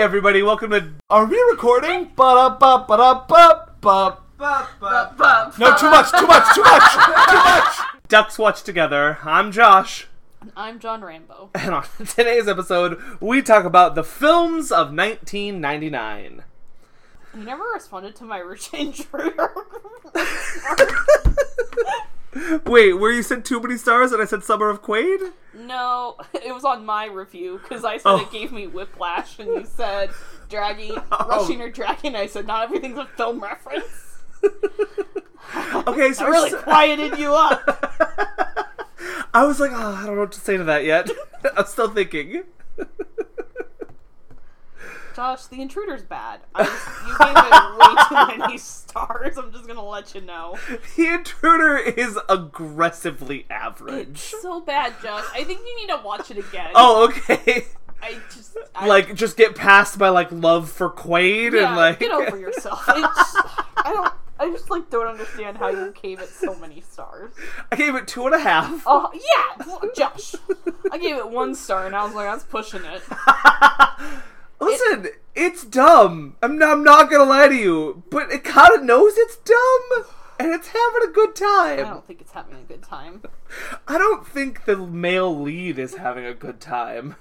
everybody, welcome to. Are we recording? Ba-da-ba-ba-da-ba-ba. No, too much, too much, too much, too much. Ducks Watch Together. I'm Josh. I'm John Rambo. And on today's episode, we talk about the films of 1999. You never responded to my rich intruder. Wait, where you said too many stars and I said Summer of Quaid? no, it was on my review because I said Oh. it gave me whiplash, and you said dragging, Oh. rushing or dragging. I said not everything's a film reference. Okay, so I really quieted you up. I was like, oh, I don't know what to say to that yet. I'm still thinking. Josh, The Intruder's bad. I just, you gave it way too many stars. I'm just gonna let you know. The Intruder is aggressively average. It's so bad, Josh. I think you need to watch it again. Oh, okay. I just I, like just get past my like love for Quaid yeah, and like get over yourself. It's, I don't. I just like don't understand how you gave it so many stars. I gave it two and a half. Oh yeah, Josh. I gave it one star, and I was like, that's pushing it. Listen, it's dumb. I'm not, I'm not gonna lie to you, but it kind of knows it's dumb, and it's having a good time. I don't think it's having a good time. I don't think the male lead is having a good time.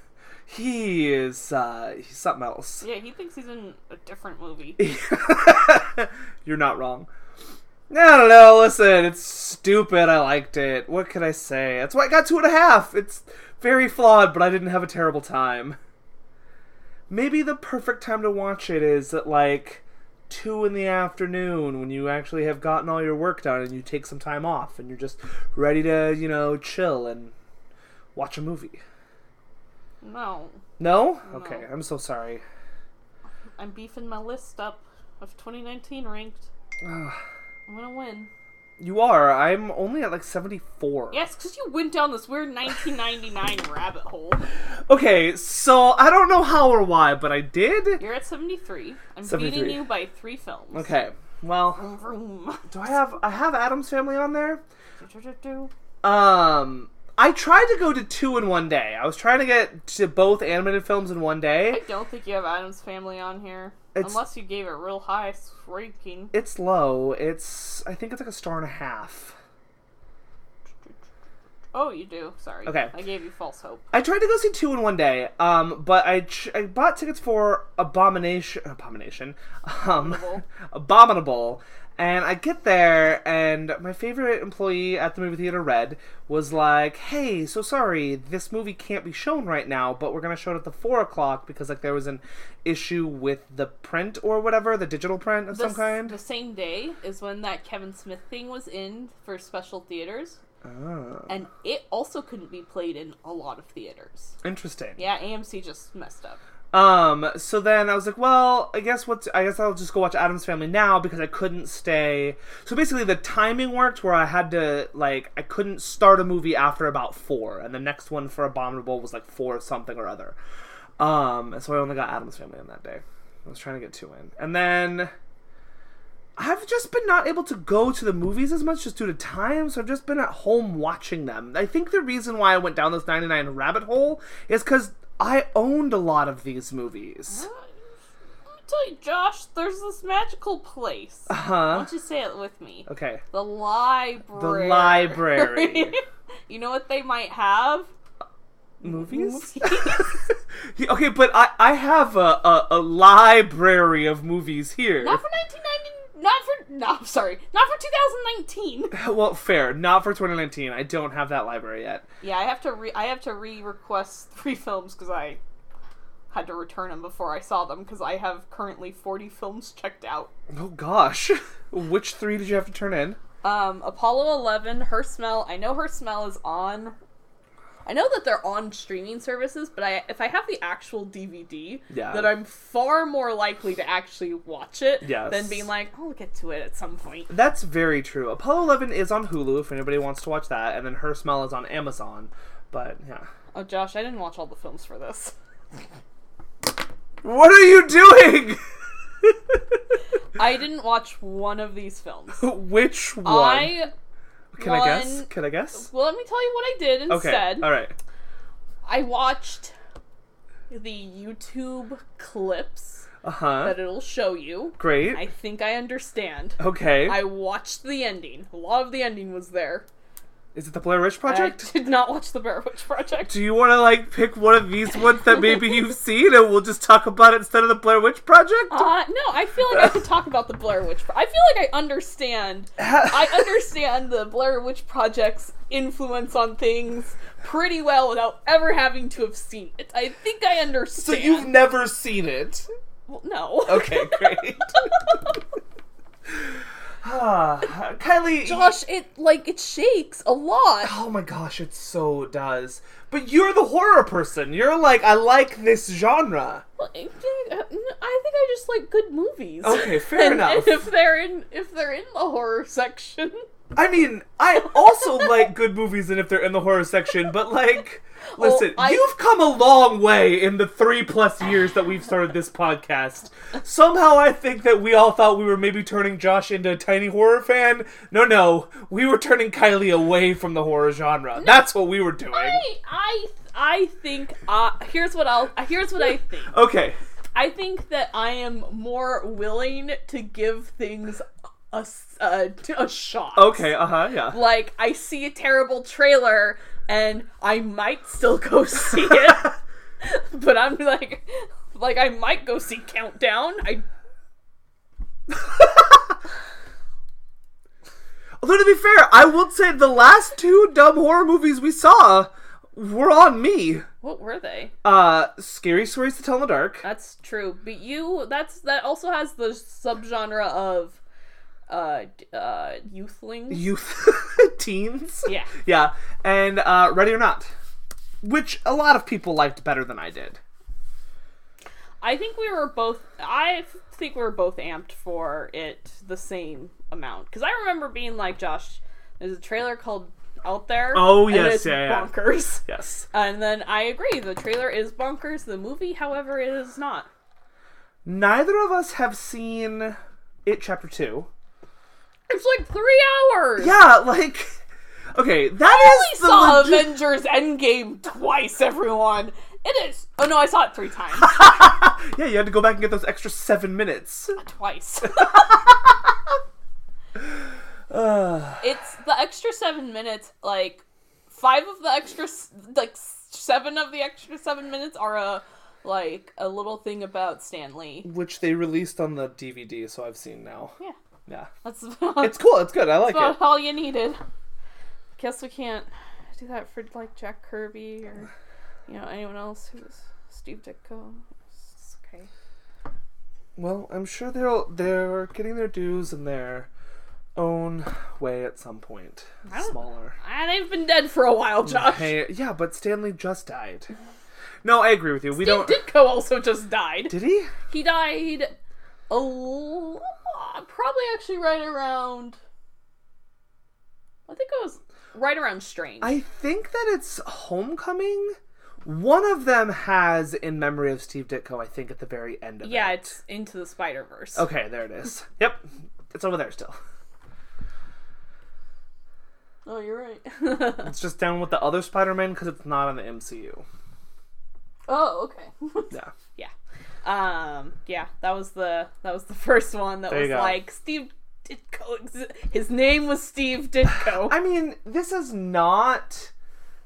He is, uh, he's something else. Yeah, he thinks he's in a different movie. You're not wrong. I don't know. Listen, it's stupid. I liked it. What can I say? That's why I got two and a half. It's very flawed, but I didn't have a terrible time. Maybe the perfect time to watch it is at like two in the afternoon when you actually have gotten all your work done and you take some time off and you're just ready to, you know, chill and watch a movie. No, No? Okay, I'm so sorry. I'm beefing my list up of 2019 ranked. I'm gonna win. You are. I'm only at like 74. Yes, because you went down this weird 1999 rabbit hole. Okay, so I don't know how or why, but I did. You're at 73. I'm 73. beating you by three films. Okay, well, do I have I have Addams Family on there? Um, I tried to go to two in one day. I was trying to get to both animated films in one day. I don't think you have Addams Family on here. It's- Unless you gave it real high ranking. It's low. It's I think it's like a star and a half. Oh, you do. Sorry. Okay. I gave you false hope. I tried to go see two in one day. Um, but I ch- I bought tickets for Abomination Abomination, um, Abominable. Abominable, and I get there and my favorite employee at the movie theater, Red, was like, "Hey, so sorry, this movie can't be shown right now, but we're gonna show it at the four o'clock because like there was an issue with the print or whatever, the digital print of The some kind." The same day is when that Kevin Smith thing was in for special theaters, Oh, and it also couldn't be played in a lot of theaters. interesting. Yeah, AMC just messed up. Um, so then I was like, well, I guess what's I guess I'll just go watch Addams Family now because I couldn't stay. So basically the timing worked where I had to like I couldn't start a movie after about 4 and the next one for Abominable was like 4 something or other. Um, so I only got Adam's Family on that day. I was trying to get two in. And then I've just been not able to go to the movies as much just due to time, so I've just been at home watching them. I think the reason why I went down this 99 rabbit hole is because I owned a lot of these movies. Let me tell you, Josh, there's this magical place. Uh huh. Why don't you say it with me? Okay. The library. The library. you know what they might have? Movies? Yeah, okay, but I, I have a, a, a library of movies here. Not for 1990. Not for. No, sorry. Not for 2019. well, fair. Not for 2019. I don't have that library yet. Yeah, I have to re. I have to re-request three films because I had to return them before I saw them because I have currently 40 films checked out. Oh gosh. Which three did you have to turn in? Um, Apollo 11, Her Smell. I know Her Smell is on. I know that they're on streaming services, but I if I have the actual DVD, Yeah. then I'm far more likely to actually watch it Yes. than being like, I'll get to it at some point. That's very true. Apollo 11 is on Hulu if anybody wants to watch that, and then Her Smell is on Amazon. But yeah. Oh, Josh, I didn't watch all the films for this. What are you doing? I didn't watch one of these films. Which one? I Can I guess? Can I guess? well, let me tell you what I did instead. Okay. All right. I watched the YouTube clips Uh huh. that it'll show you. Great. I think I understand. okay. I watched the ending. A lot of the ending was there. Is it the Blair Witch Project? I did not watch the Blair Witch Project. Do you want to like pick one of these ones that maybe you've seen, and we'll just talk about it instead of the Blair Witch Project? Uh, no, I feel like I could talk about the Blair Witch. Pro- I feel like I understand. I understand the Blair Witch Project's influence on things pretty well without ever having to have seen it. I think I understand. so you've never seen it? Well, no. Okay, great. ah, Kylie. Josh, it like it shakes a lot. Oh my gosh, it so does. But you're the horror person. You're like, I like this genre. Well, I think I just like good movies. Okay, fair And enough. if they're in if they're in the horror section, I mean, I also like good movies and if they're in the horror section, but like, listen, I- you've come a long way in the three plus years that we've started this podcast. Somehow I think that we all thought we were maybe turning Josh into a tiny horror fan. No, no, we were turning Kylie away from the horror genre. That's what we were doing. I I I think uh here's what I'll here's what I think. Okay. I think that I am more willing to give things a, a, a shot. Okay, uh huh, yeah. Like, I see a terrible trailer and I might still go see it. but I'm like, like, I might go see Countdown. I. Although to be fair, I will say the last two dumb horror movies we saw were on me. What were they? Uh, Scary Stories to Tell in the Dark. That's true. But you, that's, that also has the subgenre of, uh, uh, youthlings. Youth teens. yeah. Yeah, and uh, Ready or Not, which a lot of people liked better than I did. I think we were both. I think we were both amped for it the same amount because I remember being like, "Josh, there's a trailer called Out There." Oh, and yes, it's yeah, yeah. bonkers. Yes. And then I agree. The trailer is bonkers. The movie, however, is not. Neither of us have seen It Chapter Two. It's like three hours. Yeah, like, okay, that I is the saw legit- Avengers Endgame twice. Everyone, it is. Oh no, I saw it three times. yeah, you had to go back and get those extra seven minutes. twice. It's the extra seven minutes like five of the extra like seven of the extra seven minutes are a like a little thing about Stan Lee which they released on the DVD, so I've seen now. yeah Yeah, that's it's cool. It's good. I like about it. all you needed guess we can't do that for like jack kirby or you know anyone else who's steve ditko it's okay Well, I'm sure they'll they're getting their dues in their own way at some point. I Smaller. and they've been dead for a while josh Hey, yeah, but Stan Lee just died. No, I agree with you. We steve don't. ditko also just died Did he? He died l- probably actually right around I think it was right around Strange. I think that it's Homecoming. One of them has in memory of Steve Ditko. I think at the very end of yeah, it. it's into the Spider Verse. Okay, there it is. Yep, it's over there still. Oh, you're right. It's just down with the other Spider-Man because it's not on the MCU. oh, okay. Yeah. yeah. Um. Yeah. That was the that was the first one that There was like Steve Ditko. exi- His name was Steve Ditko. I mean, this is not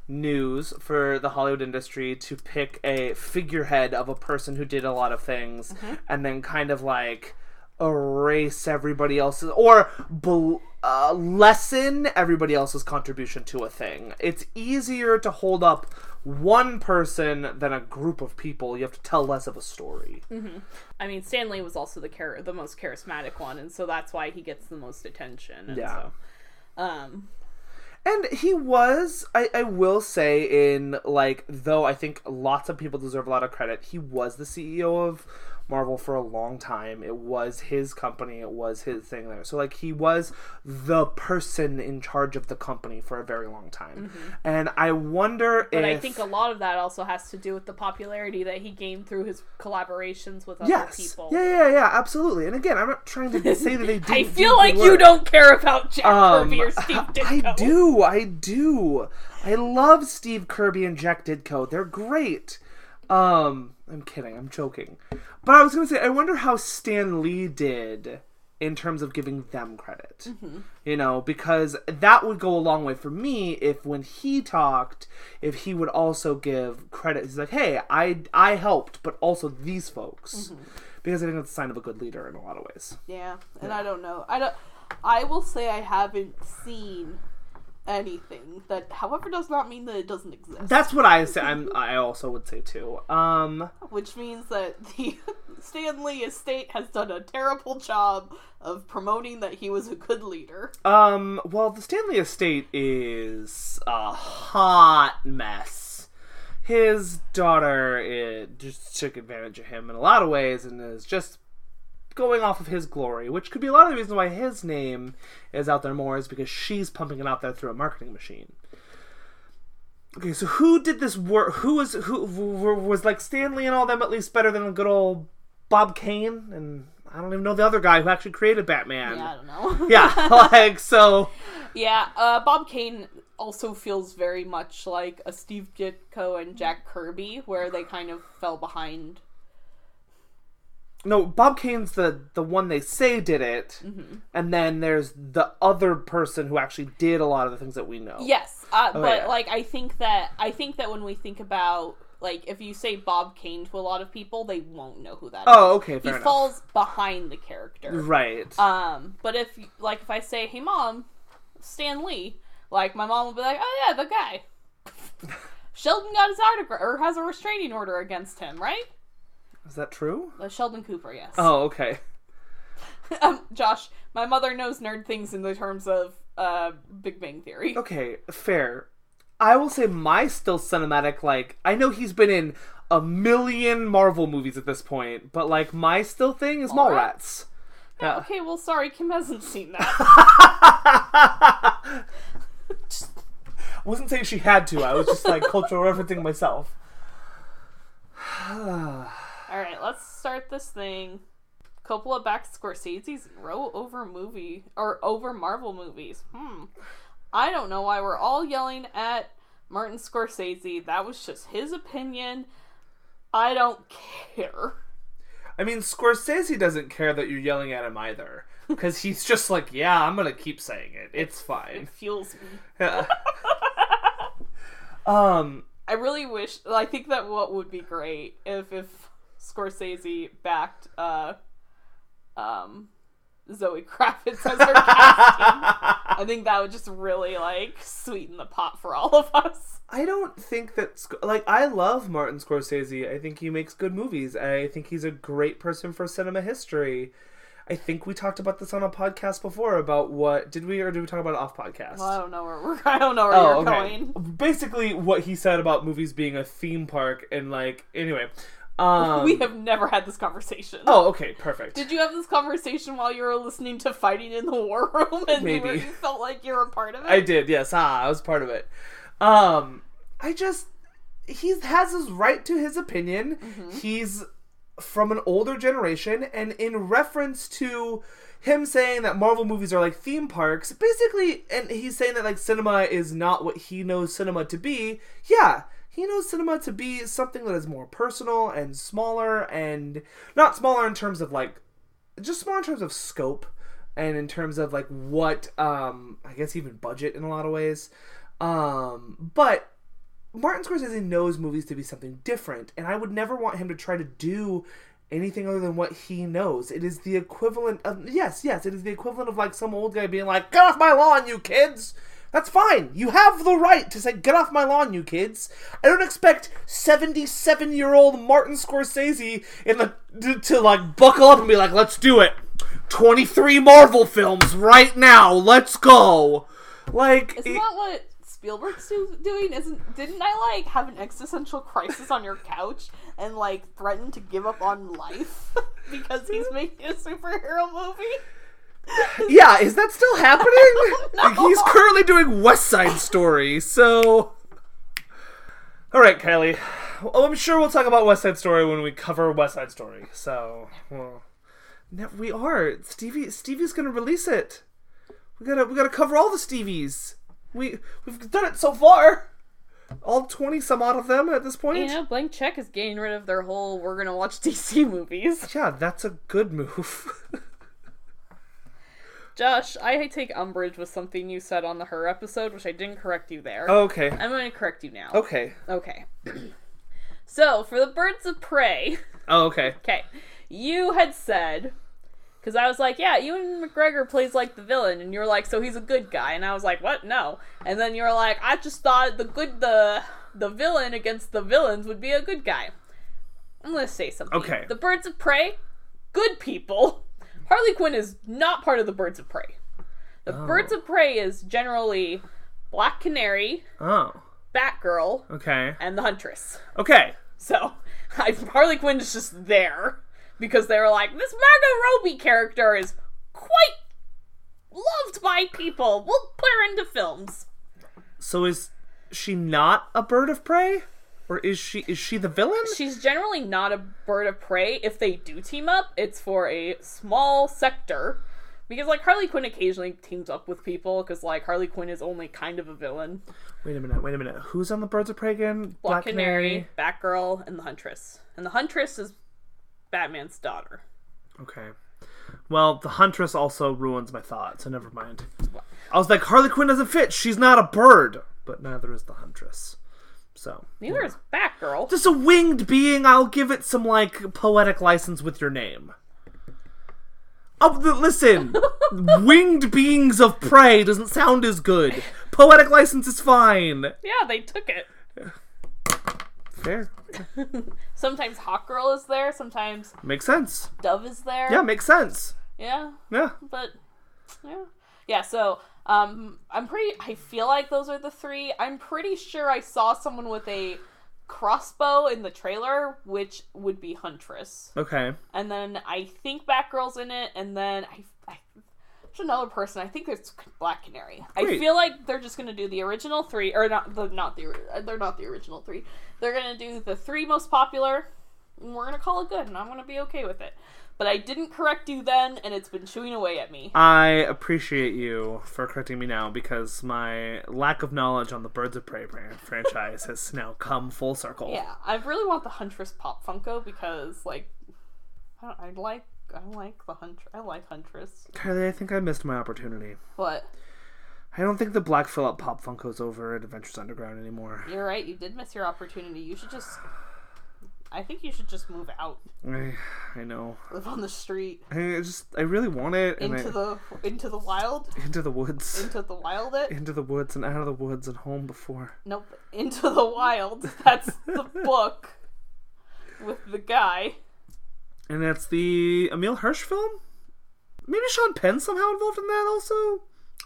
news for the Hollywood industry to pick a figurehead of a person who did a lot of things and then kind of like erase everybody else's or bel uh, lessen everybody else's contribution to a thing. It's easier to hold up one person than a group of people. You have to tell less of a story. I mean, Stan Lee was also the char- the most charismatic one, and so that's why he gets the most attention. And Yeah. So, um. And he was, I, I will say, in like, though I think lots of people deserve a lot of credit, he was the CEO of Marvel for a long time. It was his company, it was his thing there. So, like, he was the person in charge of the company for a very long time. And I wonder Mm-hmm. But if. I think a lot of that also has to do with the popularity that he gained through his collaborations with other Yes. people. Yeah, yeah, yeah, absolutely. And again, I'm not trying to say that they didn't. I feel like you don't care about Jack Um, Kirby or Steve Ditko. I do, I do. I love Steve Kirby and Jack Ditko. They're great. Um, I'm kidding. I'm joking. But I was gonna say, I wonder how Stan Lee did in terms of giving them credit. You know, because that would go a long way for me if when he talked, if he would also give credit. He's like, "Hey, I I helped, but also these folks," because I think that's a sign of a good leader in a lot of ways. Yeah, and I don't know. I don't. I will say I haven't seen anything that, however, does not mean that it doesn't exist. That's what I say. I'm. I also would say too. Um. Which means that the Stan Lee estate has done a terrible job of promoting that he was a good leader. Um, well, the Stan Lee estate is a hot mess. His daughter it just took advantage of him in a lot of ways and is just going off of his glory, which could be a lot of the reason why his name is out there more is because she's pumping it out there through a marketing machine. Okay, so who did this work? Who was who was like Stan Lee and all them at least better than a good old Bob Kane and I don't even know the other guy who actually created Batman. Yeah, I don't know. Yeah, like so. Yeah, uh, Bob Kane also feels very much like a Steve Ditko and Jack Kirby, where they kind of fell behind. No, Bob Kane's the the one they say did it, Mm-hmm. and then there's the other person who actually did a lot of the things that we know. Yes, uh, but yeah. like I think that I think that when we think about like if you say Bob Kane to a lot of people, they won't know who that is. Oh, okay, he enough. falls behind the character. Right. Um, but if like if I say, "Hey, mom, Stan Lee," like my mom will be like, "Oh yeah, the guy." Sheldon got his autograph or has a restraining order against him, right? Is that true? Uh, Sheldon Cooper, yes. Oh, okay. um, Josh, my mother knows nerd things in the terms of uh, Big Bang Theory. Okay, fair. I will say my still cinematic. Like I know he's been in a million Marvel movies at this point, but like my still thing is Mallrats. Yeah. Okay, well, sorry, Kim hasn't seen that. wasn't saying she had to. I was just like cultural referencing myself. All right, let's start this thing. Coppola backed Scorsese's row over movie or over Marvel movies. Hmm. I don't know why we're all yelling at Martin Scorsese. That was just his opinion. I don't care. I mean, Scorsese doesn't care that you're yelling at him either, because he's just like, yeah, I'm gonna keep saying it. It's fine. It fuels me. Yeah. um. I really wish. I think that what would be great if if Scorsese backed uh um Zoe Kravitz as her casting. I think that would just really like sweeten the pot for all of us. I don't think that like I love Martin Scorsese. I think he makes good movies. I think he's a great person for cinema history. I think we talked about this on a podcast before about what did we or did we talk about it off podcast? Well, I don't know where we're. I don't know where Oh, you're okay. going. Basically, what he said about movies being a theme park and like anyway. Um, we have never had this conversation. Oh, okay, perfect. Did you have this conversation while you were listening to Fighting in the War Room and you, were, Maybe. you felt like you were a part of it? I did, yes. Ah, I was part of it. Um, I just he has his right to his opinion. He's from an older generation, and in reference to him saying that Marvel movies are like theme parks, basically, and he's saying that like cinema is not what he knows cinema to be. Yeah. He knows cinema to be something that is more personal and smaller, and not smaller in terms of like just smaller in terms of scope and in terms of like what um I guess even budget in a lot of ways. Um but Martin Scorsese knows movies to be something different and I would never want him to try to do anything other than what he knows. It is the equivalent of yes, yes, it is the equivalent of like some old guy being like, "Get off my lawn, you kids." That's fine. You have the right to say, "Get off my lawn, you kids." I don't expect seventy-seven-year-old Martin Scorsese in the to, to like buckle up and be like, "Let's do it." Twenty-three Marvel films right now. Let's go. Like, Isn't that what Spielberg's do- doing? Isn't didn't I like have an existential crisis on your couch and like threaten to give up on life because he's making a superhero movie? Yeah, is that still happening? know. He's currently doing West Side Story, so. All right, Kylie. Well, I'm sure we'll talk about West Side Story when we cover West Side Story. So, well, we are. Stevie. Stevie's gonna release it. We gotta. We gotta cover all the Stevies. We we've done it so far. All twenty some odd of them at this point. You know, Blank Check is getting rid of their whole "we're gonna watch DC movies." Yeah, that's a good move. Josh, I take umbrage with something you said on the Her episode, which I didn't correct you there. Oh, okay. I'm going to correct you now. Okay. Okay. so, for the Birds of Prey, Oh, okay. okay, you had said, because I was like, yeah, Ewan McGregor plays like the villain, and you're like, so he's a good guy, and I was like, what? No. And then you're like, I just thought the good, the the villain against the villains would be a good guy. I'm gonna say something. Okay. The Birds of Prey, good people. Harley Quinn is not part of the Birds of Prey. The oh. Birds of Prey is generally Black Canary, Oh. Batgirl, Okay. and the Huntress. Okay. So I, Harley Quinn is just there because they were like, this Margot Robbie character is quite loved by people. We'll put her into films. So is she not a bird of prey, or is she is she the villain? She's generally not a bird of prey. If they do team up, it's for a small sector. Because like Harley Quinn occasionally teams up with people because like Harley Quinn is only kind of a villain. Wait a minute. Wait a minute. Who's on the birds of prey again? Black Canary, Batgirl, and the Huntress. And the Huntress is Batman's daughter. Okay. Well, the huntress also ruins my thought, so never mind. I was like, Harley Quinn doesn't fit. She's not a bird, but neither is the huntress. So Neither is Batgirl. just a winged being. I'll give it some like poetic license with your name. Oh, listen, winged beings of prey doesn't sound as good. Poetic license is fine. Yeah, they took it. Fair. Sometimes Hawkgirl is there, sometimes Makes sense. Dove is there. Yeah, makes sense. Yeah, Yeah. but yeah. Yeah, so um I'm pretty I feel like those are the three. I'm pretty sure I saw someone with a crossbow in the trailer, which would be Huntress. Okay. And then I think Batgirl's in it, and then I, I there's another person. I think there's Black Canary. I feel like they're just gonna do the original three, or not the not the they're not the original three. They're gonna do the three most popular, and we're gonna call it good, and I'm gonna be okay with it. But I didn't correct you then, and it's been chewing away at me. I appreciate you for correcting me now because my lack of knowledge on the Birds of Prey franchise has now come full circle. Yeah, I really want the Huntress Pop Funko because like I, don't, I like I like the Hunt I like Huntress. Kylie, I think I missed my opportunity. What? I don't think the Black Phillip Pop Funko's over at Adventures Underground anymore. you're right, you did miss your opportunity. You should just I think you should just move out, I, I know. live on the street, I just, I really want it. Into I, the into the wild, into the woods. into the wild. It Into the woods and out of the woods and home before. nope, into the wild. That's the book with the guy. And that's the Emile Hirsch film? Maybe Sean Penn somehow involved in that also?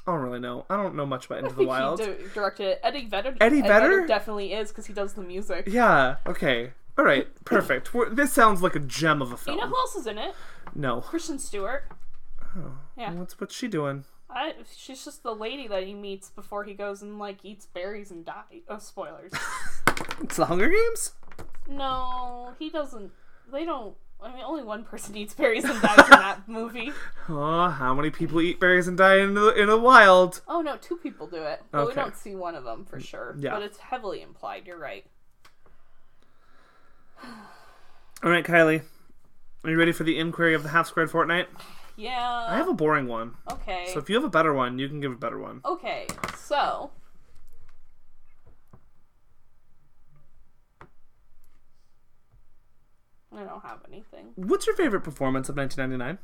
I don't really know. I don't know much about Into I the Wild. he di- directed it. Eddie Vedder. Eddie Vedder? definitely is because he does the music. Yeah, okay. All right, perfect. We're, this sounds like a gem of a film. You know who else is in it? no. Kristen Stewart. Oh, yeah. What's what's she doing? I, she's just the lady that he meets before he goes and like eats berries and dies. Oh, spoilers. It's the Hunger Games? no, he doesn't. They don't. I mean, only one person eats berries and dies in that movie. Oh, how many people eat berries and die in the in the wild? Oh no, two people do it, but we don't see one of them for mm, sure. Yeah. But it's heavily implied. You're right. All right, Kylie. Are you ready for the inquiry of the half squared fortnight? Yeah. I have a boring one. okay. So if you have a better one, you can give a better one. Okay, so I don't have anything. What's your favorite performance of 1999?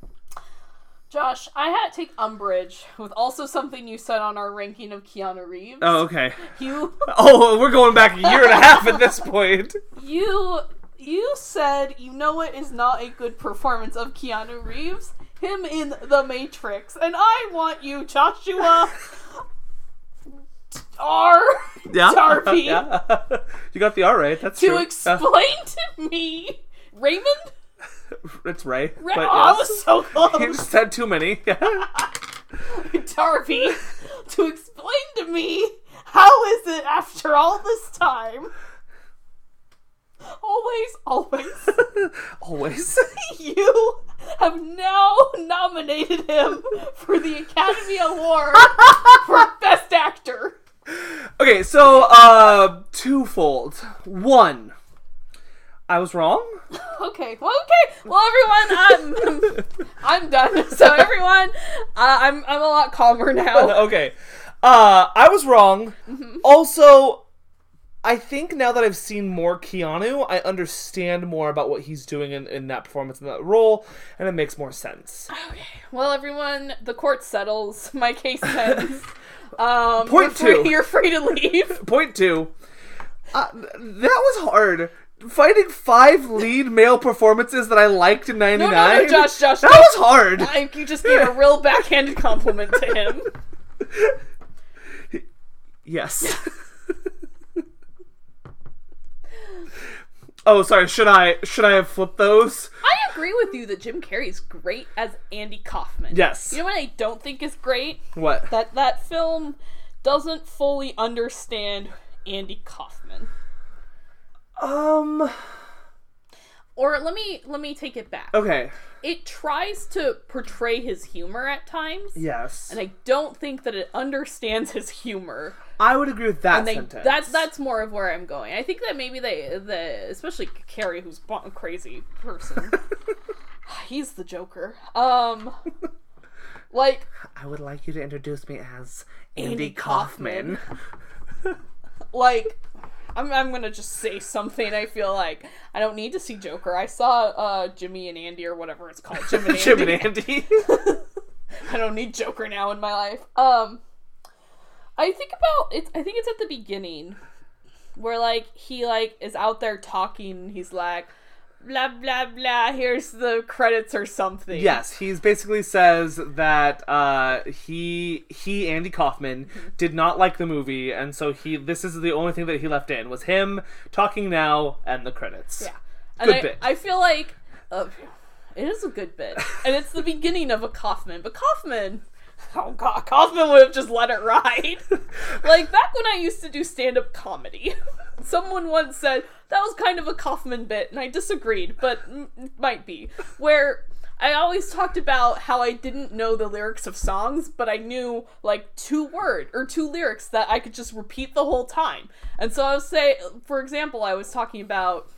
Josh, I had to take umbrage with also something you said on our ranking of Keanu Reeves. Oh, okay. You Oh, we're going back a year and a half at this point. you you said you know it is not a good performance of Keanu Reeves, him in The Matrix, and I want you, Joshua R. Yeah. Darby. yeah. you got the R right. That's to true. explain to me, Raymond. It's Ray. Ray but oh, I was so You close. just said too many. Darby, to explain to me how is it after all this time? Always, always, Always. you have now nominated him for the Academy Award for Best Actor. Okay, so uh twofold. One, I was wrong. Okay. Well, okay. Well, everyone, I'm I'm done. So everyone, uh, I'm I'm a lot calmer now. okay. Uh I was wrong. Also, I think now that I've seen more Keanu, I understand more about what he's doing in, in that performance in that role, and it makes more sense. Okay. Well, everyone, the court settles. My case ends. Um, Point you're free, two. You're free to leave. Point two. Uh, that was hard. Fighting five lead male performances that I liked in '99. no, no, no, Josh, Josh. That no. was hard. I, you just gave a real backhanded compliment to him. Yes. Oh, sorry. Should I should I have flipped those? I agree with you that Jim Carrey's great as Andy Kaufman. Yes. You know what I don't think is great? What? That that film doesn't fully understand Andy Kaufman. Um. Or let me let me take it back. Okay. It tries to portray his humor at times. Yes. And I don't think that it understands his humor. I would agree with that And they, sentence. that's that's more of where I'm going. I think that maybe they the especially Carrey, who's a crazy person. He's the Joker. Um, like I would like you to introduce me as Andy, Andy Kaufman. like I'm, I'm gonna just say something i feel like. I don't need to see joker. I saw uh jimmy and andy or whatever it's called. Jim and andy, Jim and Andy. i don't need joker now in my life. Um i think about it i think it's at the beginning where like he like is out there talking he's like blah blah blah here's the credits or something yes, he's basically says that uh, he he Andy Kaufman did not like the movie, and so he this is the only thing that he left in was him talking now and the credits. Yeah. And Good I, bit. I feel like uh, it is a good bit. And it's the beginning of a Kaufman. But Kaufman, oh god, Kaufman would have just let it ride. like back when I used to do stand up comedy, someone once said that was kind of a Kaufman bit, and I disagreed, but it might be. Where I always talked about how I didn't know the lyrics of songs, but I knew like two word or two lyrics that I could just repeat the whole time. And so I would say, for example, I was talking about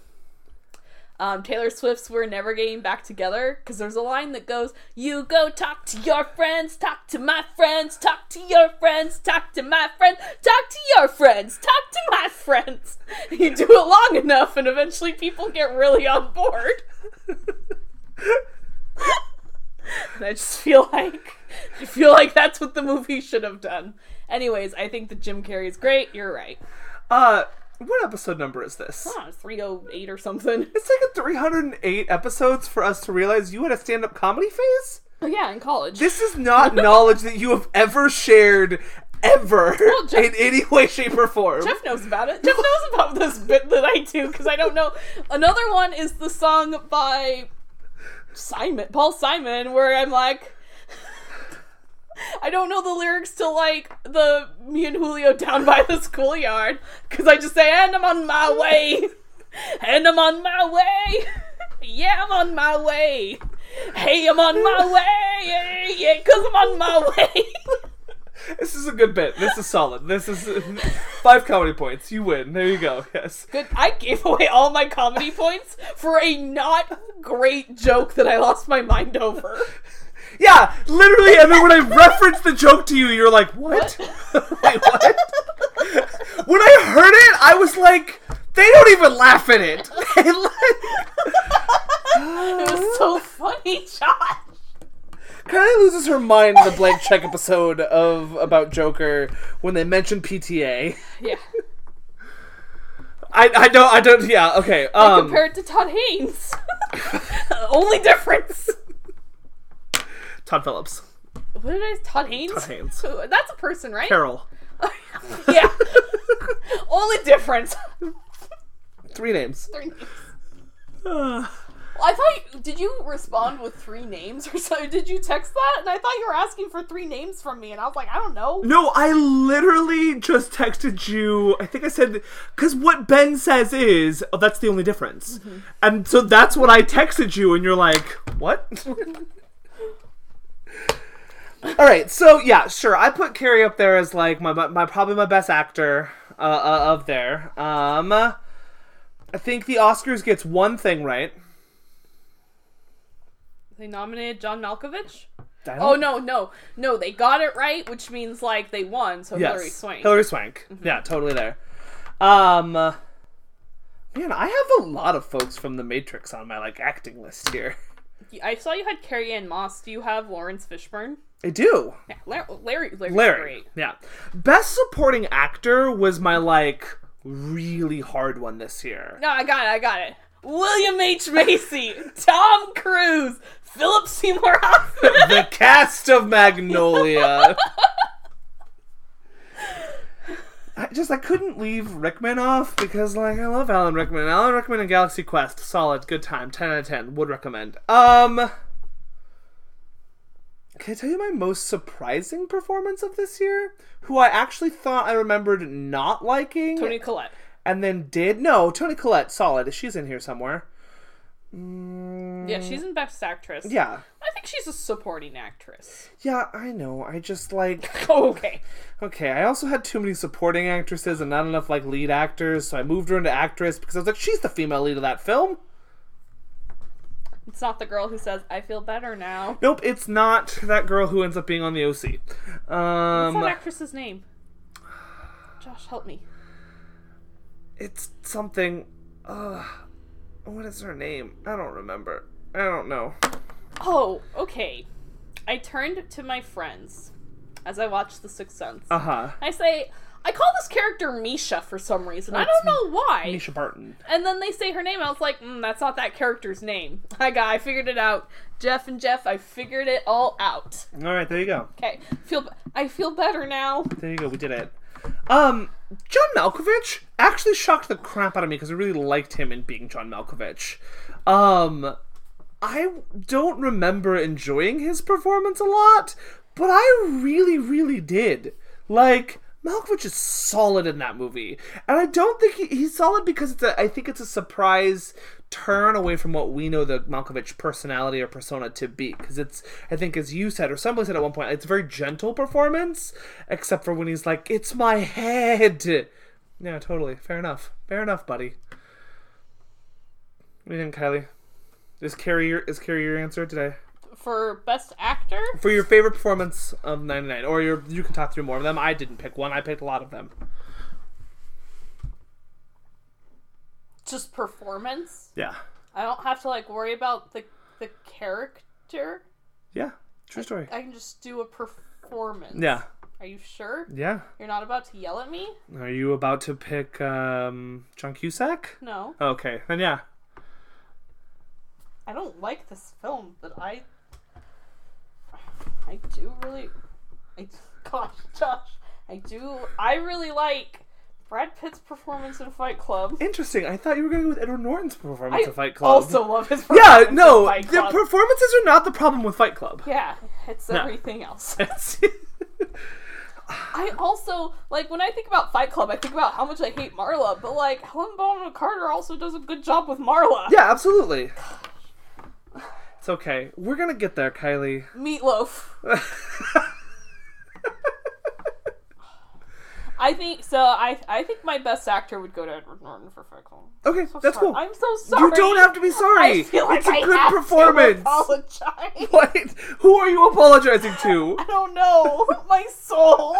um, Taylor Swift's "We're Never Getting Back Together" because there's a line that goes, "You go talk to your friends, talk to my friends, talk to your friends, talk to my friends, talk to your friends, talk to my friends." You do it long enough, and eventually people get really on board. and I just feel like I feel like that's what the movie should have done. Anyways, I think that Jim Carrey is great. You're right. Uh, what episode number is this? It's 308 or something. It's taken 308 episodes for us to realize you had a stand-up comedy phase. Oh, yeah, in college. This is not knowledge that you have ever shared ever Jeff- in any way, shape, or form. Jeff knows about it. Jeff knows about this bit that I do because I don't know. Another one is the song by Simon, Paul Simon, where I'm like, I don't know the lyrics to like the me and Julio down by the schoolyard because I just say, and I'm on my way, and I'm on my way, yeah, I'm on my way. Hey, I'm on my way, yeah, yeah, cause I'm on my way. This is a good bit. This is solid. This is five comedy points. You win. There you go. Yes. Good. I gave away all my comedy points for a not great joke that I lost my mind over. Yeah, literally. And then when I referenced the joke to you, you're like, "What? Wait, what?" when I heard it, I was like, "They don't even laugh at it." It was so funny, Josh. Kind of loses her mind in the blank check episode of about Joker when they mention PTA. Yeah. I I don't I don't yeah okay um Compared to Todd Haynes. Only difference. Todd Phillips What did I? Todd Haynes. Todd Haynes. That's a person, right? Carol yeah. Only difference. three names. Three names. Uh, Well, I thought. You, did you respond with three names or so? Did you text that? And I thought you were asking for three names from me, and I was like, I don't know. no, I literally just texted you. I think I said because what Ben says is oh, that's the only difference, and so that's what I texted you, and you're like, what? All right, so yeah, sure. I put Carrey up there as like my my, my probably my best actor uh, uh, of there. Um, I think the Oscars gets one thing right. They nominated John Malkovich. Oh no, no, no! They got it right, which means like they won. So yes, Hilary Swank. Hilary Swank. Yeah, totally there. Um, man, I have a lot of folks from The Matrix on my like acting list here. I saw you had Carrie Ann Moss. Do you have Laurence Fishburne? I do. Yeah, Larry. Larry Larry's Larry. great. Yeah. Best supporting actor was my like really hard one this year. No, I got it. I got it. William H Macy, Tom Cruise, Philip Seymour Hoffman. the cast of Magnolia. I just I couldn't leave Rickman off because like I love Alan Rickman. Alan Rickman and Galaxy Quest, solid, good time, ten out of ten, would recommend. Um, can I tell you my most surprising performance of this year? Who I actually thought I remembered not liking, Toni Collette. and then did no Toni Collette, solid. She's in here somewhere. Mm, Yeah, she's in Best Actress. yeah, I think she's a supporting actress. yeah. I know. I just like. Oh, okay. Okay, I also had too many supporting actresses and not enough like lead actors, so I moved her into actress because I was like, she's the female lead of that film. It's not the girl who says, I feel better now. Nope, it's not that girl who ends up being on the OC. What's Um, that actress's name? Josh, help me. it's something. Uh, what is her name? I don't remember. I don't know. Oh, okay. I turned to my friends as I watched The Sixth Sense. Uh huh. I say, I call this character Misha for some reason. I don't know why. Mischa Barton. And then they say her name. I was like, mm, that's not that character's name. I got, I figured it out. Jeff and Jeff, I figured it all out. All right, there you go. Okay, feel, I feel better now. There you go. We did it. Um, John Malkovich actually shocked the crap out of me because I really liked him in being John Malkovich. Um, I don't remember enjoying his performance a lot, but I really, really did. Like, Malkovich is solid in that movie, and I don't think he, he's solid because it's a. I think it's a surprise turn away from what we know the Malkovich personality or persona to be. Because it's, I think, as you said or somebody said at one point, it's a very gentle performance, except for when he's like, "It's my head." Yeah, totally. Fair enough. Fair enough, buddy. What do you think, Kylie? Is Carrey your, is Carrey your answer today For Best Actor, for your favorite performance of '99, or your you can talk through more of them? I didn't pick one. I picked a lot of them. just performance. Yeah. I don't have to like worry about the the character. Yeah. True story. I can just do a performance. Yeah. Are you sure? Yeah. You're not about to yell at me? Are you about to pick um, John Cusack? No. Okay, then yeah. I don't like this film, but I I do really I gosh, Josh, I do I really like Brad Pitt's performance in Fight Club. Interesting. I thought you were going to go with Edward Norton's performance I of Fight Club. I also love his yeah, performance in no, Fight the Club. performances are not the problem with Fight Club. yeah, it's No. everything else. I also like when I think about Fight Club, I think about how much I hate Marla, but like Helen Bonham Carter also does a good job with Marla. yeah, absolutely. It's okay. We're gonna get there, Kylie. Meatloaf. I think so. I I think my best actor would go to Edward Norton for Club. Okay, So that's sorry. cool. I'm so sorry. You don't have to be sorry. I feel like it's a I good have performance. To apologize. What? Who are you apologizing to? I don't know. My soul.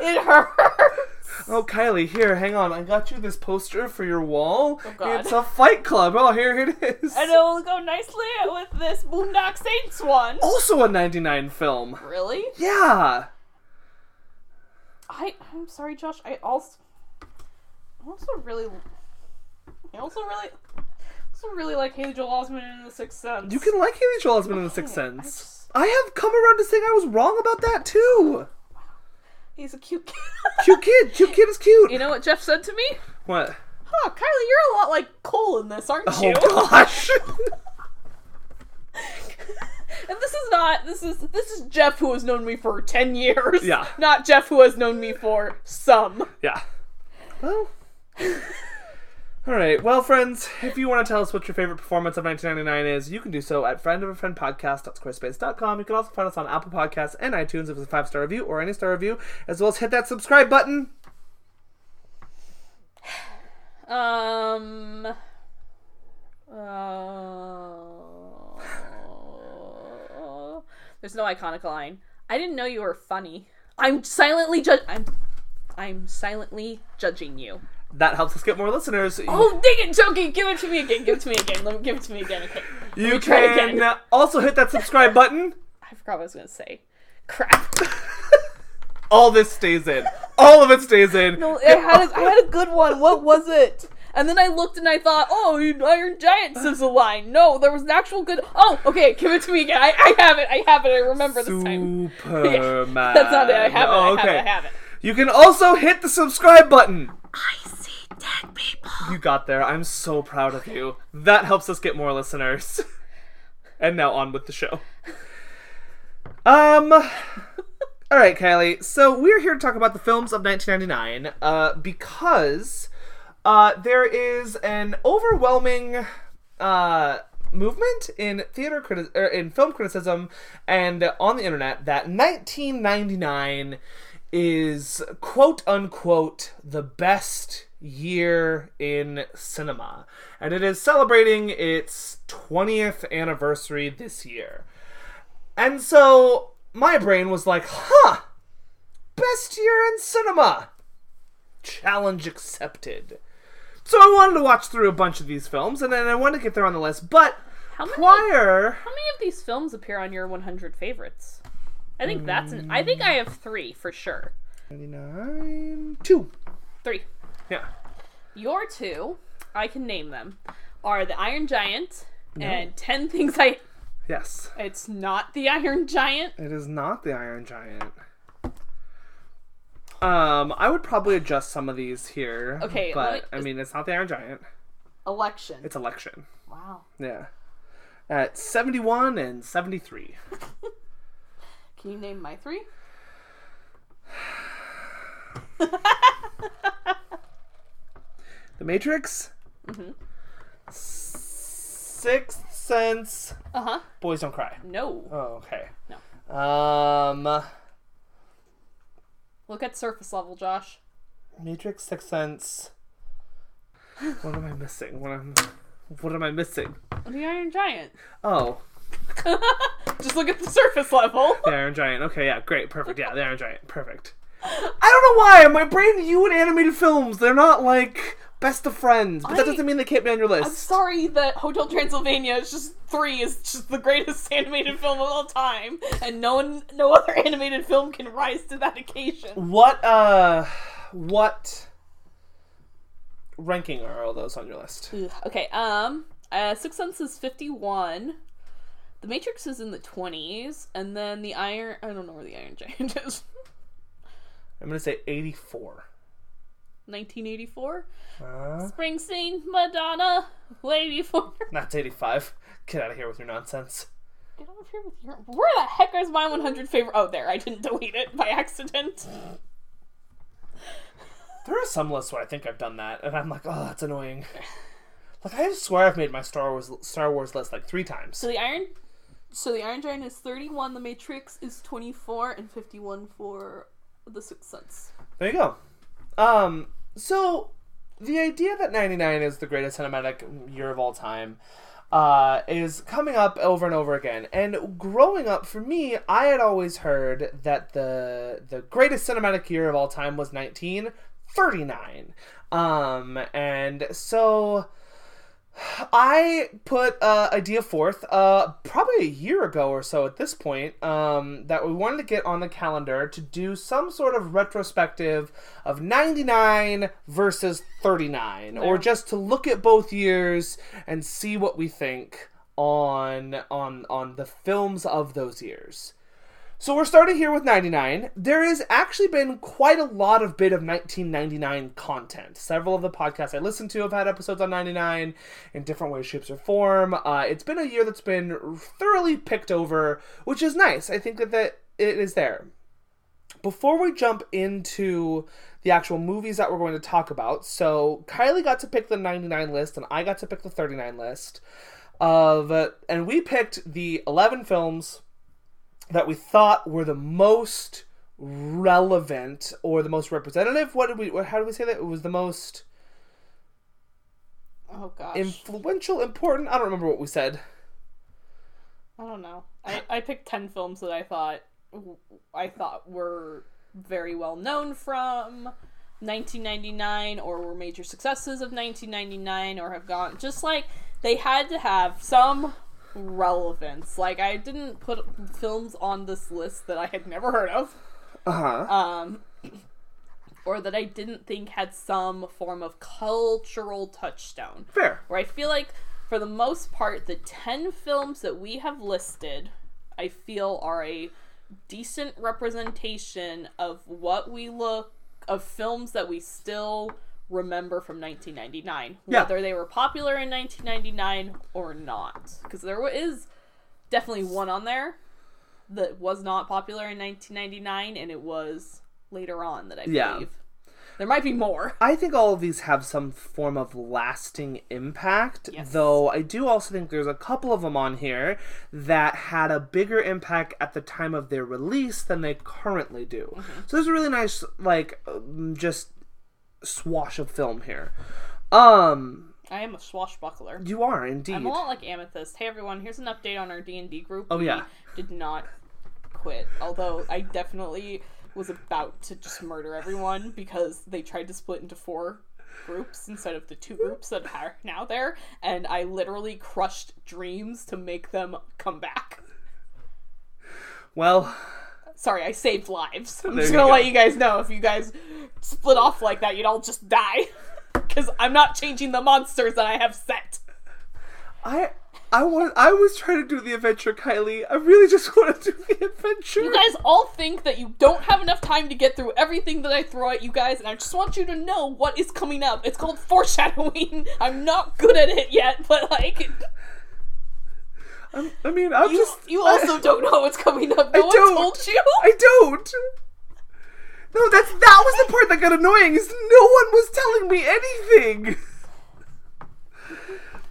it hurts. Oh, Kylie, here, hang on. I got you this poster for your wall. Oh, God. It's a Fight Club. Oh, here it is. And it will go nicely with this Boondock Saints one. Also a 99 film. Really? Yeah. I I'm sorry, Josh. I also I also really I also really also really like Haley Joel Osment in The Sixth Sense. You can like Haley Joel Osment in The Sixth oh, I Sense. just- I have come around to saying I was wrong about that too. He's a cute kid. Cute kid. Cute kid is cute. You know what Jeff said to me? What? Huh, Kylie, you're a lot like Cole in this, aren't oh, you? Oh gosh. And this is not this is this is Jeff who has known me for ten years. Yeah. Not Jeff who has known me for some. yeah. Well. All right. Well, friends, if you want to tell us what your favorite performance of 1999 is, you can do so at friendofafriendpodcast.squarespace.com. You can also find us on Apple Podcasts and iTunes if it's a five star review or any star review, as well as hit that subscribe button. Um. Uh, there's no iconic line. I didn't know you were funny. I'm silently. I'm. I'm silently judging you. That helps us get more listeners. Oh, dang it, Joking! Give it to me again. Give it to me again. Let me give it to me again. Okay. Let you me try can again. also hit that subscribe button. I forgot what I was gonna say. Crap. All this stays in. All of it stays in. No, I had a, I had a good one. What was it? And then I looked and I thought, oh, you Iron Giant says a line. No, there was an actual good. Oh, okay, give it to me again. I, I have it. I have it. I remember this time. Superman. That's not it. I have it. Oh, I have it. I have it. You can also hit the subscribe button. I see dead people. You got there. I'm so proud of you. That helps us get more listeners. and now on with the show. Um. All right, Kylie. So we're here to talk about the films of 1999 uh, because uh, there is an overwhelming uh, movement in theater criti- er, in film criticism and on the internet that 1999 is quote unquote the best year in cinema and it is celebrating its 20th anniversary this year and so my brain was like huh best year in cinema challenge accepted so i wanted to watch through a bunch of these films and then i wanted to get there on the list but How many? prior How many of these films appear on your 100 favorites? I think that's an. I think I mm. have three for sure. 99 two Three. Yeah Your two, I can name them, are the Iron Giant and Ten Things I. yes It's not the Iron Giant. It is not the Iron Giant. Um, I would probably adjust some of these here. Okay, but me- I mean, it's not the Iron Giant. Election. It's Election. wow. Yeah, at seventy-one and seventy-three. Can you name my three? The Matrix. Mhm. Sixth Sense. Uh huh. Boys Don't Cry. No. Oh, okay. No. Um, Look at surface level, Josh. Matrix, Sixth Sense. What am I missing? What am What am I missing? The Iron Giant. Oh, Just look at the surface level. The Iron Giant. Okay, yeah, great, perfect. Yeah, the Iron Giant, perfect. I don't know why my brain, you and animated films, they're not like best of friends, but that doesn't mean they can't be on your list. I'm sorry that Hotel Transylvania is just three is just the greatest animated film of all time, and no one, no other animated film can rise to that occasion. What uh, what ranking are all those on your list? Ugh, Okay, um, uh, Sixth Sense is fifty-one. The Matrix is in the twenties, and then the Iron. I don't know where the Iron Giant is. I'm gonna say 84. 1984. Uh, Springsteen, Madonna, way before. that's 85. Get out of here with your nonsense. Get out of here with your. Where the heck is my 100 favorite? Oh, there. I didn't delete it by accident. There are some lists where I think I've done that, and I'm like, oh, that's annoying. Like I swear I've made my Star Wars Star Wars list like three times. So the Iron. So the Iron Giant is 31, the Matrix is 24, and 51 for the Sixth Sense. There you go. Um, so the idea that 99 is the greatest cinematic year of all time uh, is coming up over and over again. And growing up, for me, I had always heard that the the greatest cinematic year of all time was 1939. Um, and so I put uh, idea forth uh, probably a year ago or so at this point um, that we wanted to get on the calendar to do some sort of retrospective of 99 versus 39 or just to look at both years and see what we think on on on the films of those years. So we're starting here with 99. There has actually been quite a lot of bit of 1999 content. Several of the podcasts I listen to have had episodes on 99 in different ways, shapes, or form. Uh, it's been a year that's been thoroughly picked over, which is nice. I think that, that it is there. before we jump into the actual movies that we're going to talk about, so Kylie got to pick the 99 list and I got to pick the 39 list of and we picked the 11 films that we thought were the most relevant or the most representative. What did we how did we say that? It was the most Oh gosh. influential, important. I don't remember what we said. I don't know. I, I picked ten films that I thought I thought were very well known from 1999 or were major successes of 1999 or have gone just like they had to have some relevance. Like I didn't put films on this list that I had never heard of. Uh-huh. Um or that I didn't think had some form of cultural touchstone. Fair. Where I feel like for the most part the 10 films that we have listed I feel are a decent representation of what we look of films that we still remember from 1999 Yeah. whether they were popular in 1999 or not because there is definitely one on there that was not popular in 1999 and it was later on that I Yeah. believe there might be more I think all of these have some form of lasting impact, Yes. though I do also think there's a couple of them on here that had a bigger impact at the time of their release than they currently do. So there's a really nice, like, um, just swash of film here. Um, I am a swashbuckler you are indeed. I'm a lot like Amethyst. Hey everyone, here's an update on our D and D group. Oh, We yeah. did not quit. Although I definitely was about to just murder everyone because they tried to split into four groups instead of the two groups that are now there, and I literally crushed dreams to make them come back. Well, Sorry, I saved lives. I'm There just you gonna go. let you guys know if you guys split off like that, you'd all just die. Because I'm not changing the monsters that I have set. I. I want. I was trying to do the adventure, Kylie. I really just want to do the adventure. You guys all think that you don't have enough time to get through everything that I throw at you guys, and I just want you to know what is coming up. It's called foreshadowing. I'm not good at it yet, but like I'm, I mean, I'm you, just. you also don't know what's coming up. No I one don't. told you. I don't. No, that's that was the part that got annoying. Is no one was telling me anything.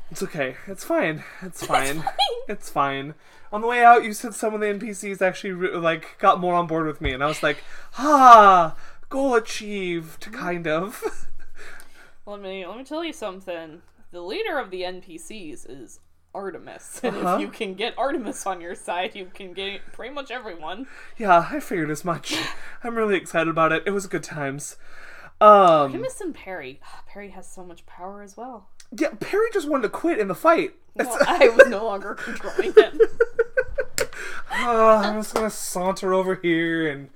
It's okay. It's fine. It's fine. It's fine. On the way out, you said some of the NPCs actually re- like got more on board with me, and I was like, "Ah, goal achieved." Kind of. Let me let me tell you something. The leader of the NPCs is Artemis, and Uh-huh. if you can get Artemis on your side, you can get pretty much everyone. yeah, I figured as much. I'm really excited about it. It was good times. Um, Artemis and Perry. Perry has so much power as well. yeah, Perry just wanted to quit in the fight. Well, I was no longer controlling him. Uh, I'm just gonna saunter over here and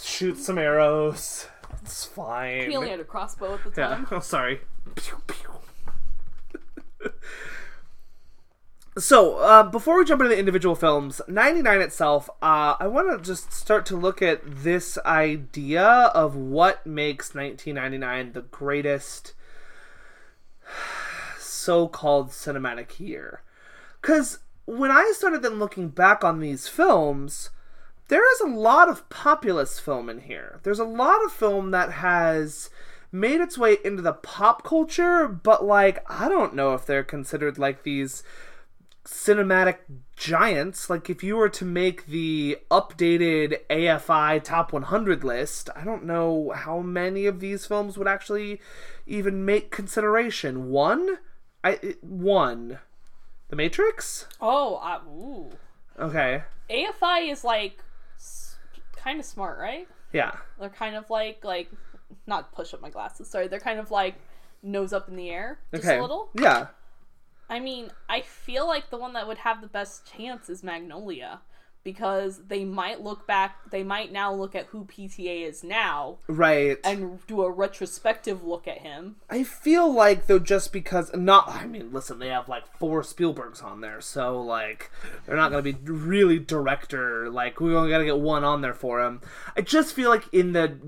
shoot some arrows. It's fine. He only had a crossbow at the yeah. time. Oh, sorry. Pew, pew. So, uh, before we jump into the individual films, 99 itself, uh, I want to just start to look at this idea of what makes 1999 the greatest so called cinematic year. Because when I started then looking back on these films, there is a lot of populist film in here. There's a lot of film that has made its way into the pop culture, but like, I don't know if they're considered like these cinematic giants. Like, if you were to make the updated AFI top 100 list, I don't know how many of these films would actually even make consideration. One? I it- one. The Matrix? Oh, uh, ooh. Okay. AFI is like s- kind of smart, right? Yeah. They're kind of like like not push up my glasses. Sorry, they're kind of like nose up in the air just Okay. a little. Yeah. I mean, I feel like the one that would have the best chance is Magnolia because they might look back, they might now look at who PTA is now Right. and do a retrospective look at him. I feel like though just because not I mean listen they have like four Spielbergs on there so like they're not going to be really director like we only got to get one on there for him. I just feel like in the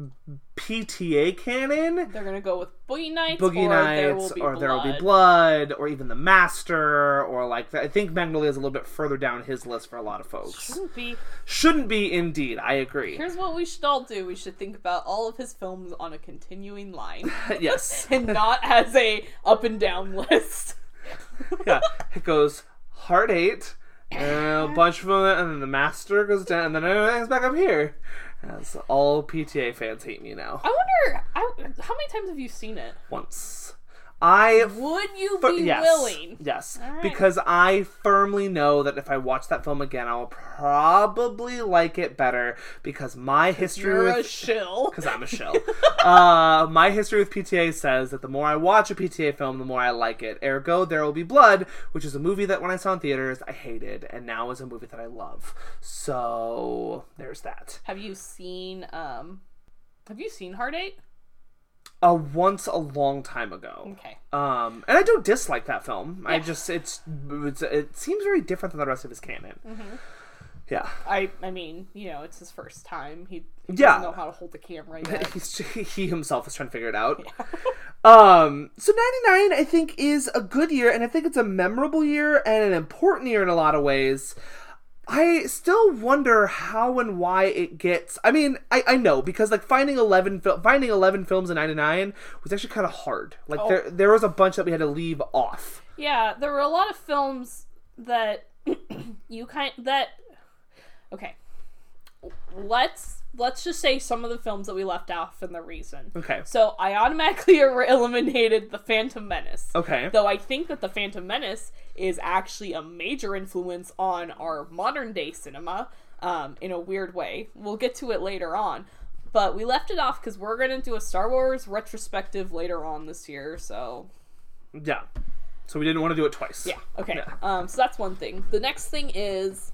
PTA canon, They're gonna go with Boogie Nights, Boogie or there will Nights, be or blood. There Will Be Blood, or even The Master, or like I think Magnolia is a little bit further down his list for a lot of folks. Shouldn't be. Shouldn't be indeed. I agree. Here's what we should all do: we should think about all of his films on a continuing line, yes. and not as a up and down list. yeah. It goes Hard Eight, and a bunch of them, and then The Master goes down, and then everything's back up here. As all PTA fans hate me now. I wonder I, how many times have you seen it? Once. I Would you But be yes, willing? Yes, right. because I firmly know that if I watch that film again, I will probably like it better because my history You're a with shill. because I'm a shell. uh, my history with PTA says that the more I watch a PTA film, the more I like it. Ergo, There Will Be Blood, which is a movie that when I saw in theaters I hated, and now is a movie that I love. So there's that. Have you seen um? Have you seen Hard Eight? Uh, once a long time ago. Okay. Um, and I don't dislike that film. I just it's, it's it seems very different than the rest of his canon. Mm-hmm. Yeah, I I mean, you know, it's his first time. He, he Yeah. doesn't know how to hold the camera yet. He's, he himself is trying to figure it out. Um, so ninety nine, I think, is a good year, and I think it's a memorable year and an important year in a lot of ways. I still wonder how and why it gets. I mean, I, I know because like finding eleven fil- finding eleven films in ninety nine was actually kind of hard. Like Oh. there there was a bunch that we had to leave off. Yeah, there were a lot of films that you kind that okay. Let's let's just say some of the films that we left off and the reason. Okay. So I automatically eliminated the Phantom Menace. Okay. Though I think that the Phantom Menace is actually a major influence on our modern day cinema, um, in a weird way. We'll get to it later on. But we left it off because we're gonna do a Star Wars retrospective later on this year, so Yeah. So we didn't want to do it twice. yeah, okay. Um, so that's one thing. The next thing is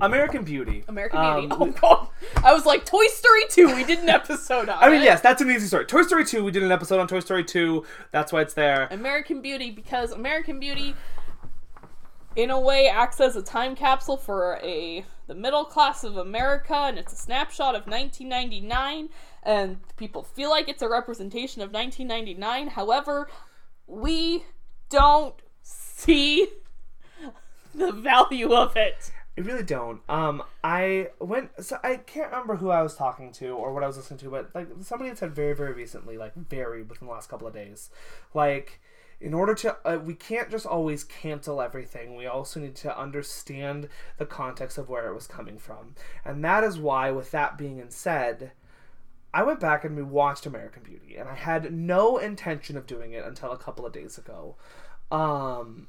American Beauty. American Beauty. Um, oh god, I was like Toy Story two. We did an episode on. I mean, it. yes, that's an easy story. Toy Story 2, we did an episode on Toy Story 2. That's why it's there. American Beauty because American Beauty, in a way, acts as a time capsule for a the middle class of America, and it's a snapshot of 1999. And people feel like it's a representation of 1999. However, we don't see the value of it. I really don't. Um, I went. So I can't remember who I was talking to or what I was listening to, but like somebody had said very, very recently, like very within the last couple of days, like in order to, uh, we can't just always cancel everything. We also need to understand the context of where it was coming from, and that is why, with that being said. I went back and we watched American Beauty, and I had no intention of doing it until a couple of days ago. Um,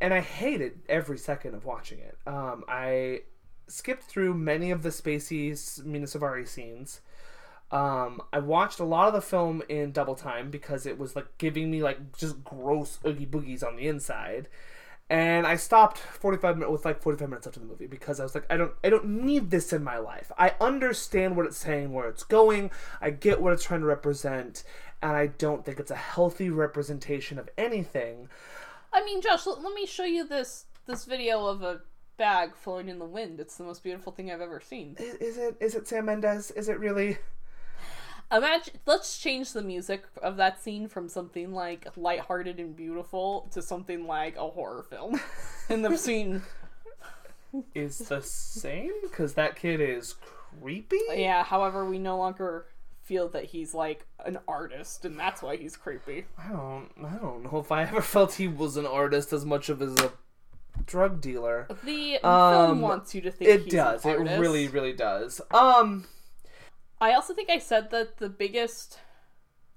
and I hated every second of watching it. Um, I skipped through many of the spacey s- Mena Suvari scenes. Um, I watched a lot of the film in double time because it was like giving me like just gross oogie boogies on the inside. And I stopped 45 minutes with like 45 minutes left of the movie because I was like, I don't, I don't need this in my life. I understand what it's saying, where it's going. I get what it's trying to represent, and I don't think it's a healthy representation of anything. I mean, Josh, let, let me show you this this video of a bag flowing in the wind. It's the most beautiful thing I've ever seen. Is, is it? Is it Sam Mendes? Is it really? Imagine. Let's change the music of that scene from something like lighthearted and beautiful to something like a horror film. and the scene, Is the same? Because that kid is creepy. yeah. However, we no longer feel that he's like an artist, and that's why he's creepy. I don't. I don't know if I ever felt he was an artist as much of as a drug dealer. The Um, film wants you to think It he's does. It really, really does. Um. I also think I said that the biggest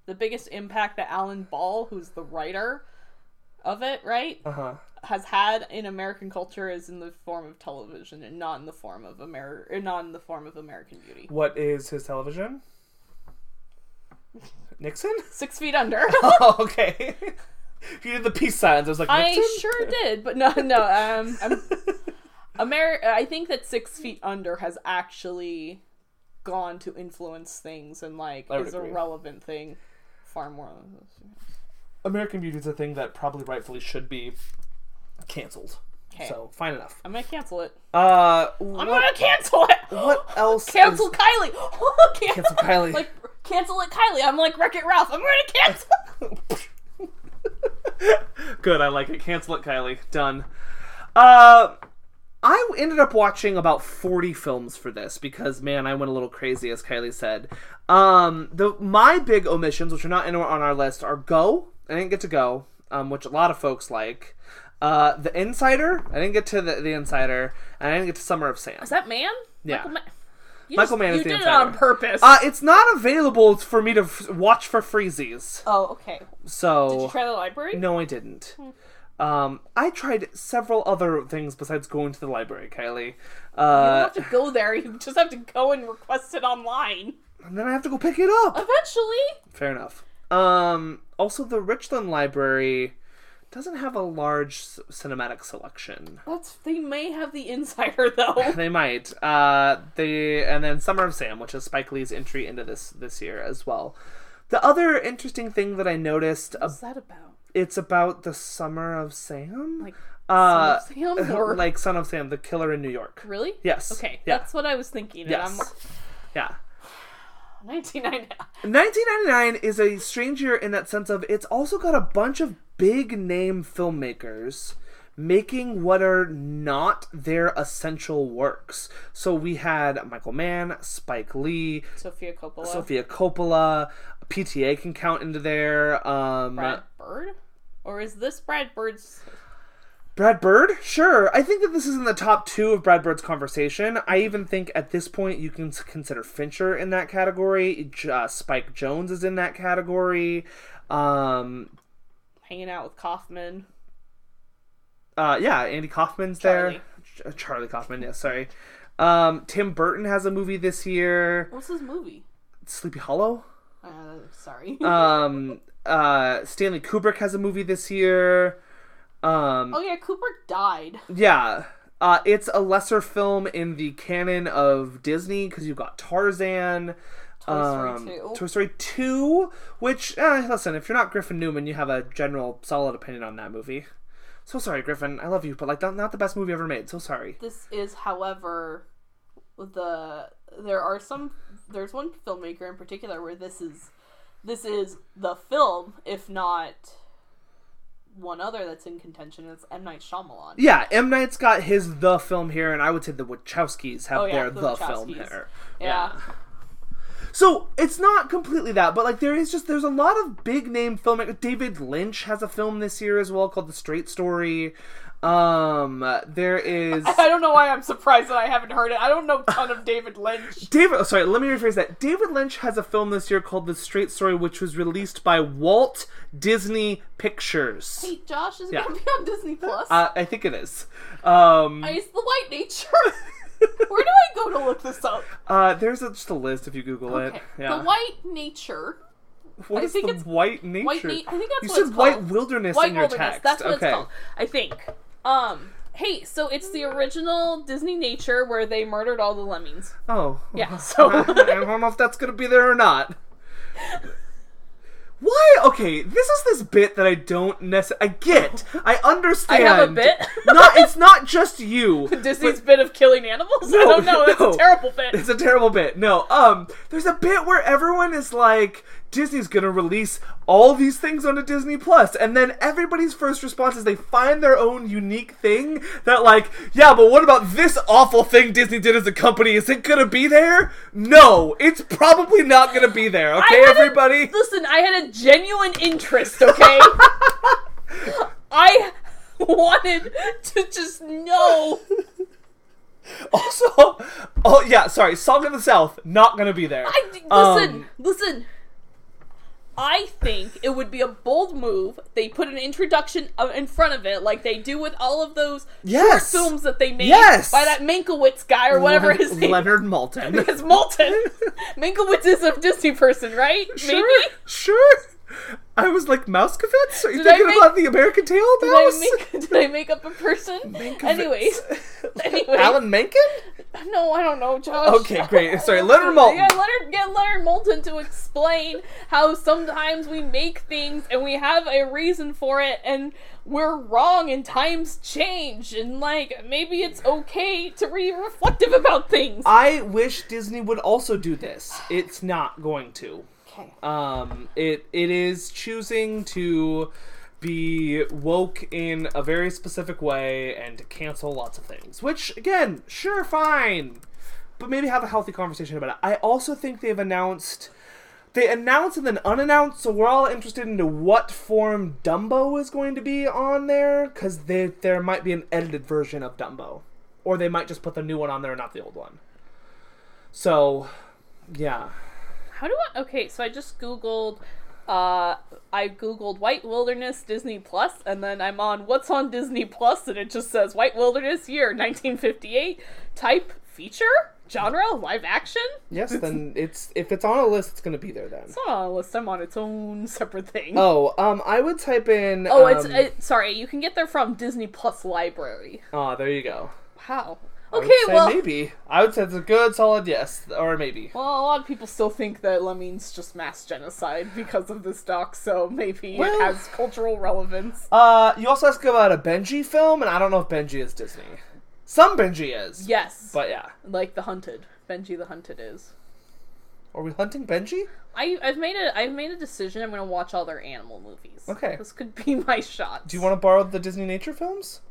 the biggest impact that Alan Ball, who's the writer of it, right, Uh huh. has had in American culture is in the form of television and not in the form of Amer not in the form of American Beauty. What is his television? Nixon? Six feet under. oh, okay. If you did the peace signs. I was like, I sure did, but no, no. Um, I'm, Amer- I think that Six Feet Under has actually gone to influence things and like is agree. a relevant thing far more. American Beauty is a thing that probably rightfully should be canceled. Okay. So fine enough. I'm gonna cancel it. Uh, I'm gonna cancel it. what else? Cancel is- Kylie. cancel, Cancel Kylie. Like cancel it, Kylie. I'm like Wreck It Ralph. I'm gonna cancel. Good, I like it. Cancel it, Kylie. Done. Uh, I ended up watching about 40 films for this because, man, I went a little crazy, as Kylie said. Um, the my big omissions, which are not anywhere on our list, are Go. I didn't get to Go, um, which a lot of folks like. Uh, The Insider. I didn't get to the, the Insider, and I didn't get to Summer of Sam. Is that man? Yeah. Michael, Ma- you Michael just- Mann is You the did it insider. on purpose. Uh, it's not available for me to f- watch for freezies. oh, okay. So Did you try the library? No, I didn't. Um, I tried several other things besides going to the library, Kylie. You Uh, don't have to go there. You just have to go and request it online. and then I have to go pick it up. Eventually. Fair enough. Um, also, the Richland Library doesn't have a large s- cinematic selection. That's they may have the insider though. They might. Uh, they and then Summer of Sam, which is Spike Lee's entry into this this year as well. The other interesting thing that I noticed, What's that about? it's about the Summer of Sam, Like uh, Son of Sam or like Son of Sam, the killer in New York. really? Yes. Okay, Yeah. that's what I was thinking. Yes. Yeah. 1990. 1999 is a strange year in that sense of it's also got a bunch of big name filmmakers making what are not their essential works. So we had Michael Mann, Spike Lee, Sofia Coppola. Sofia Coppola, PTA can count into there. Um, Brad Bird? Or is this Brad Bird's Brad Bird, sure. I think that this is in the top two of Brad Bird's conversation. I even think at this point you can consider Fincher in that category. Uh, Spike Jonze is in that category. Um, hanging out with Kaufman? uh, yeah, Andy Kaufman's Charlie. there. Ch- Charlie Kaufman, yes, sorry. Um, Tim Burton has a movie this year. What's his movie? Sleepy Hollow. Uh, sorry. Um, uh, Stanley Kubrick has a movie this year. Um, oh yeah, Cooper died. Yeah. Uh, it's a lesser film in the canon of Disney because you've got Tarzan, Toy Story um, 2. Toy Story 2, which, eh, listen, if you're not Griffin Newman, you have a general solid opinion on that movie. So sorry, Griffin. I love you, but like, not, not the best movie ever made. So sorry. This is, however, the there are some there's one filmmaker in particular where this is this is the film, if not one other that's in contention. It's M Night Shyamalan. Yeah, M. Night's got his the film here, and I would say the Wachowskis have Oh, yeah, their the the, film here. Yeah. So it's not completely that, but like there is just there's a lot of big name filmmakers. David Lynch has a film this year as well called The Straight Story. Um, there is I don't know why I'm surprised that I haven't heard it. I don't know a ton of David Lynch. David. Oh, sorry, let me rephrase that. David Lynch has a film this year called The Straight Story, which was released by Walt Disney Pictures. Hey, Josh is Yeah. gonna be on Disney Plus. Uh, I think it is. Um, It's the White Nature. Where do I go to look this up? uh, there's a, just a list if you Google Okay. it. Yeah. The White Nature. what I is think the it's white nature? White Na- I think that's you what said it's white called. wilderness White in your Wilderness. text. That's what okay. it's called. I think. Um. Hey, so it's the original Disney Nature where they murdered all the lemmings. Oh. Yeah. So I don't know if that's gonna be there or not. Why? Okay, this is this bit that I don't necessarily. I get. I understand. I have a bit. not. It's not just you. Disney's bit of killing animals. I No, don't know. That's no. a terrible bit. It's a terrible bit. No, um, there's a bit where everyone is like, Disney's gonna release all these things onto Disney Plus, and then everybody's first response is they find their own unique thing that, like, yeah, but what about this awful thing Disney did as a company? Is it gonna be there? No, it's probably not gonna be there. Okay, had a- everybody. Listen, I had a genuine interest. Okay. I wanted to just know. Also, oh yeah, sorry, Song of the South not gonna be there. I listen, Um, listen. I think it would be a bold move. They put an introduction uh, in front of it, like they do with all of those Yes. short films that they made Yes. by that Mankiewicz guy or whatever his name Leonard Maltin. is. Moulton. Mankiewicz is a Disney person, right? Sure, Maybe. sure. I was like Mousekevitz. Are you Did thinking make- about the American Tail Did I mouse? make did I make up a person? Mankiewicz. Anyways, anyway. Alan Menken. No, I don't know, Josh. Okay, great. Sorry, Leonard Maltin. Yeah, Leonard, get Leonard Moulton to explain how sometimes we make things and we have a reason for it, and we're wrong, and times change, and like maybe it's okay to be reflective about things. I wish Disney would also do this. It's not going to. Okay. Um, it it is choosing to be woke in a very specific way and to cancel lots of things. Which again, sure, fine, but maybe have a healthy conversation about it. I also think they've announced. They announced and then unannounced, so we're all interested into what form Dumbo is going to be on there, because there might be an edited version of Dumbo, or they might just put the new one on there, and not the old one. So, yeah. How do I? Okay, so I just googled. Uh, I googled White Wilderness Disney Plus, and then I'm on what's on Disney Plus, and it just says White Wilderness year 1958, type feature, genre live action. Yes, then it's if it's on a list, it's gonna be there then. It's not on a list. I'm on its own separate thing. Oh, um, I would type in. Oh, it's um, it, sorry. You can get there from Disney Plus library. Oh, there you go. Wow. I would Okay, say well, maybe I would say it's a good, solid yes, or maybe. well, a lot of people still think that Lemmings just mass genocide because of this doc, so maybe Well- it has cultural relevance. Uh, you also asked about a Benji film, and I don't know if Benji is Disney. Some Benji is. Yes, But yeah, like the Hunted. Benji the Hunted is. are we hunting Benji? I I've made a I've made a decision. I'm gonna watch all their animal movies. Okay. this could be my shot. Do you want to borrow the Disney nature films?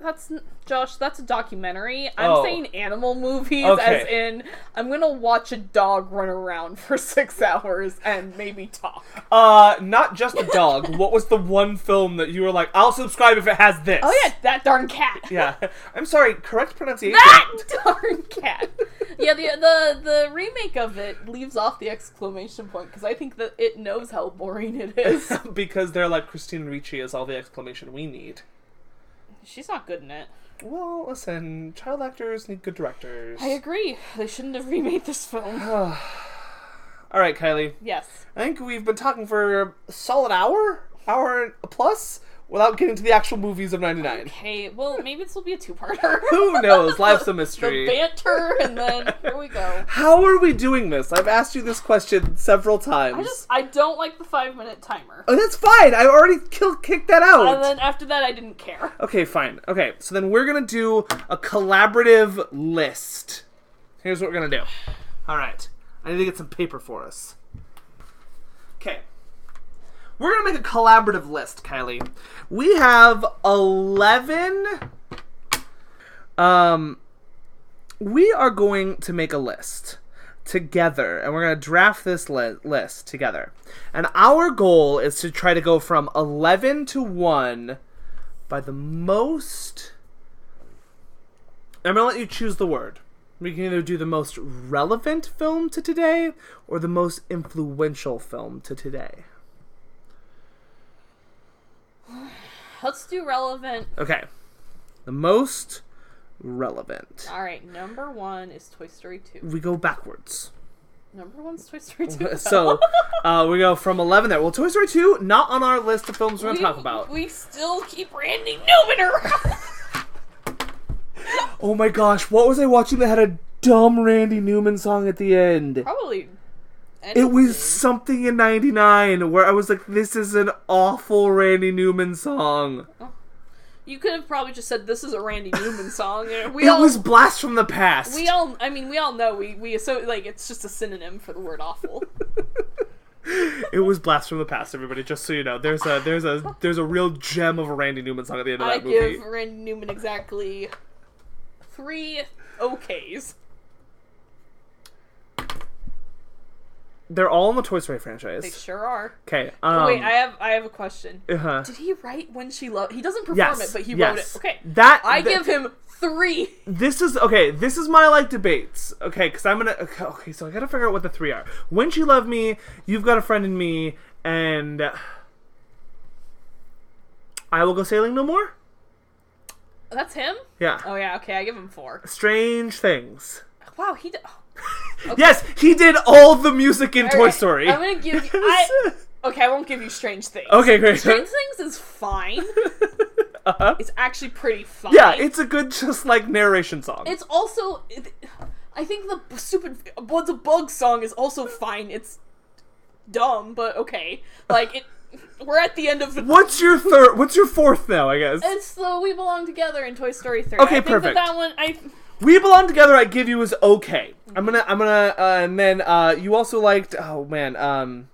That's Josh. That's a documentary. I'm Oh. saying animal movies, Okay. as in I'm gonna watch a dog run around for six hours and maybe talk. Uh, not just a dog. what was the one film that you were like, I'll subscribe if it has this? Oh yeah, that darn cat. Yeah. I'm sorry. Correct pronunciation. That darn cat. Yeah, the the the remake of it leaves off the exclamation point because I think that it knows how boring it is. because they're like Christina Ricci is all the exclamation we need. She's not good in it. Well, listen, child actors need good directors. I agree. They shouldn't have remade this film. All right, Kylie. yes. I think we've been talking for a solid hour, hour plus, without getting to the actual movies of '99. Okay, well maybe this will be a two-parter. Who knows? Life's a mystery. the banter, and then here we go. How are we doing this? I've asked you this question several times. I just I don't like the five-minute timer. Oh, that's fine. I already kill- kicked that out. And then after that, I didn't care. Okay, fine. Okay, so then we're gonna do a collaborative list. Here's what we're gonna do. All right, I need to get some paper for us. Okay, we're gonna make a collaborative list, Kylie. We have eleven. Um, we are going to make a list together and we're to draft this li- list together. And our goal is to try to go from 11 to 1 by the most. I'm to let you choose the word. We can either do the most relevant film to today or the most influential film to today. Let's do relevant. Okay. The most relevant. All right, number one is Toy Story 2. We go backwards. Number one's Toy Story 2. So uh, we go from 11 there. Well, Toy Story 2, not on our list of films we're going to talk about. we still keep Randy Newman around. Oh my gosh, what was I watching that had a dumb Randy Newman song at the end? Probably. It was something in 99 where I was like, this is an awful Randy Newman song. Oh. You could have probably just said this is a Randy Newman song. We It all, was Blast from the Past. we all. I mean, we all know we we so like it's just a synonym for the word awful. it was Blast from the Past, everybody, just so you know. There's a there's a there's a real gem of a Randy Newman song at the end of I that movie. I give Randy Newman exactly three OKs. They're all in the Toy Story franchise. They sure are. Okay. Um, Wait, I have I have a question. uh-huh. Did he write when she loved? He doesn't perform Yes. it, but he yes. wrote it. Okay, That I th- give him three. This is okay. This is my like debates. Okay, because I'm gonna. Okay, okay, so I gotta figure out what the three are. When she loved me, you've got a friend in me, and I will go sailing no more. That's him. Yeah. Oh yeah. Okay, I give him four. Strange things. Wow, he. D- Yes, he did all the music in Toy Alright, Story. I'm gonna give you. I, okay, I won't give you Strange Things. okay, great. Strange Things is fine. Uh-huh. It's actually pretty fun. Yeah, it's a good just like narration song. It's also, it, I think the stupid "What's a Bug" song is also fine. It's dumb, but okay. Like it, we're at the end of the. What's your third? What's your fourth now? I guess It's the "We Belong Together" in Toy Story Three. Okay, I think perfect. That, that one, I we belong together. I give you is okay. I'm gonna. I'm gonna. Uh, and then uh, you also liked. Oh man. Um,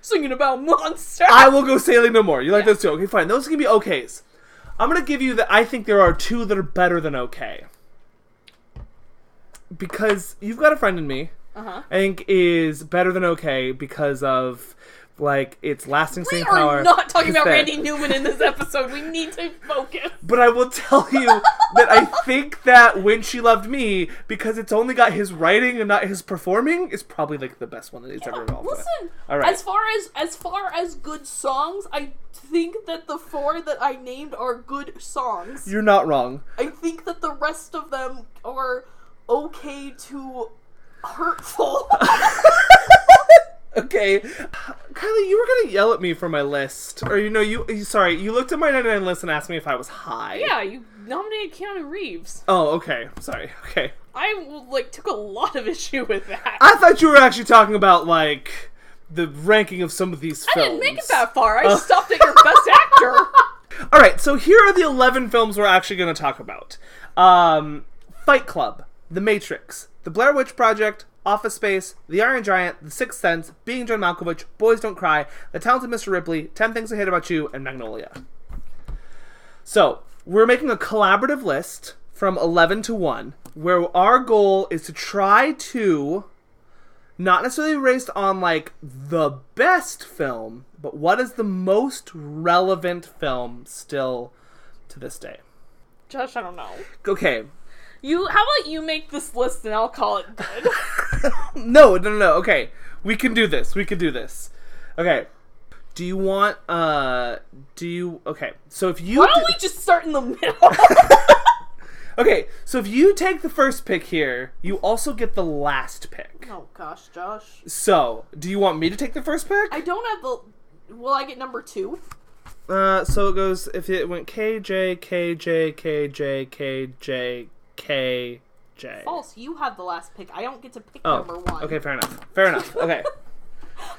singing about monsters. I will go sailing no more. You like Yeah. those two? Okay, fine. Those can be okays. I'm gonna give you that. I think there are two that are better than okay. Because you've got a friend in me. Uh huh. I think is better than okay because of like its lasting We staying power. are not talking about that- Randy Newman in this episode. We need to focus. But I will tell you that I think that when she loved me, because it's only got his writing and not his performing, is probably like the best one that he's ever involved with. Listen, All right. as far as as far as good songs, I think that the four that I named are good songs. You're not wrong. I think that the rest of them are okay to hurtful. Okay, Kylie, you were gonna yell at me for my list, or you know, you you- sorry, you looked at my 99 list and asked me if I was high. yeah, you nominated Keanu Reeves. Oh, okay. Sorry. Okay. I like took a lot of issue with that. I thought you were actually talking about like the ranking of some of these films. I didn't make it that far. I Oh. stopped at your best actor. All right, so here are the 11 films we're actually going to talk about um, Fight Club, The Matrix, The Blair Witch Project, Office Space, The Iron Giant, The Sixth Sense, Being John Malkovich, Boys Don't Cry, The Talented Mr. Ripley, 10 Things I Hate About You, and Magnolia. So, we're making a collaborative list from 11 to 1, where our goal is to try to not necessarily based on like the best film, but what is the most relevant film still to this day? Josh, I don't know. Okay. You, how about you make this list and I'll call it good. No, no, no, no. Okay. We can do this. We can do this. Okay. Do you want uh do you okay. So if you Why don't we just start in the middle? Okay, so if you take the first pick here, you also get the last pick. oh gosh, Josh. So, do you want me to take the first pick? I don't have the. Will I get number two? Uh, so it goes if it went K J K J K J K J K J. False. You have the last pick. I don't get to pick Oh, number one. okay, fair enough. Fair enough. Okay,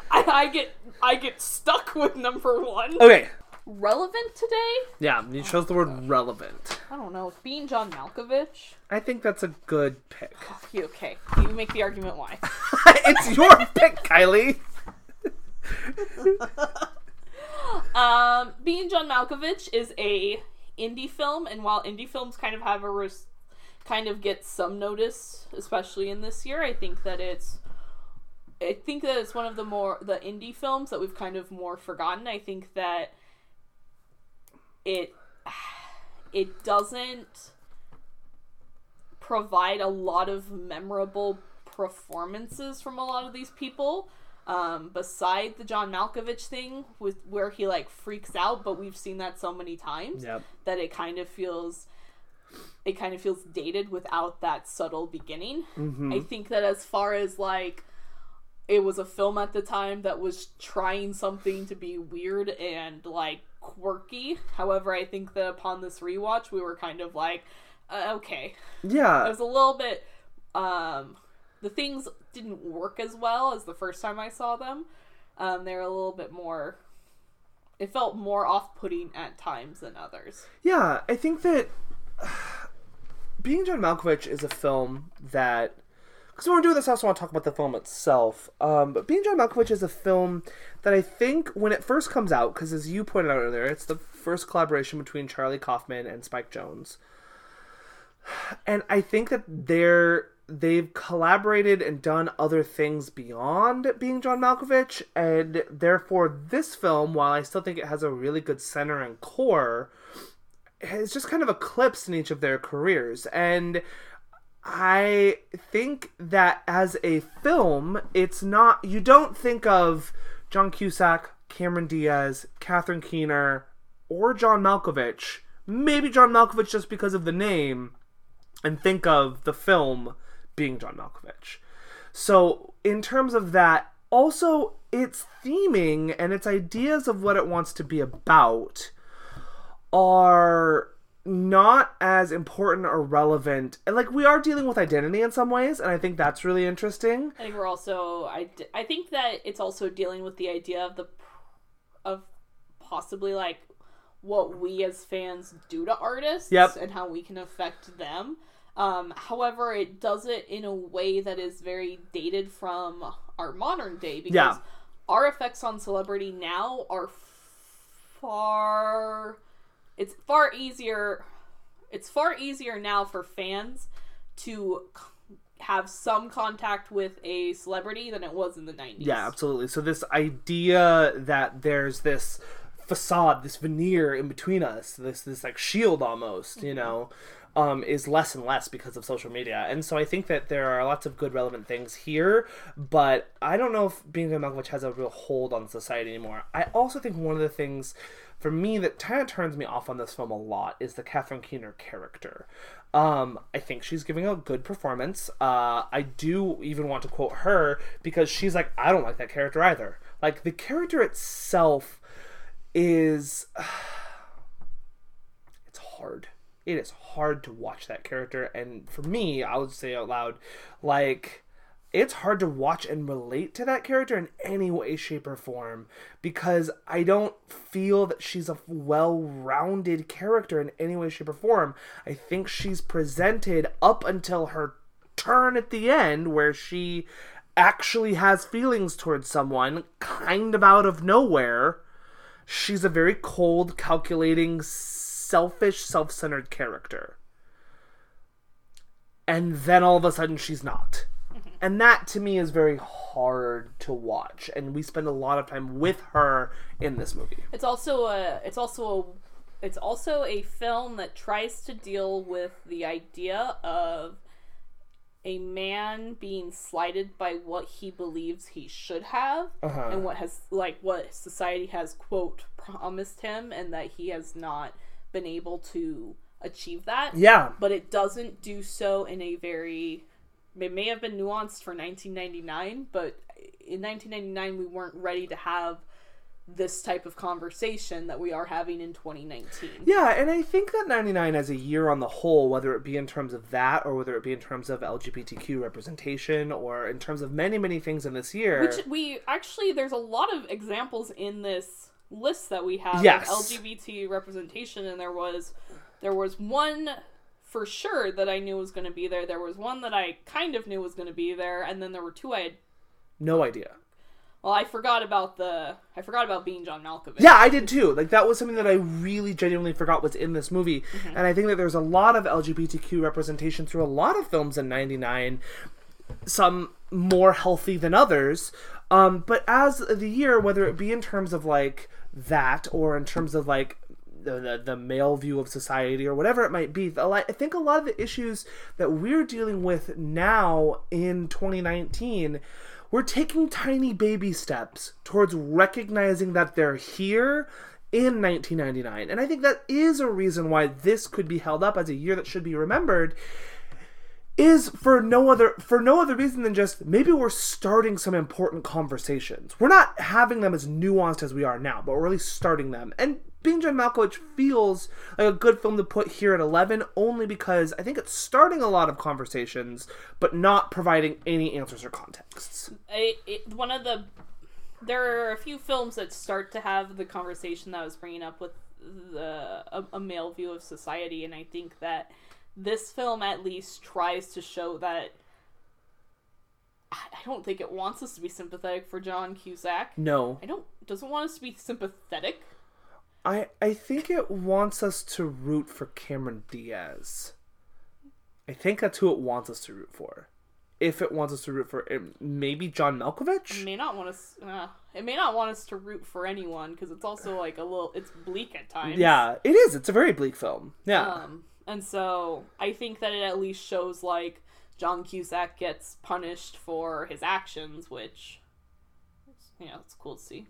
I, I get. I get stuck with number one. okay. Relevant today? Yeah, you chose the word relevant. I don't know. Being John Malkovich. I think that's a good pick. You okay? You make the argument why. it's your pick, Kylie. Um, Being John Malkovich is a indie film, and while indie films kind of have a res- kind of get some notice, especially in this year, I think that it's I think that it's one of the more the indie films that we've kind of more forgotten. I think that it it doesn't provide a lot of memorable performances from a lot of these people. Um, beside the John Malkovich thing, with where he like freaks out, but we've seen that so many times Yep. that it kind of feels it kind of feels dated without that subtle beginning. I think that as far as like it was a film at the time that was trying something to be weird and like quirky. However, I think that upon this rewatch, we were kind of like, uh, okay, yeah, it was a little bit. Um, the things didn't work as well as the first time I saw them. Um, they're a little bit more. It felt more off-putting at times than others. yeah. I think that being John Malkovich is a film that because when we're doing this, I also want to talk about the film itself. Um, but being John Malkovich is a film that I think when it first comes out, because as you pointed out earlier, it's the first collaboration between Charlie Kaufman and Spike Jonze. And I think that they're they've collaborated and done other things beyond being John Malkovich, and therefore this film, while I still think it has a really good center and core, has just kind of eclipsed in each of their careers. And I think that as a film, it's not, you don't think of John Cusack, Cameron Diaz, Catherine Keener, or John Malkovich. Maybe John Malkovich just because of the name, and think of the film being John Malkovich. So, in terms of that, also its theming and its ideas of what it wants to be about are not as important or relevant and like we are dealing with identity in some ways and i think that's really interesting I think we're also I, I think that it's also dealing with the idea of the of possibly like what we as fans do to artists Yep. and how we can affect them. Um, however, it does it in a way that is very dated from our modern day because Yeah. our effects on celebrity now are far it's far easier it's far easier now for fans to c- have some contact with a celebrity than it was in the 90s. Yeah, absolutely. So this idea that there's this facade, this veneer in between us, this this like shield almost, you know, um, is less and less because of social media. And so I think that there are lots of good relevant things here, but I don't know if being a Malkovich has a real hold on society anymore. I also think one of the things for me that kind of turns me off on this film a lot is the Catherine Keener character. Um, I think she's giving a good performance. Uh, I do even want to quote her because she's like, I don't like that character either. Like the character itself is, it's hard. It is hard to watch that character, and for me, I would say out loud, like it's hard to watch and relate to that character in any way, shape, or form because I don't feel that she's a well rounded character in any way, shape, or form. I think she's presented up until her turn at the end where she actually has feelings towards someone kind of out of nowhere. She's a very cold, calculating, selfish, self centered character. And then all of a sudden she's not and that to me is very hard to watch. And we spend a lot of time with her in this movie. It's also a it's also a it's also a film that tries to deal with the idea of a man being slighted by what he believes he should have Uh-huh. and what has like what society has quote promised him and that he has not been able to achieve that. Yeah. But it doesn't do so in a very it may have been nuanced for 1999 but in 1999 we weren't ready to have this type of conversation that we are having in 2019 yeah and i think that 99 as a year on the whole whether it be in terms of that or whether it be in terms of lgbtq representation or in terms of many many things in this year which we actually there's a lot of examples in this list that we have Yes. of lgbt representation and there was there was one for sure that i knew was going to be there there was one that i kind of knew was going to be there and then there were two i had no idea Well, I forgot about the I forgot about being John Malkovich. Yeah, I did too. Like that was something that I really genuinely forgot was in this movie. And I think that there's a lot of LGBTQ representation through a lot of films in 99, some more healthy than others. Um, but as the year, whether it be in terms of like that or in terms of like the, the, the male view of society or whatever it might be, I think a lot of the issues that we're dealing with now in 2019 we're taking tiny baby steps towards recognizing that they're here in 1999 and i think that is a reason why this could be held up as a year that should be remembered is for no other for no other reason than just maybe we're starting some important conversations. We're not having them as nuanced as we are now, but we're really starting them. And being John Malkovich feels like a good film to put here at 11 only because I think it's starting a lot of conversations but not providing any answers or contexts. It, it, one of the there are a few films that start to have the conversation that I was bringing up with the a, a male view of society, and I think that this film at least tries to show that. I I don't think it wants us to be sympathetic for John Cusack. No. I don't doesn't want us to be sympathetic. I I think it wants us to root for Cameron Diaz. I think that's who it wants us to root for. If it wants us to root for eh, maybe John Malkovich? It may not want us. Uh, it may not want us to root for anyone because it's also like a little. It's bleak at times. Yeah, it is. It's a very bleak film. Yeah. Um, and so I think that it at least shows like John Cusack gets punished for his actions, which you know it's cool to see.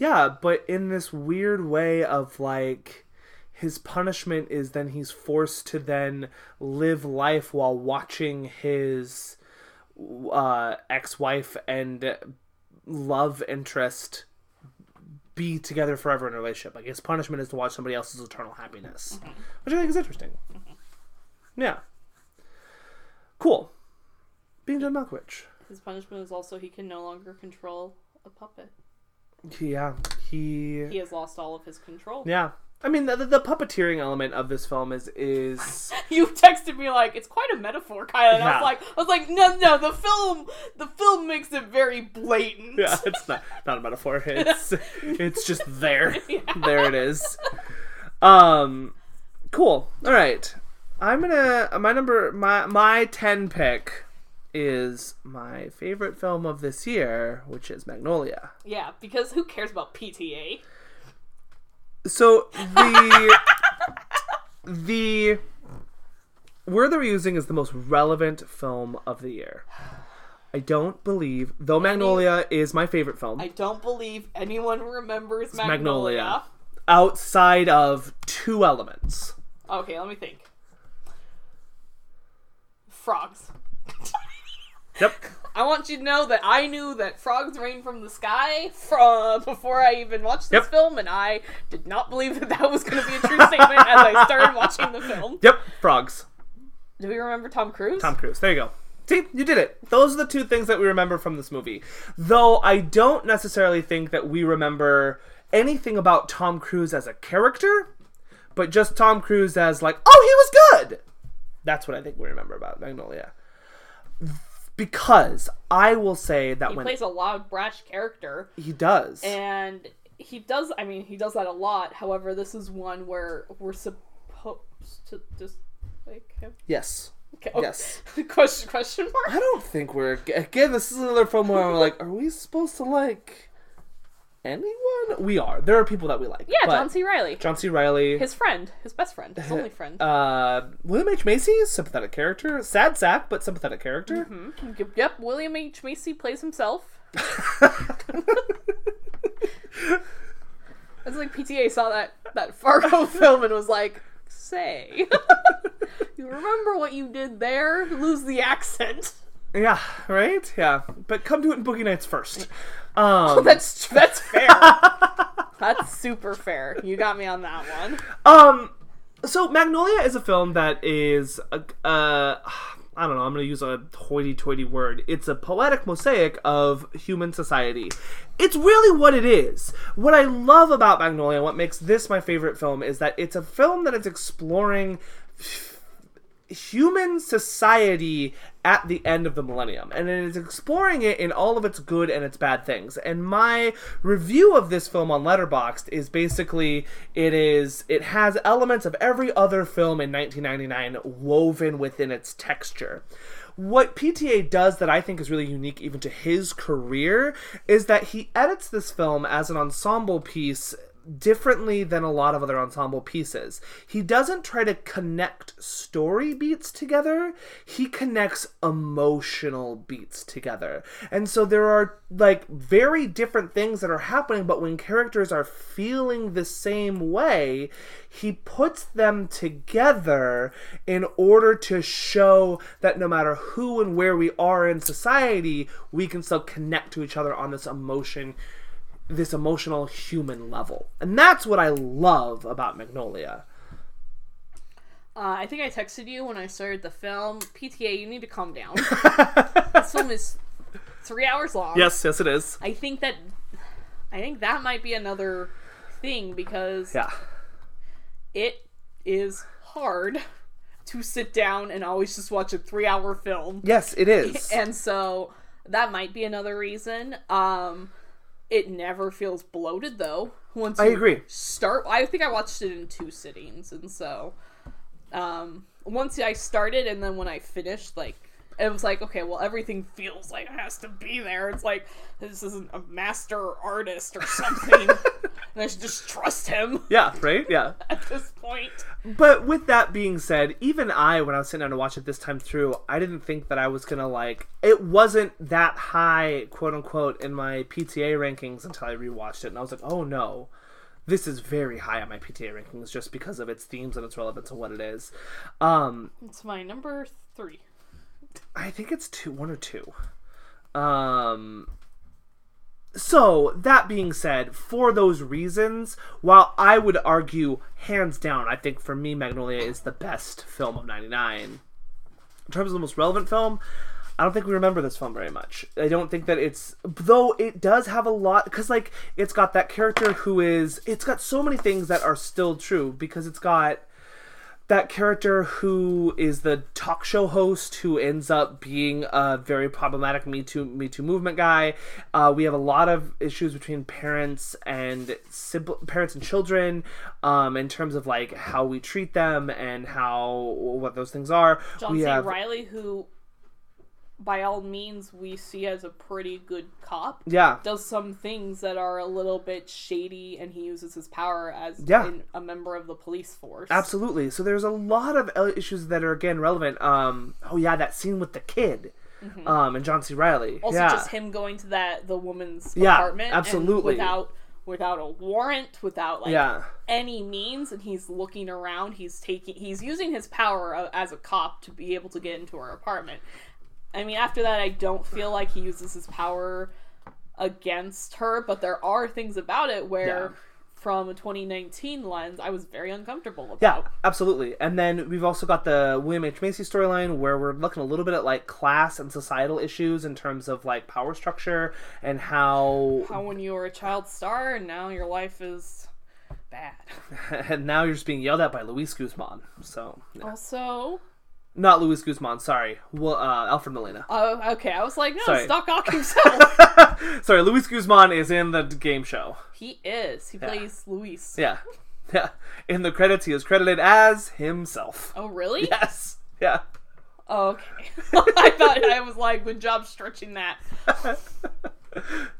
Yeah, but in this weird way of like his punishment is then he's forced to then live life while watching his uh ex-wife and love interest be together forever in a relationship. Like his punishment is to watch somebody else's eternal happiness, which I think is interesting. Yeah, cool. Being John Malkovich. His punishment is also he can no longer control a puppet. Yeah, he. He has lost all of his control. Yeah, I mean the, the, puppeteering element of this film is is You texted me like it's quite a metaphor, Kyle, and I was like, I was like, no, no, the film, the film makes it very blatant. yeah, it's not not a metaphor. It's it's just there. Yeah. There it is. Um, cool. All right, I'm gonna my number my my ten pick is my favorite film of this year, which is Magnolia. Yeah, because who cares about PTA? So the the word that we're using is the most relevant film of the year. I don't believe, though Magnolia is my favorite film, I don't believe anyone remembers Magnolia. Magnolia. outside of two elements. Okay, let me think. Frogs. Yep. I want you to know that I knew that frogs rain from the sky from before I even watched this Yep. film, and I did not believe that that was going to be a true statement as I started watching the film. Yep. Frogs. Do we remember Tom Cruise? Tom Cruise. There you go. See, you did it. Those are the two things that we remember from this movie. Though I don't necessarily think that we remember anything about Tom Cruise as a character, but just Tom Cruise as like, oh, he was good. That's what I think we remember about Magnolia. Because I will say that when he when plays a loud, brash character, he does, and he does. I mean, he does that a lot. However, this is one where we're supposed to dislike him. yes, Okay. oh, yes. question? Question mark? I don't think we're again. This is another film where I'm like, are we supposed to like anyone? We are. There are people that we like. Yeah, but- John C. Reilly. John C. Reilly. His friend, his best friend, his only friend. uh, William H. Macy, is sympathetic character. Sad sack, but sympathetic character. Mm-hmm. Yep, William H. Macy plays himself. It's like PTA saw that that Fargo film and was like, "Say, you remember what you did there? Lose the accent." Yeah, right. Yeah, but come to it in Boogie Nights first. Um, That's that's fair. that's super fair. You got me on that one. um, so Magnolia is a film that is, a, uh, I don't know. I'm going to use a hoity-toity word. It's a poetic mosaic of human society. It's really what it is. What I love about Magnolia, what makes this my favorite film, is that it's a film that is exploring human society at the end of the millennium and it is exploring it in all of its good and its bad things. And my review of this film on letterboxd is basically it is it has elements of every other film in 1999 woven within its texture. What PTA does that I think is really unique even to his career is that he edits this film as an ensemble piece differently than a lot of other ensemble pieces. He doesn't try to connect story beats together, he connects emotional beats together. And so there are like very different things that are happening, but when characters are feeling the same way, he puts them together in order to show that no matter who and where we are in society, we can still connect to each other on this emotion this emotional human level. And that's what I love about Magnolia. Uh, I think I texted you when I started the film. PTA, you need to calm down. this film is three hours long. Yes, yes it is. I think that I think that might be another thing because Yeah. it is hard to sit down and always just watch a three hour film. Yes, it is. And so that might be another reason. Um it never feels bloated though. Once I you agree. Start I think I watched it in two sittings and so um once I started and then when I finished like it was like okay well everything feels like it has to be there it's like this isn't a master artist or something and I should just trust him yeah, right? Yeah. at this point But with that being said, even I, when I was sitting down to watch it this time through, I didn't think that I was gonna like. It wasn't that high, quote unquote, in my PTA rankings until I rewatched it, and I was like, oh no, this is very high on my PTA rankings just because of its themes and its relevance and what it is. Um, it's my number three I think it's two, one or two. Um, so that being said, for those reasons, while I would argue hands down, I think for me Magnolia is the best film of '99. In terms of the most relevant film, I don't think we remember this film very much. I don't think that it's though it does have a lot because like it's got that character who is it's got so many things that are still true because it's got that character who is the talk show host who ends up being a very problematic Me Too Me Too movement guy. Uh, we have a lot of issues between parents and sibl- parents and children um, in terms of like how we treat them and how what those things are. John we C. have Reilly, who by all means we see as a pretty good cop, yeah does some things that are a little bit shady, and he uses his power as Yeah. in- a member of the police force. Absolutely. So there's a lot of issues that are again relevant. Um, oh yeah, that scene with the kid, um, and John C. Reilly. Mm-hmm. Also, yeah. just him going to that the woman's Yeah, apartment, absolutely. without without a warrant, without like yeah, any means, and he's looking around. He's taking, he's using his power uh, as a cop to be able to get into her apartment. I mean, after that, I don't feel like he uses his power against her, but there are things about it where, Yeah. from a 2019 lens, I was very uncomfortable about. yeah, absolutely. And then we've also got the William H Macy storyline where we're looking a little bit at like class and societal issues in terms of like power structure and how, How when you were a child star and now your life is bad. and now you're just being yelled at by Luis Guzman. So yeah. Also, not Luis Guzman. Sorry, well, uh, Alfred Molina. oh, okay, I was like, no, Sorry. it's Doc Ock himself. Sorry, Luis Guzman is in the game show. he is. He plays Luis. Yeah. Yeah. In the credits, he is credited as himself. Oh, really? Yes. Yeah. Oh, okay. I thought I was like, good job stretching that.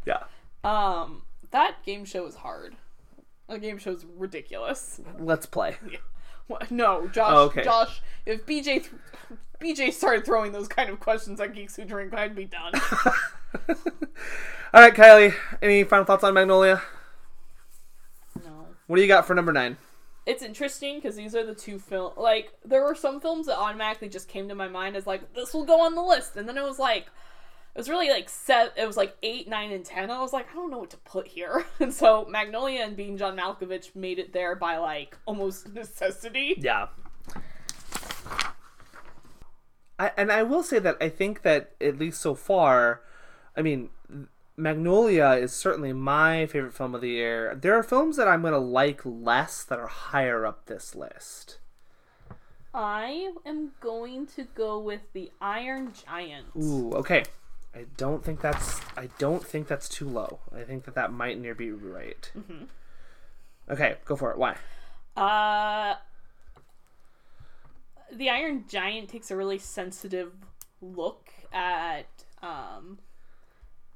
Yeah. Um, that game show is hard. The game show is ridiculous. Let's play. What? No, Josh. Oh, okay. Josh, if BJ th- BJ started throwing those kind of questions at Geeks Who Drink, I'd be done. All right, Kylie. Any final thoughts on Magnolia? no. What do you got for number nine? It's interesting because these are the two film. Like there were some films that automatically just came to my mind as like this will go on the list, and then it was like it was really like set. It was like eight, nine, and ten. I was like I don't know what to put here, and so Magnolia and Being John Malkovich made it there by like almost necessity. Yeah. I, and I will say that I think that at least so far, I mean, Magnolia is certainly my favorite film of the year. There are films that I'm going to like less that are higher up this list. I am going to go with the Iron Giant. Ooh, okay. I don't think that's I don't think that's too low. I think that that might near be right. Okay, go for it. Why? Uh, the Iron Giant takes a really sensitive look at. Um,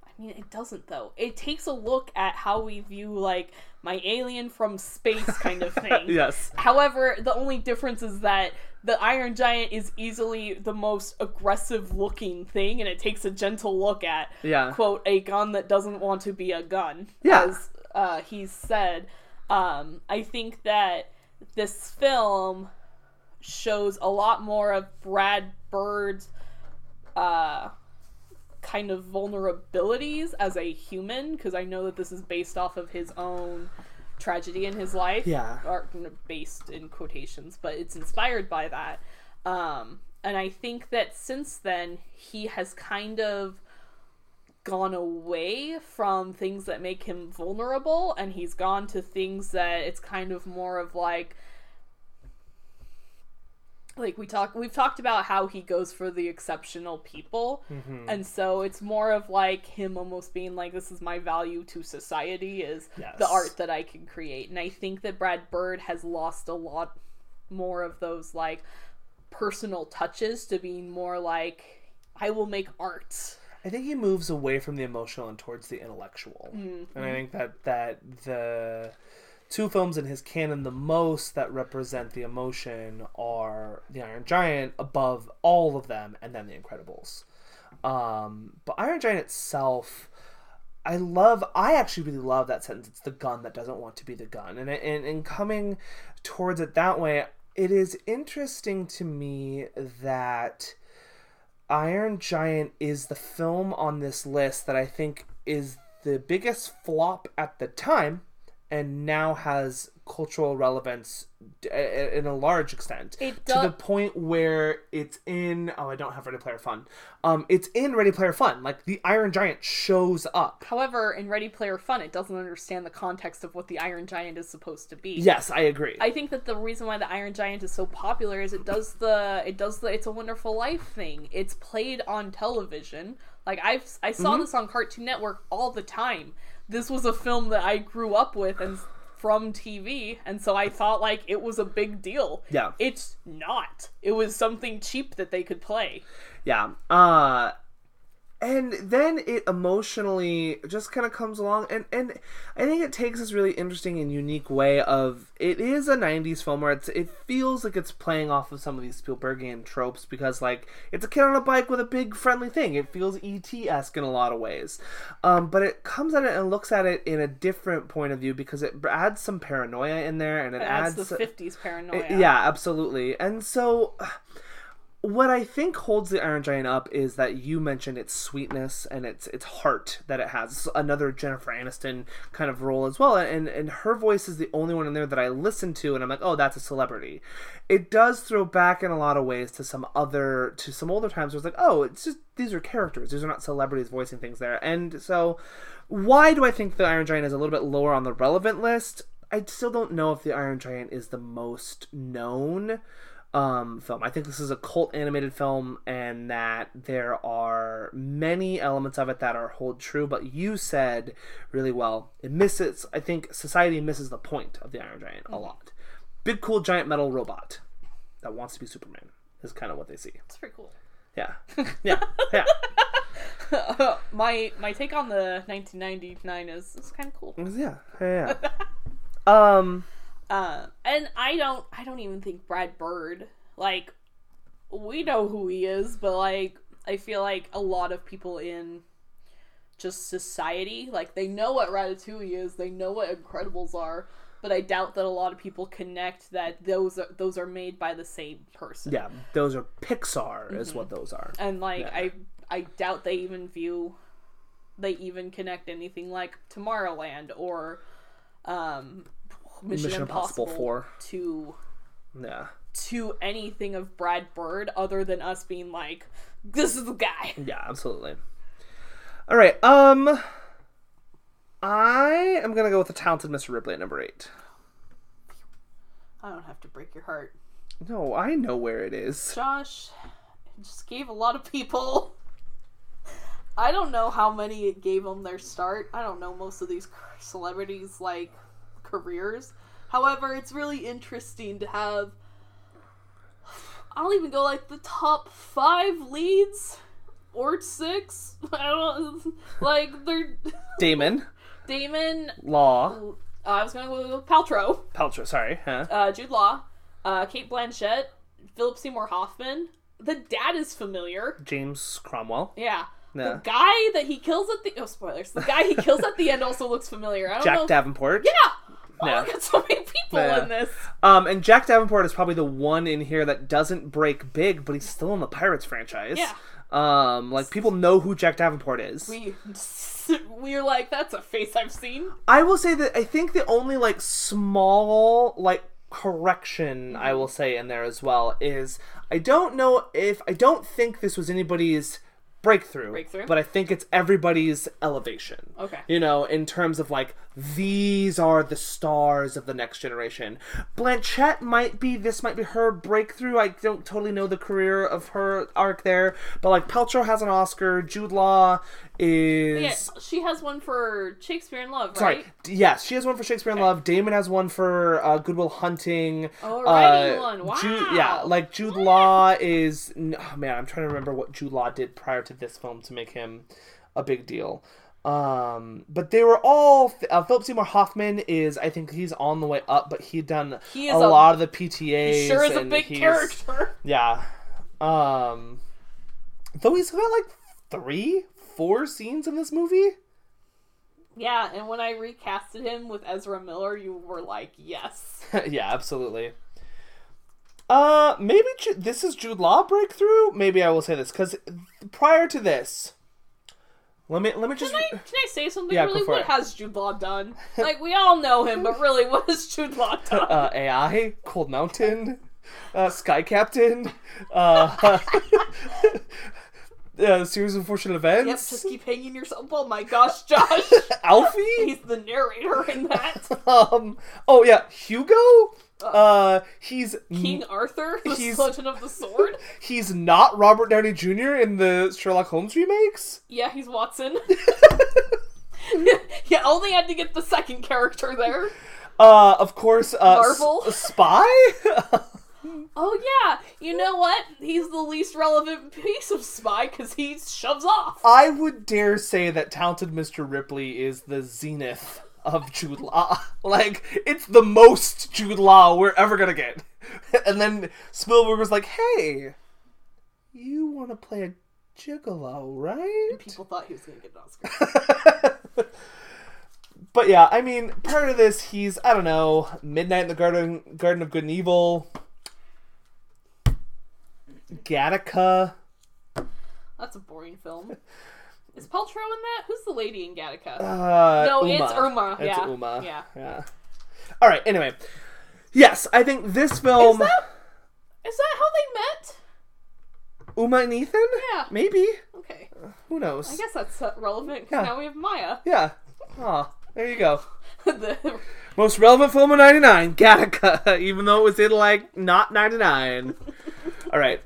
I mean, it doesn't though. It takes a look at how we view like my alien from space kind of thing. Yes. However, the only difference is that the Iron Giant is easily the most aggressive looking thing, and it takes a gentle look at Yeah. quote a gun that doesn't want to be a gun Yeah. as uh, he said um, i think that this film shows a lot more of brad bird's uh, kind of vulnerabilities as a human because i know that this is based off of his own tragedy in his life Yeah. or based in quotations but it's inspired by that um, and i think that since then he has kind of gone away from things that make him vulnerable and he's gone to things that it's kind of more of like like we talk we've talked about how he goes for the exceptional people. Mm-hmm. And so it's more of like him almost being like this is my value to society is Yes. the art that I can create. And I think that Brad Bird has lost a lot more of those like personal touches to being more like I will make art. I think he moves away from the emotional and towards the intellectual. Mm-hmm. And I think that that the two films in his canon the most that represent the emotion are The Iron Giant above all of them and then The Incredibles. Um, but Iron Giant itself I love I actually really love that sentence it's the gun that doesn't want to be the gun. And and and coming towards it that way it is interesting to me that Iron Giant is the film on this list that I think is the biggest flop at the time and now has cultural relevance in a large extent It to the point where it's in oh I don't have Ready Player Fun um it's in Ready Player Fun like the Iron Giant shows up However, in Ready Player Fun, it doesn't understand the context of what the Iron Giant is supposed to be. yes I agree I think that the reason why the Iron Giant is so popular is it does the it does the It's a Wonderful Life thing. It's played on television. Like I've I saw Mm-hmm. this on Cartoon Network all the time. This was a film that I grew up with and from TV, and so I thought like it was a big deal. Yeah. It's not. It was something cheap that they could play. Yeah. Uh and then it emotionally just kind of comes along and and I think it takes this really interesting and unique way of it is a 90s film where it's it feels like it's playing off of some of these Spielbergian tropes because like it's a kid on a bike with a big friendly thing. It feels ET-esque in a lot of ways. Um, but it comes at it and looks at it in a different point of view because it adds some paranoia in there and it, It adds adds the '50s paranoia. yeah, absolutely. And so what I think holds the Iron Giant up is that you mentioned its sweetness and its its heart that it has. Another Jennifer Aniston kind of role as well, and and her voice is the only one in there that I listen to, and I'm like, oh, that's a celebrity. It does throw back in a lot of ways to some other to some older times where it's like, oh, it's just these are characters. These are not celebrities voicing things there, and so why do I think the Iron Giant is a little bit lower on the relevant list? I still don't know if the Iron Giant is the most known um, film. I think this is a cult animated film, and that there are many elements of it that are hold true. But you said really well, it misses. I think society misses the point of the Iron Giant a lot. Big cool giant metal robot that wants to be Superman is kind of what they see. It's pretty cool. Yeah, yeah, yeah. my my take on the 1999 is is kind of cool. Yeah, yeah. yeah. um, Uh, and I don't I don't even think Brad Bird like we know who he is, but like I feel like a lot of people in just society like they know what Ratatouille is, they know what Incredibles are, but I doubt that a lot of people connect that those are those are made by the same person. yeah, those are Pixar, is what those are. And like Yeah. I I doubt they even view they even connect anything like Tomorrowland or um Mission, Mission Impossible Impossible 4. to Yeah, to anything of Brad Bird other than us being like, this is the guy. yeah, absolutely. All right, um, I am gonna go with the talented Mr. Ripley at number eight. I don't have to break your heart. No, I know where it is. Josh just gave a lot of people. I don't know how many it gave them their start. I don't know most of these celebrities like careers. However, it's really interesting to have. I'll even go like the top five leads or six. I don't like they're Damon, Damon. Law, Uh, I was gonna go with Paltrow. Paltrow. Sorry, huh? uh, Jude Law, uh, Cate Blanchett, Philip Seymour Hoffman. The dad is familiar. James Cromwell. Yeah. The guy that he kills at the oh spoilers. The guy he kills at the end also looks familiar. I don't Jack know. Davenport. yeah. Oh, Yeah. look so many people Yeah. in this. Um, and Jack Davenport is probably the one in here that doesn't break big, but he's still in the Pirates franchise. Yeah. Um, like people know who Jack Davenport is. We we're like that's a face I've seen. I will say that I think the only like small like correction I will say in there as well is I don't know if I don't think this was anybody's breakthrough, Breakthrough? but I think it's everybody's elevation. Okay. You know, in terms of like these are the stars of the next generation. Blanchett might be this might be her breakthrough. I don't totally know the career of her arc there, but like Paltrow has an Oscar. Jude Law is Yeah, she has one for Shakespeare in Love, Sorry. right? D- Yes, she has one for Shakespeare in Love. Damon has one for uh, Good Will Hunting. Oh, Uh, one. Wow. Jude, yeah, like Jude Law is. Oh, man, I'm trying to remember what Jude Law did prior to this film to make him a big deal. Um, but they were all. Uh, Philip Seymour Hoffman is. I think he's on the way up, but he'd done He a, a- lot of the PTAs. Sure is a big character. Yeah. Um, though he's got like three, four scenes in this movie. Yeah, and when I recasted him with Ezra Miller, you were like, yes. yeah, absolutely. Uh, maybe Ju- this is Jude Law breakthrough. Maybe I will say this because prior to this, Let me let me just Can I, can I say something? Yeah, really, what it. has Jude Law done? Like, we all know him, but really, what has Jude Law done? uh, AI, Cold Mountain, uh, Sky Captain, uh, uh, series of unfortunate events. yep, just keep hanging yourself. Oh my gosh, Josh. Alfie. He's the narrator in that. Um. Oh yeah, Hugo. Uh, he's King Arthur, the He's- Legend of the Sword. he's not Robert Downey Jr. in the Sherlock Holmes remakes. Yeah, he's Watson. yeah, only had to get the second character there. Uh, of course, uh, Marvel? S- Spy. Oh yeah, you know what? He's the least relevant piece of Spy because he shoves off. I would dare say that talented Mr. Ripley is the zenith of Jude Law. Like, it's the most Jude Law we're ever gonna get. And then Spielberg was like, "Hey, you want to play a gigolo, right?" People thought he was gonna get an Oscar. But yeah, I mean, part of this, he's I don't know, Midnight in the Garden, Garden of Good and Evil, Gattaca. That's a boring film. Is Paltrow in that? Who's the lady in Gattaca? Uh, no, Uma. it's Uma. It's yeah. Uma. Yeah. Yeah. All right. Anyway, yes, I think this film, Is that is that how they met? Uma and Ethan. Yeah. Maybe. Okay. Who knows? I guess that's uh, relevant because Yeah. now we have Maya. Yeah. Aw, there you go. the, Most relevant film of '99, Gattaca, even though it was in like not '99. All right.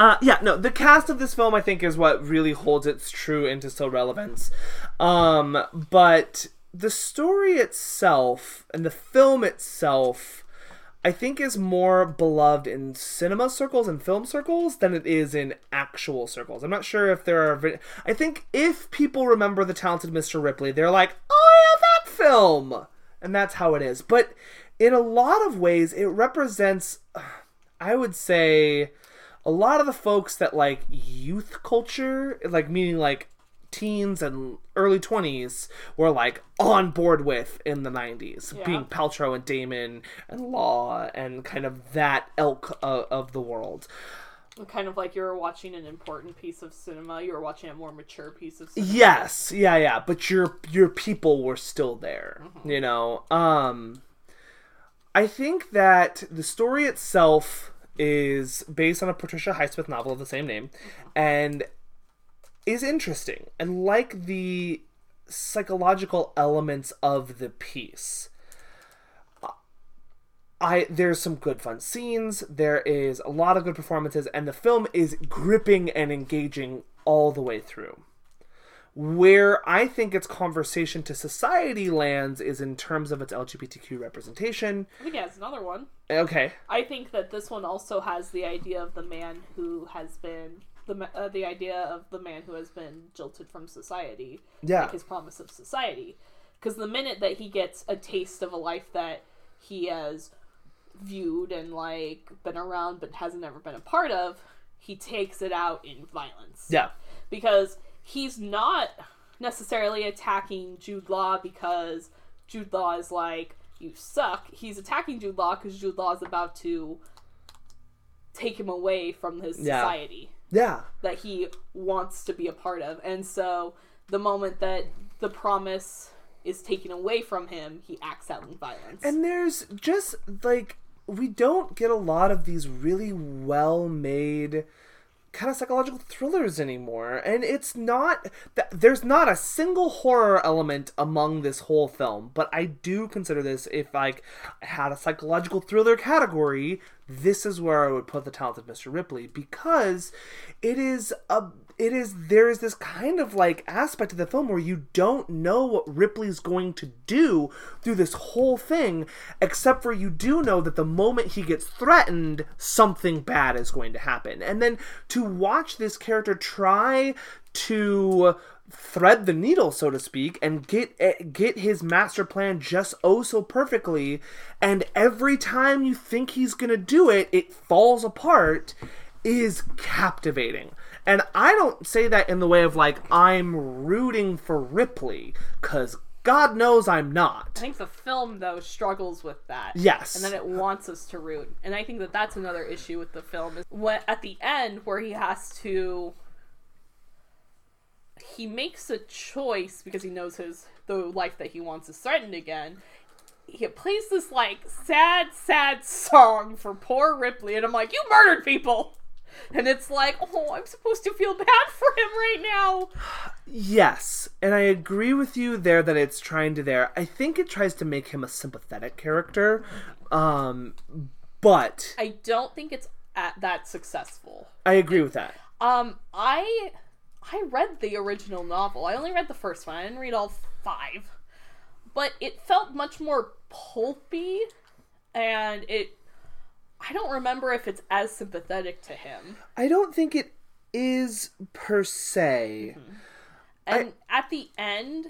Uh, yeah, no, the cast of this film I think is what really holds its true into still relevance. Um, but the story itself and the film itself, I think, is more beloved in cinema circles and film circles than it is in actual circles. I'm not sure if there are. I think if people remember the talented Mr. Ripley, they're like, "Oh yeah, that film," and that's how it is. But in a lot of ways, it represents, I would say, a lot of the folks that like youth culture, like meaning like teens and early 20s were like on board with in the 90s Yeah. being paltrow and damon and law and kind of that elk of, of the world kind of like you were watching an important piece of cinema. You were watching a more mature piece of cinema. yes yeah yeah but your your people were still there you know um i think that the story itself is based on a patricia highsmith novel of the same name and is interesting and like the psychological elements of the piece I there's some good fun scenes. There is a lot of good performances, and the film is gripping and engaging all the way through. Where I think its conversation to society lands is in terms of its LGBTQ representation. I think it has another one. Okay, I think that this one also has the idea of the man who has been the uh, the idea of the man who has been jilted from society, Yeah. like his promise of society. Because the minute that he gets a taste of a life that he has viewed and like been around but hasn't ever been a part of, he takes it out in violence yeah, because he's not necessarily attacking Jude Law because Jude Law is like, you suck. He's attacking Jude Law because Jude Law is about to take him away from his Yeah. society yeah, that he wants to be a part of. And so the moment that the promise is taken away from him, he acts out in violence. And there's just like we don't get a lot of these really well made kind of psychological thrillers anymore and it's not there's not a single horror element among this whole film but i do consider this if i had a psychological thriller category this is where i would put the talented mr ripley because it is a it is there is this kind of like aspect of the film where you don't know what Ripley's going to do through this whole thing, except for you do know that the moment he gets threatened, something bad is going to happen. And then to watch this character try to thread the needle so to speak and get eh, get his master plan just oh so perfectly and every time you think he's to do it it falls apart is captivating. And I don't say that in the way of like I'm rooting for Ripley cuz God knows I'm not. I think the film though struggles with that. Yes. And then it wants us to root. And I think that that's another issue with the film is what at the end where he has to he makes a choice because he knows his the life that he wants is threatened again. He plays this like sad, sad song for poor Ripley, and I'm like, you murdered people. And it's like, oh, I'm supposed to feel bad for him right now. Yes, and I agree with you there that it's trying to there. I think it tries to make him a sympathetic character, um, but I don't think it's at that successful. I agree with that. Um, I I read the original novel. I only read the first one. I didn't read all five, but it felt much more pulpy, and it. I don't remember if it's as sympathetic to him. I don't think it is per se. Mm-hmm. And at the end,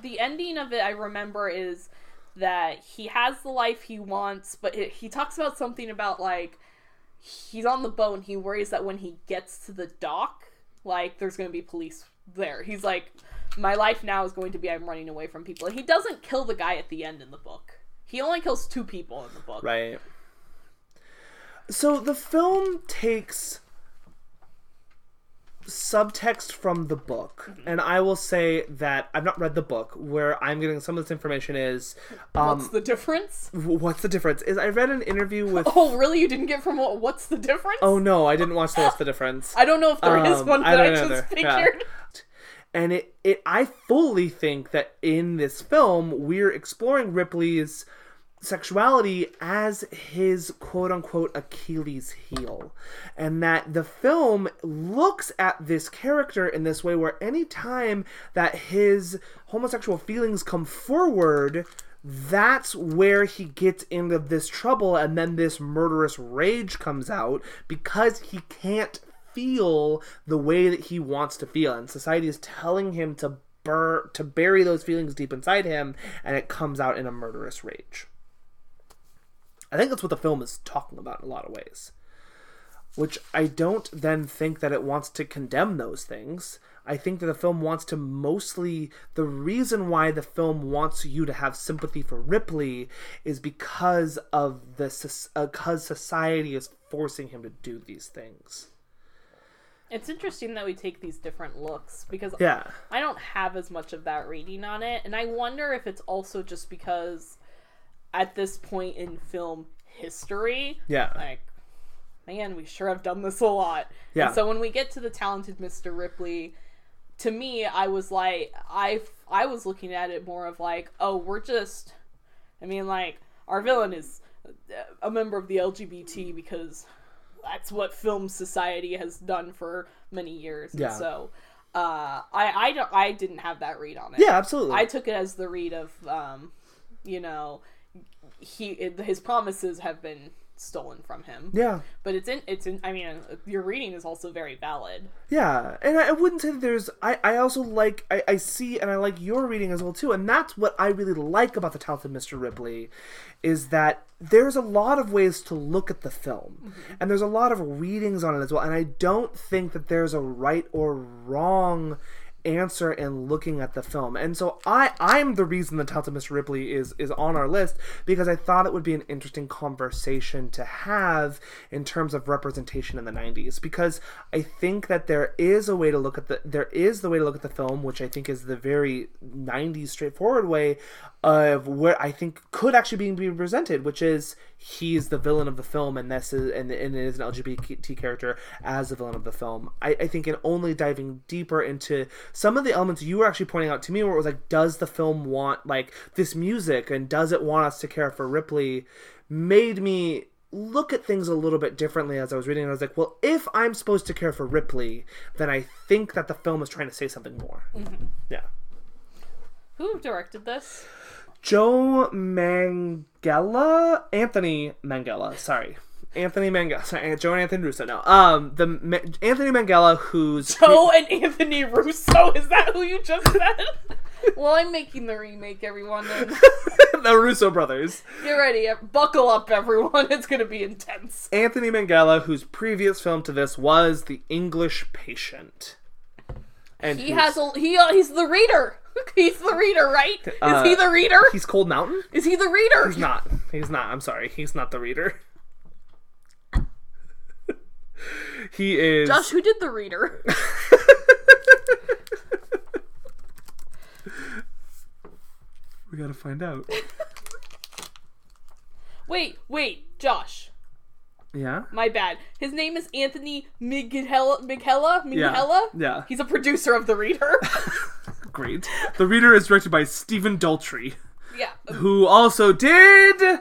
the ending of it, I remember is that he has the life he wants, but it, he talks about something about like he's on the boat and he worries that when he gets to the dock, like there's going to be police there. He's like, my life now is going to be I'm running away from people. And he doesn't kill the guy at the end in the book. He only kills two people in the book. Right. So the film takes subtext from the book, and I will say that I've not read the book. Where I'm getting some of this information is, um, What's the difference? what's the difference? Is I read an interview with. Oh, really? You didn't get from what? What's the difference? Oh no, I didn't watch the What's the difference. I don't know if there is Um, one I that I, don't know just either. Yeah. figured. and it, it i fully think that in this film we're exploring ripley's sexuality as his quote unquote achilles heel. And that the film looks at this character in this way where anytime that his homosexual feelings come forward that's where he gets into this trouble and then this murderous rage comes out because he can't feel the way that he wants to feel. And society is telling him to bur- to bury those feelings deep inside him and it comes out in a murderous rage i think that's what the film is talking about in a lot of ways. Which i don't then think that it wants to condemn those things. I think that the film wants to mostly the reason why the film wants you to have sympathy for ripley is because of the uh, because society is forcing him to do these things. It's interesting that we take these different looks because yeah. I don't have as much of that reading on it, and I wonder if it's also just because at this point in film history, yeah like, man, we sure have done this a lot. Yeah. And so when we get to the talented Mr. Ripley, to me, I was like, I I was looking at it more of like, oh, we're just, I mean, like our villain is a member of the LGBT because that's what film society has done for many years. And Yeah. so. Uh, I I don't I didn't have that read on it. yeah absolutely I took it as the read of, um, you know, he his promises have been stolen from him. yeah But it's in it's in. I mean, uh, your reading is also very valid. Yeah, and I I wouldn't say that there's. I, I also like. I, I see and I like your reading as well too, and that's what I really like about the talented Mr. Ripley, is that there's a lot of ways to look at the film, mm-hmm. and there's a lot of readings on it as well, and I don't think that there's a right or wrong answer in looking at the film. And so I I'm the reason the Talented Mr. Ripley is is on our list because I thought it would be an interesting conversation to have in terms of representation in the 90s because I think that there is a way to look at the there is the way to look at the film which I think is the very 90s straightforward way of where I think could actually be, be presented which is he's the villain of the film and this is and, and it is an LGBT character as the villain of the film. I, I think in only diving deeper into some of the elements you were actually pointing out to me where it was like, does the film want like this music and does it want us to care for Ripley made me look at things a little bit differently as I was reading. I was like, well, if I'm supposed to care for Ripley, then I think that the film is trying to say something more. Mm-hmm. Yeah. Who directed this? Joe Minghella, Anthony Minghella, sorry. Anthony Minghella, sorry, Joe and Anthony Russo. No, um, the Ma- Anthony Minghella, who's Joe and Anthony Russo. Is that who you just said? well, I'm making the remake, everyone. And the Russo brothers. get ready, buckle up, everyone. It's gonna be intense. Anthony Minghella, whose previous film to this was The English Patient, and he has a he uh, he's the reader. he's the reader, right? Is uh, he the reader? He's Cold Mountain. Is he the reader? He's not. He's not. I'm sorry. He's not the reader. he is. Josh, who did the reader? we gotta find out. wait, wait, Josh. Yeah. My bad. His name is Anthony Miguel Miguela Yeah. Miguela. Yeah. He's a producer of The Reader. Great. The Reader is directed by Stephen Daldry, yeah. who also did Oh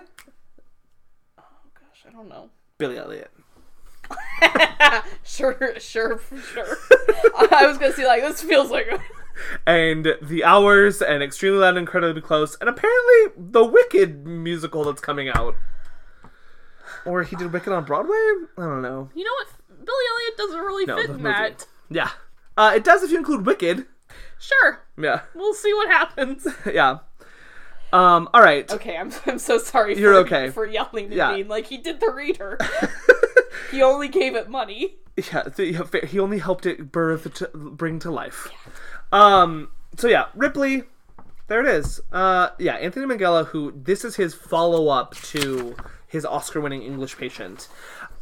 Gosh, I don't know. Billy Elliot. Sure, sure, sure. I was gonna say like this feels like and The Hours and Extremely Loud and Incredibly Close, and apparently the Wicked musical that's coming out. Or he did Wicked on Broadway? I don't know. you know what? Billy Elliot doesn't really No, fit the in that. Yeah. Uh, it does if you include Wicked. Sure, Yeah. we'll see what happens. yeah. Um, alright. Okay, I'm I'm so sorry. You're for, okay. for yelling at Yeah. me. Like he did The Reader. he only gave it money. Yeah, th- yeah, fa- he only helped it birth to bring to life. Um. So yeah, Ripley. There it is. Uh. Yeah, Anthony Minghella, who this is his follow up to his Oscar-winning English Patient.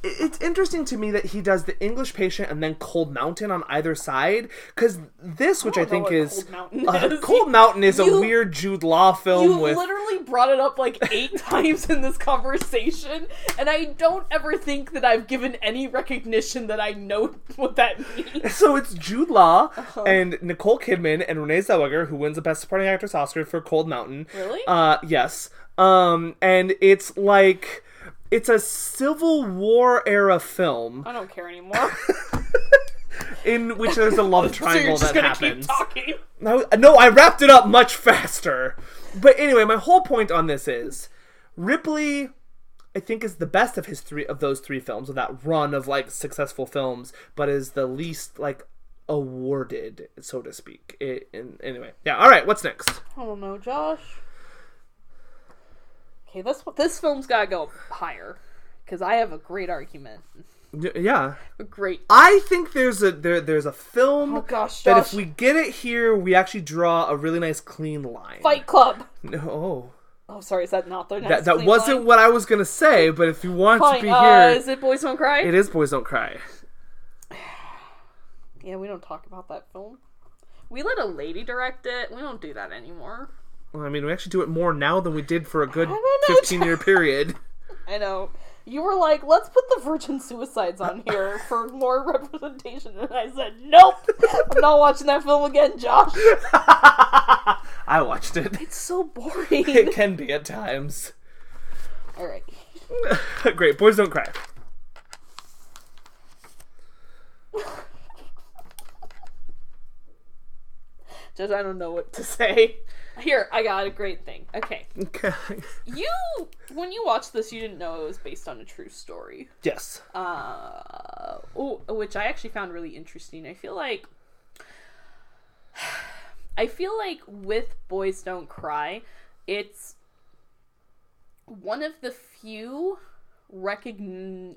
I- It's interesting to me that he does the English Patient and then Cold Mountain on either side, because this, which I, know think is Cold Mountain uh, is. Cold Mountain, is a weird Jude Law film You with literally brought it up like eight times in this conversation, and I don't ever think that I've given any recognition that I know what that means. So it's Jude Law Uh-huh. and Nicole Kidman and Renee Zellweger who wins the Best Supporting Actress Oscar for Cold Mountain. Really? Uh, yes. Um, and it's like it's a Civil War era film I don't care anymore. in which there's a love so you're triangle just that happens. keep talking. No, no, I wrapped it up much faster. But anyway, my whole point on this is Ripley I think is the best of his three of those three films of that run of like successful films, but is the least like awarded, so to speak. It, and anyway, yeah. All right, what's next? I don't know, Josh. Okay, this this film's gotta go higher because I have a great argument. Yeah, A great. I think there's a there there's a film Oh gosh, that Josh. if we get it here, we actually draw a really nice clean line. Fight Club. No, Oh, sorry, is that not the next that that wasn't line? what I was gonna say. But if you want Fine. to be uh, here, is it Boys Don't Cry? it is Boys Don't Cry. Yeah, we don't talk about that film. We let a lady direct it. We don't do that anymore. Well, I mean, we actually do it more now than we did for a good know, 15 year period. I know. You were like, let's put the virgin suicides on here for more representation. And I said, nope. I'm not watching that film again, Josh. I watched it. It's so boring. It can be at times. Alright. Great. Boys Don't Cry. Just, I don't know what to say. Here, I got a great thing. Okay. Okay. You, when you watched this, you didn't know it was based on a true story. Yes. uh, oh, which I actually found really interesting. I feel like I feel like with Boys Don't Cry, it's one of the few recogn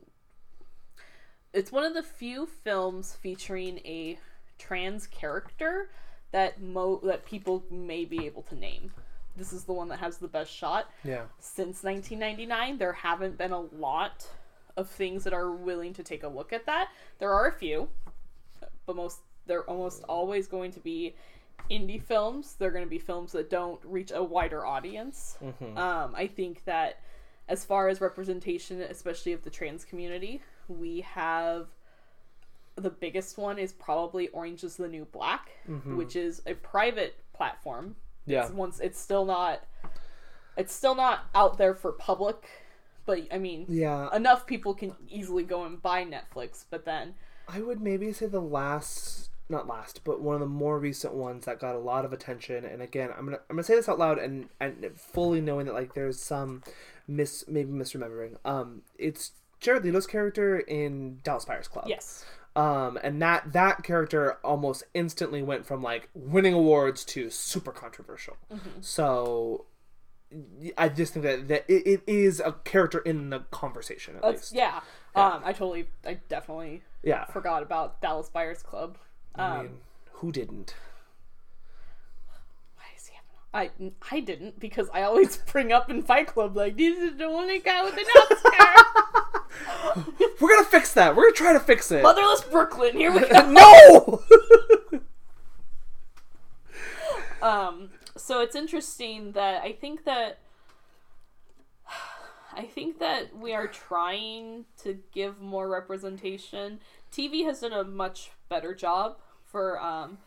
it's one of the few films featuring a trans character that mo that people may be able to name. This is the one that has the best shot. Yeah. since 1999 there haven't been a lot of things that are willing to take a look at that. There are a few but most they're almost always going to be indie films. They're going to be films that don't reach a wider audience. Um, i think that as far as representation especially of the trans community we have the biggest one is probably orange is the new black which is a private platform Yeah. it's once it's still not it's still not out there for public but i mean Yeah. enough people can easily go and buy netflix but then I would maybe say the last, not last, but one of the more recent ones that got a lot of attention. And again, I'm gonna I'm gonna say this out loud and and fully knowing that like there's some mis maybe misremembering. Um, it's Jared Leto's character in Dallas Buyers Club. yes Um, and that that character almost instantly went from like winning awards to super controversial. So I just think that, that it, it is a character in the conversation at that's least. yeah. um i totally i definitely Yeah. forgot about dallas buyers club um I mean, who didn't? why is he having I, I didn't because I always bring up in Fight Club like this is the only guy with an Oscar. We're gonna fix that. We're gonna try to fix it. Motherless Brooklyn, here we go. no. Um, so it's interesting that I think that I think that we are trying to give more representation. TV has done a much better job for um,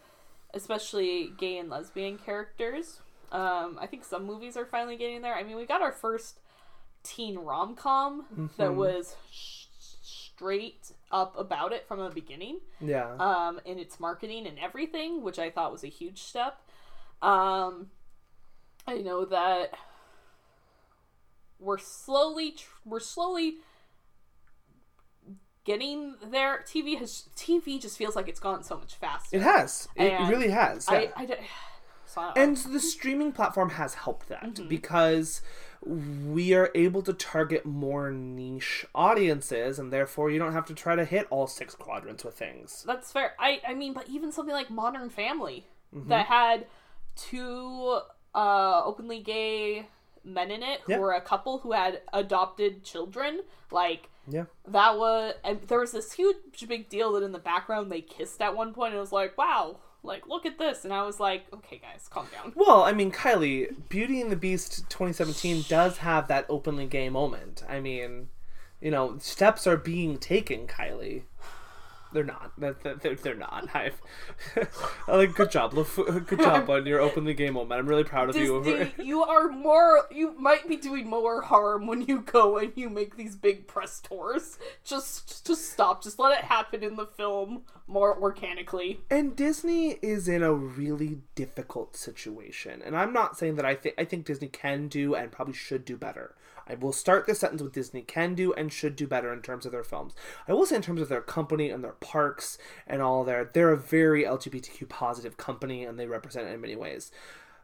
especially gay and lesbian characters. Um, I think some movies are finally getting there. I mean, we got our first teen rom com that was sh- straight up about it from the beginning Yeah. um, in its marketing and everything, which I thought was a huge step. Um, I know that we're slowly tr- we're slowly getting there. TV has TV just feels like it's gone so much faster. it has. It And really has. I, yeah. I, I know. and the streaming platform has helped that Mm-hmm. because we are able to target more niche audiences and therefore you don't have to try to hit all six quadrants with things That's fair. I I mean, but even something like Modern Family Mm-hmm. that had two uh openly gay men in it who Yeah. were a couple who had adopted children, like yeah that was and there was this huge big deal that in the background they kissed at one point and it was like, wow, like look at this. And I was like, okay guys, calm down. well i mean kylie beauty and the beast 2017 does have that openly gay moment. I mean you know steps are being taken kylie they're not. They're, they're, not. I've, I like good job. Lef- Good job on your openly gay moment. I'm really proud of you. Over- Disney, you are more. You might be doing more harm when you go and you make these big press tours. Just, just stop. Just let it happen in the film more organically. And Disney is in a really difficult situation. And I'm not saying that I think I think Disney can do and probably should do better. I will start this sentence with Disney can do and should do better in terms of their films. I will say in terms of their company and their parks and all their they're a very LGBTQ positive company and they represent it in many ways.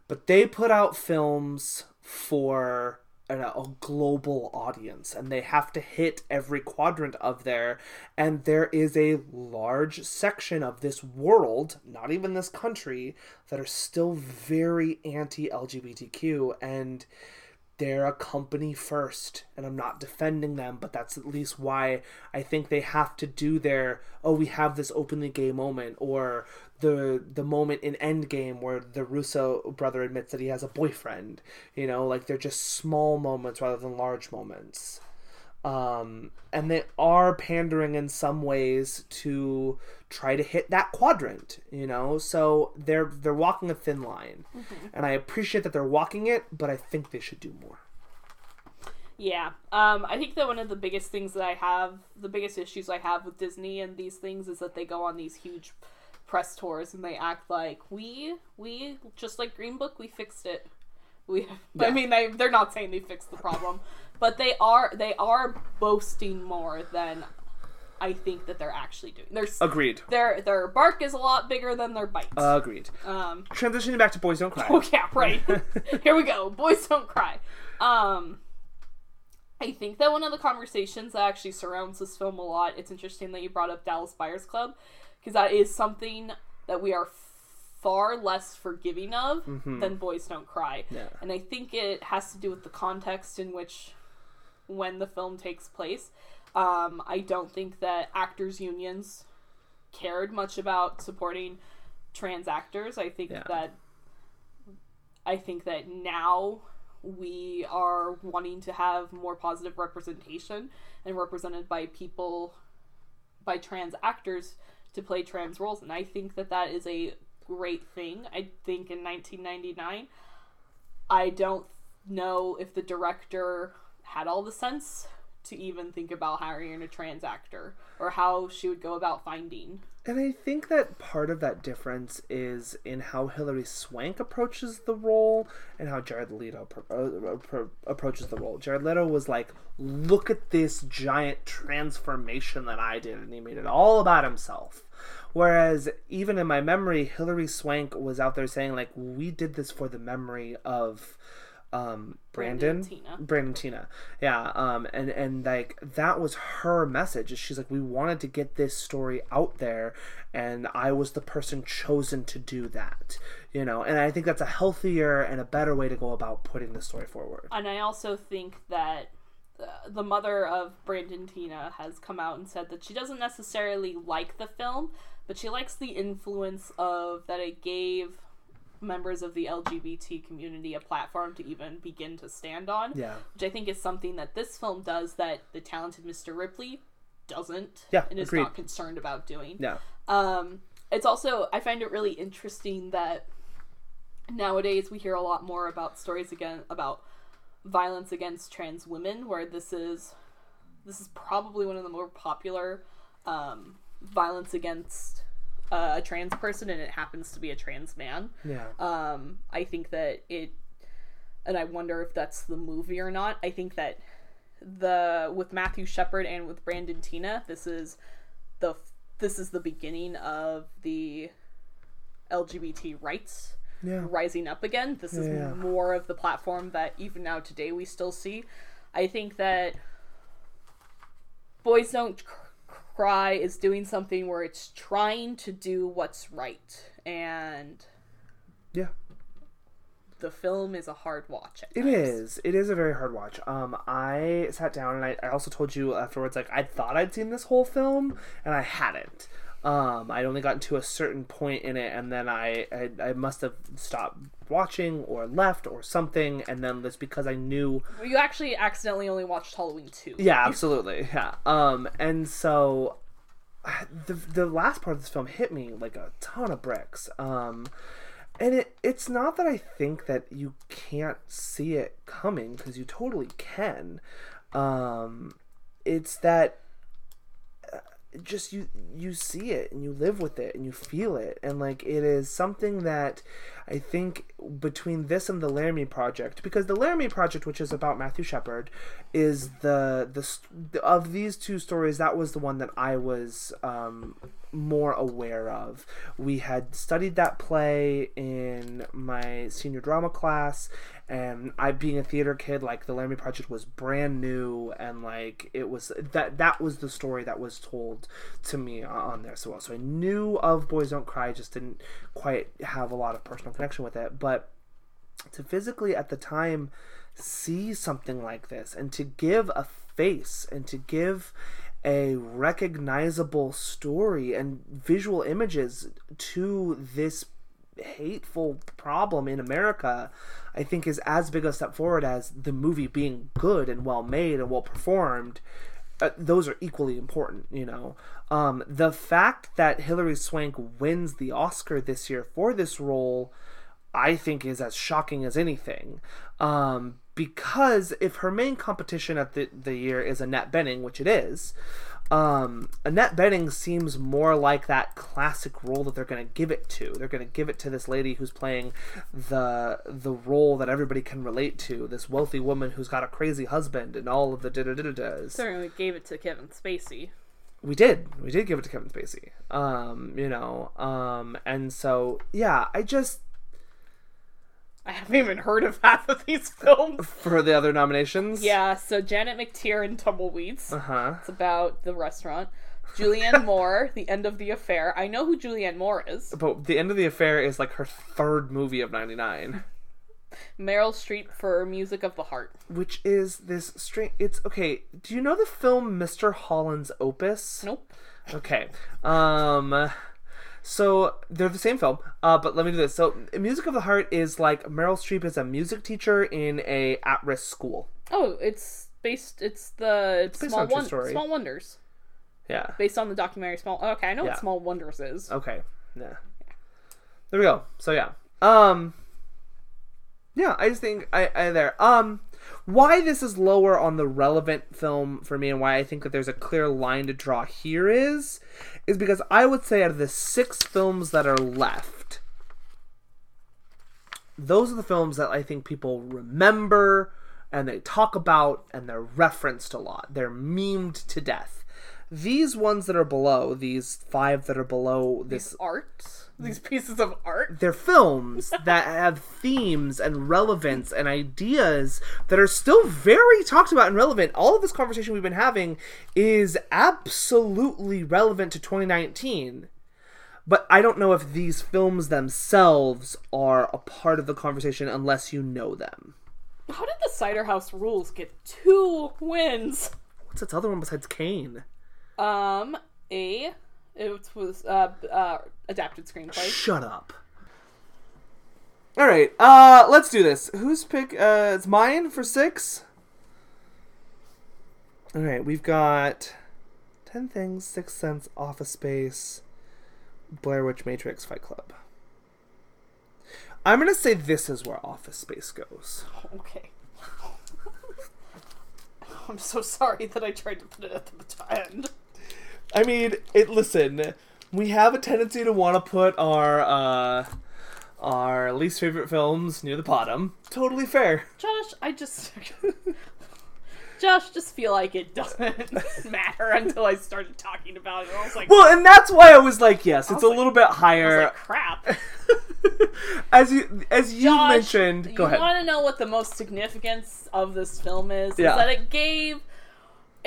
But they put out films for a, a global audience and they have to hit every quadrant of there and there is a large section of this world not even this country that are still very anti-lgbtq and they're a company first and i'm not defending them but that's at least why i think they have to do their oh we have this openly gay moment or the the moment in endgame where the russo brother admits that he has a boyfriend you know like they're just small moments rather than large moments um, and they are pandering in some ways to try to hit that quadrant you know? So they're they're walking a thin line. And i appreciate that they're walking it but i think they should do more. Yeah. Um, I think that one of the biggest things that I have, the biggest issues I have with Disney and these things is that they go on these huge press tours and they act like we, we, just like Green Book, we fixed it. We, I mean, they they're not saying they fixed the problem, but they are they are boasting more than I think that they're actually doing. Their s- agreed their their bark is a lot bigger than their bite. agreed um, transitioning back to boys don't cry Oh yeah, right. Here we go. Boys don't cry. Um I think that one of the conversations that actually surrounds this film a lot, it's interesting that you brought up Dallas Buyers Club because that is something that we are far less forgiving of than Boys Don't Cry. Yeah. And I think it has to do with the context in which when the film takes place. Um, I don't think that actors unions cared much about supporting trans actors. I think Yeah. that I think that now we are wanting to have more positive representation and represented by people by trans actors to play trans roles and I think that that is a great thing. I think in 1999 I don't know if the director had all the sense to even think about hiring a trans actor or how she would go about finding. And I think that part of that difference is in how Hilary Swank approaches the role and how Jared Leto pro- uh, pro- approaches the role. Jared Leto was like, "Look at this giant transformation that I did," and he made it all about himself. Whereas, even in my memory, Hilary Swank was out there saying, "Like, we did this for the memory of." Um Brandon Brandon Teena. Brandon Teena. Yeah, um and and like that was her message. is She's like we wanted to get this story out there and I was the person chosen to do that. You know, and I think that's a healthier and a better way to go about putting the story forward. And I also think that the mother of Brandon Teena has come out and said that she doesn't necessarily like the film, but she likes the influence of that it gave members of the LGBT community a platform to even begin to stand on. Yeah. Which I think is something that this film does that the talented Mr. Ripley doesn't. Yeah, And is agreed. not concerned about doing. Yeah. Um, it's also I find it really interesting that nowadays we hear a lot more about stories again about violence against trans women, where this is this is probably one of the more popular um, violence against uh, a trans person, and it happens to be a trans man. Yeah. Um, I think that it, and I wonder if that's the movie or not. I think that the with Matthew Shepard and with Brandon Teena, this is the this is the beginning of the LGBT rights yeah. rising up again. This is Yeah. more of the platform that even now today we still see. I think that Boys Don't Cry is doing something where it's trying to do what's right, and Yeah. the film is a hard watch. At It times. is. It is a very hard watch. Um, I sat down and I, I also told you afterwards, like I thought I'd seen this whole film and I hadn't. Um, I'd only gotten to a certain point in it, and then I, I I must have stopped watching or left or something, and then it's because I knew Well, You actually accidentally only watched Halloween two. Yeah, absolutely. Yeah. Um, and so the the last part of this film hit me like a ton of bricks. Um, and it it's not that I think that you can't see it coming because you totally can. Um, it's that just you you see it and you live with it and you feel it and like it is something that I think between this and the Laramie project because the Laramie project which is about Matthew Shepard is the the of these two stories that was the one that I was um, more aware of. We had studied that play in my senior drama class and I being a theater kid like the Laramie project was brand new and like it was that that was the story that was told to me on there so well. So I knew of Boys Don't Cry just didn't quite have a lot of personal connection with it but to physically at the time see something like this and to give a face and to give a recognizable story and visual images to this hateful problem in America, I think is as big a step forward as the movie being good and well made and well performed. Uh, those are equally important, you know. Um, the fact that Hilary Swank wins the Oscar this year for this role, I think, is as shocking as anything. Um, because if her main competition at the, the year is Annette Bening, which it is, um, Annette Bening seems more like that classic role that they're going to give it to. They're going to give it to this lady who's playing the the role that everybody can relate to. This wealthy woman who's got a crazy husband and all of the da da da da's. Certainly gave it to Kevin Spacey. We did. We did give it to Kevin Spacey. Um, you know, um, and so yeah, I just I haven't even heard of half of these films. for the other nominations. Yeah, so Janet McTeer in Tumbleweeds. Uh huh. It's about the restaurant. Julianne Moore, The End of the Affair. I know who Julianne Moore is. But the end of the affair is like her third movie of '99. Meryl Streep for Music of the Heart. which is this strange. It's okay. Do you know the film Mr. Holland's Opus? Nope. Okay. Um. So they're the same film, uh, but let me do this. So, Music of the Heart is like Meryl Streep is a music teacher in a at-risk school. Oh, it's based. It's the based Small on a true Won- story. Small Wonders, Yeah. based on the documentary Small. Okay, I know Yeah. what Small Wonders is. Okay. Yeah. There we go. So yeah. Um. Yeah, I just think I, I there. Um, why this is lower on the relevant film for me, and why I think that there's a clear line to draw here is, is because I would say out of the six films that are left, those are the films that I think people remember and they talk about and they're referenced a lot. They're memed to death. These ones that are below, these five that are below this Art. These pieces of art. they're films that have themes and relevance and ideas that are still very talked about and relevant. All of this conversation we've been having is absolutely relevant to 2019. But I don't know if these films themselves are a part of the conversation unless you know them. How did the Cider House Rules get two wins? What's its other one besides Caine? Um, a it was uh, uh adapted screenplay. Shut up. All right, uh, let's do this. Who's pick? Uh, it's mine for six. All right, we've got ten things, Six Sense, Office Space, Blair Witch, Matrix, Fight Club. I'm gonna say this is where Office Space goes. Okay. I'm so sorry that I tried to put it at the end. I mean, it. Listen, we have a tendency to want to put our uh, our least favorite films near the bottom. Totally fair. Josh, I just. Josh, just feel like it doesn't matter until I started talking about it. I was like, Well, and that's why I was like, yes, it's a like- little bit higher. like crap. as you as you Josh, mentioned, go you ahead. You want to know what the most significance of this film is? Yeah. Is that it gave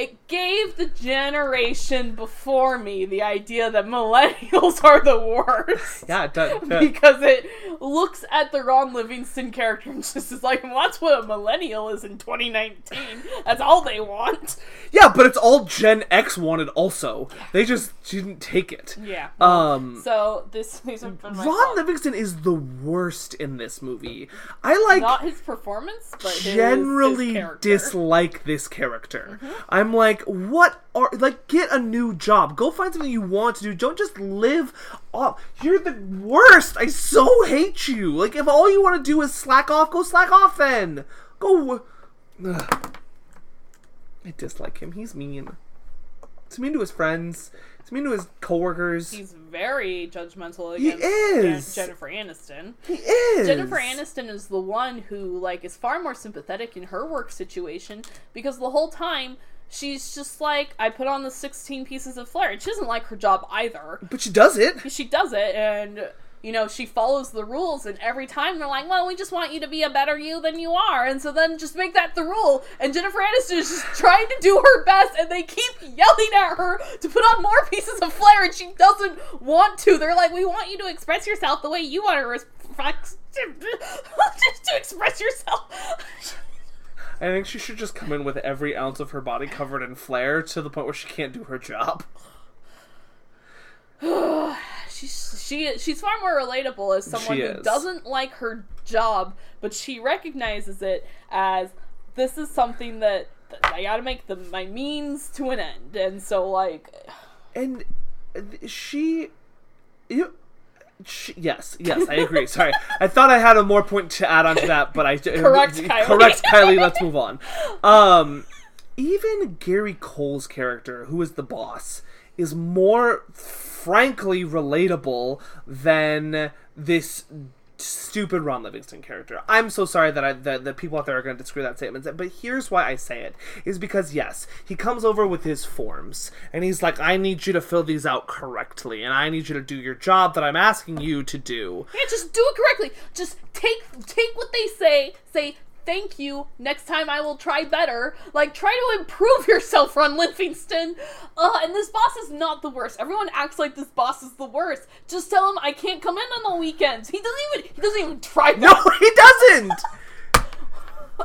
it gave the generation before me the idea that millennials are the worst. Yeah, it does. Because it looks at the Ron Livingston character and just is like, well, that's what a millennial is in 2019. That's all they want. yeah, but it's all Gen X wanted. Also, they just didn't take it. Yeah. Um, so this these Ron. Livingston is the worst in this movie. I like Not his performance, but generally his character. dislike this character. Mm-hmm. I'm like, what are like get a new job. Go find something you want to do. Don't just live off. You're the worst. I so hate you. Like if all you want to do is slack off, go slack off then. Go Ugh. I dislike him. He's mean. He's mean to his friends. He's mean to his coworkers. He's very judgmental He is. Jen- Jennifer Aniston. he is. Jennifer Aniston is the one who like is far more sympathetic in her work situation because the whole time she's just like I put on the 16 pieces of flair. And She doesn't like her job either. But she does it. She does it and you know, she follows the rules and every time they're like, "Well, we just want you to be a better you than you are." And so then just make that the rule. And Jennifer Aniston is just trying to do her best and they keep yelling at her to put on more pieces of flair and she doesn't want to. They're like, "We want you to express yourself the way you want to res- to express yourself." I think she should just come in with every ounce of her body covered in flair to the point where she can't do her job. she's she she's far more relatable as someone who doesn't like her job, but she recognizes it as this is something that, that I got to make the my means to an end, and so like And she, you, she, yes, yes, I agree. Sorry, I thought I had a more point to add on to that, but I Correct, Kylie. Correct, Kylie. Let's move on. Um, even Gary Cole's character, who is the boss, is more frankly relatable than this stupid Ron Livingston character. I'm so sorry that I that, that people out there are going to screw that statement, but here's why I say it is because yes, he comes over with his forms and he's like, I need you to fill these out correctly, and I need you to do your job that I'm asking you to do. yeah, just do it correctly. Just take take what they say, say. Thank you. Next time I will try better. Like, try to improve yourself, Ron Livingston. Uh, and this boss is not the worst. Everyone acts like this boss is the worst. Just tell him I can't come in on the weekends. He doesn't even. He doesn't even try. No, he doesn't.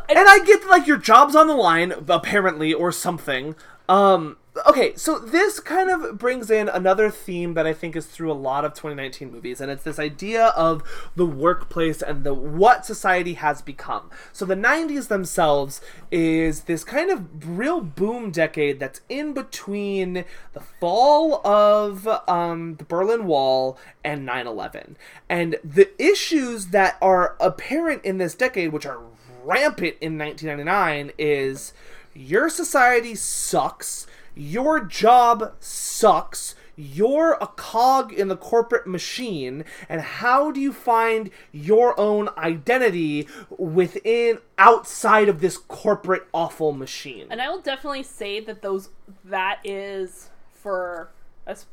and I get like your job's on the line, apparently, or something. Um, okay, so this kind of brings in another theme that I think is through a lot of 2019 movies, and it's this idea of the workplace and the what society has become. So the 90s themselves is this kind of real boom decade that's in between the fall of um, the Berlin Wall and 9/11, and the issues that are apparent in this decade, which are rampant in 1999 is your society sucks, your job sucks, you're a cog in the corporate machine, and how do you find your own identity within outside of this corporate awful machine? And I will definitely say that those that is for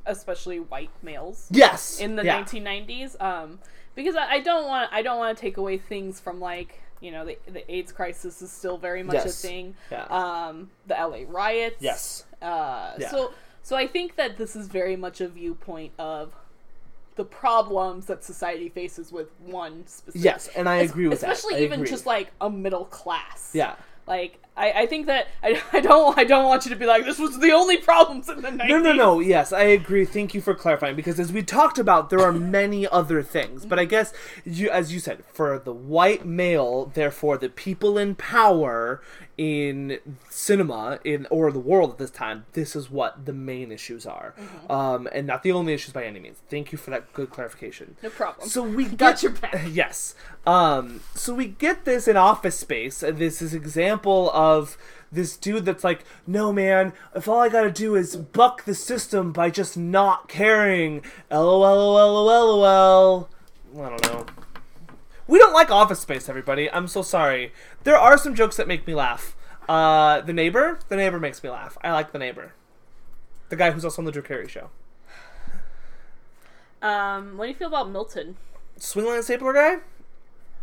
especially white males yes, in the yeah. 1990s. Um, because I, I don't want I don't want to take away things from like you know the the AIDS crisis is still very much Yes. a thing. Yeah. Um, the LA riots. Yes. Uh, Yeah. so so I think that this is very much a viewpoint of the problems that society faces with one specific Yes, and I agree with that. especially even agree. just like a middle class Yeah. Like I, I think that I, I don't I don't want you to be like this was the only problems in the 90s. No, no, no. Yes, I agree. Thank you for clarifying because as we talked about, there are many other things. But I guess you, as you said, for the white male, therefore the people in power in cinema in or the world at this time, this is what the main issues are, um, and not the only issues by any means. Thank you for that good clarification. No problem. So we Got your back. Yes. Um, so we get this in Office Space. This is example of this dude that's like, no man, if all I gotta do is buck the system by just not caring, lol, lol, lol, lol. I don't know. We don't like Office Space, everybody. I'm so sorry. There are some jokes that make me laugh. Uh, the neighbor, the neighbor makes me laugh. I like the neighbor. The guy who's also on the Drew Carey show. Um, what do you feel about Milton? Swingline stapler guy.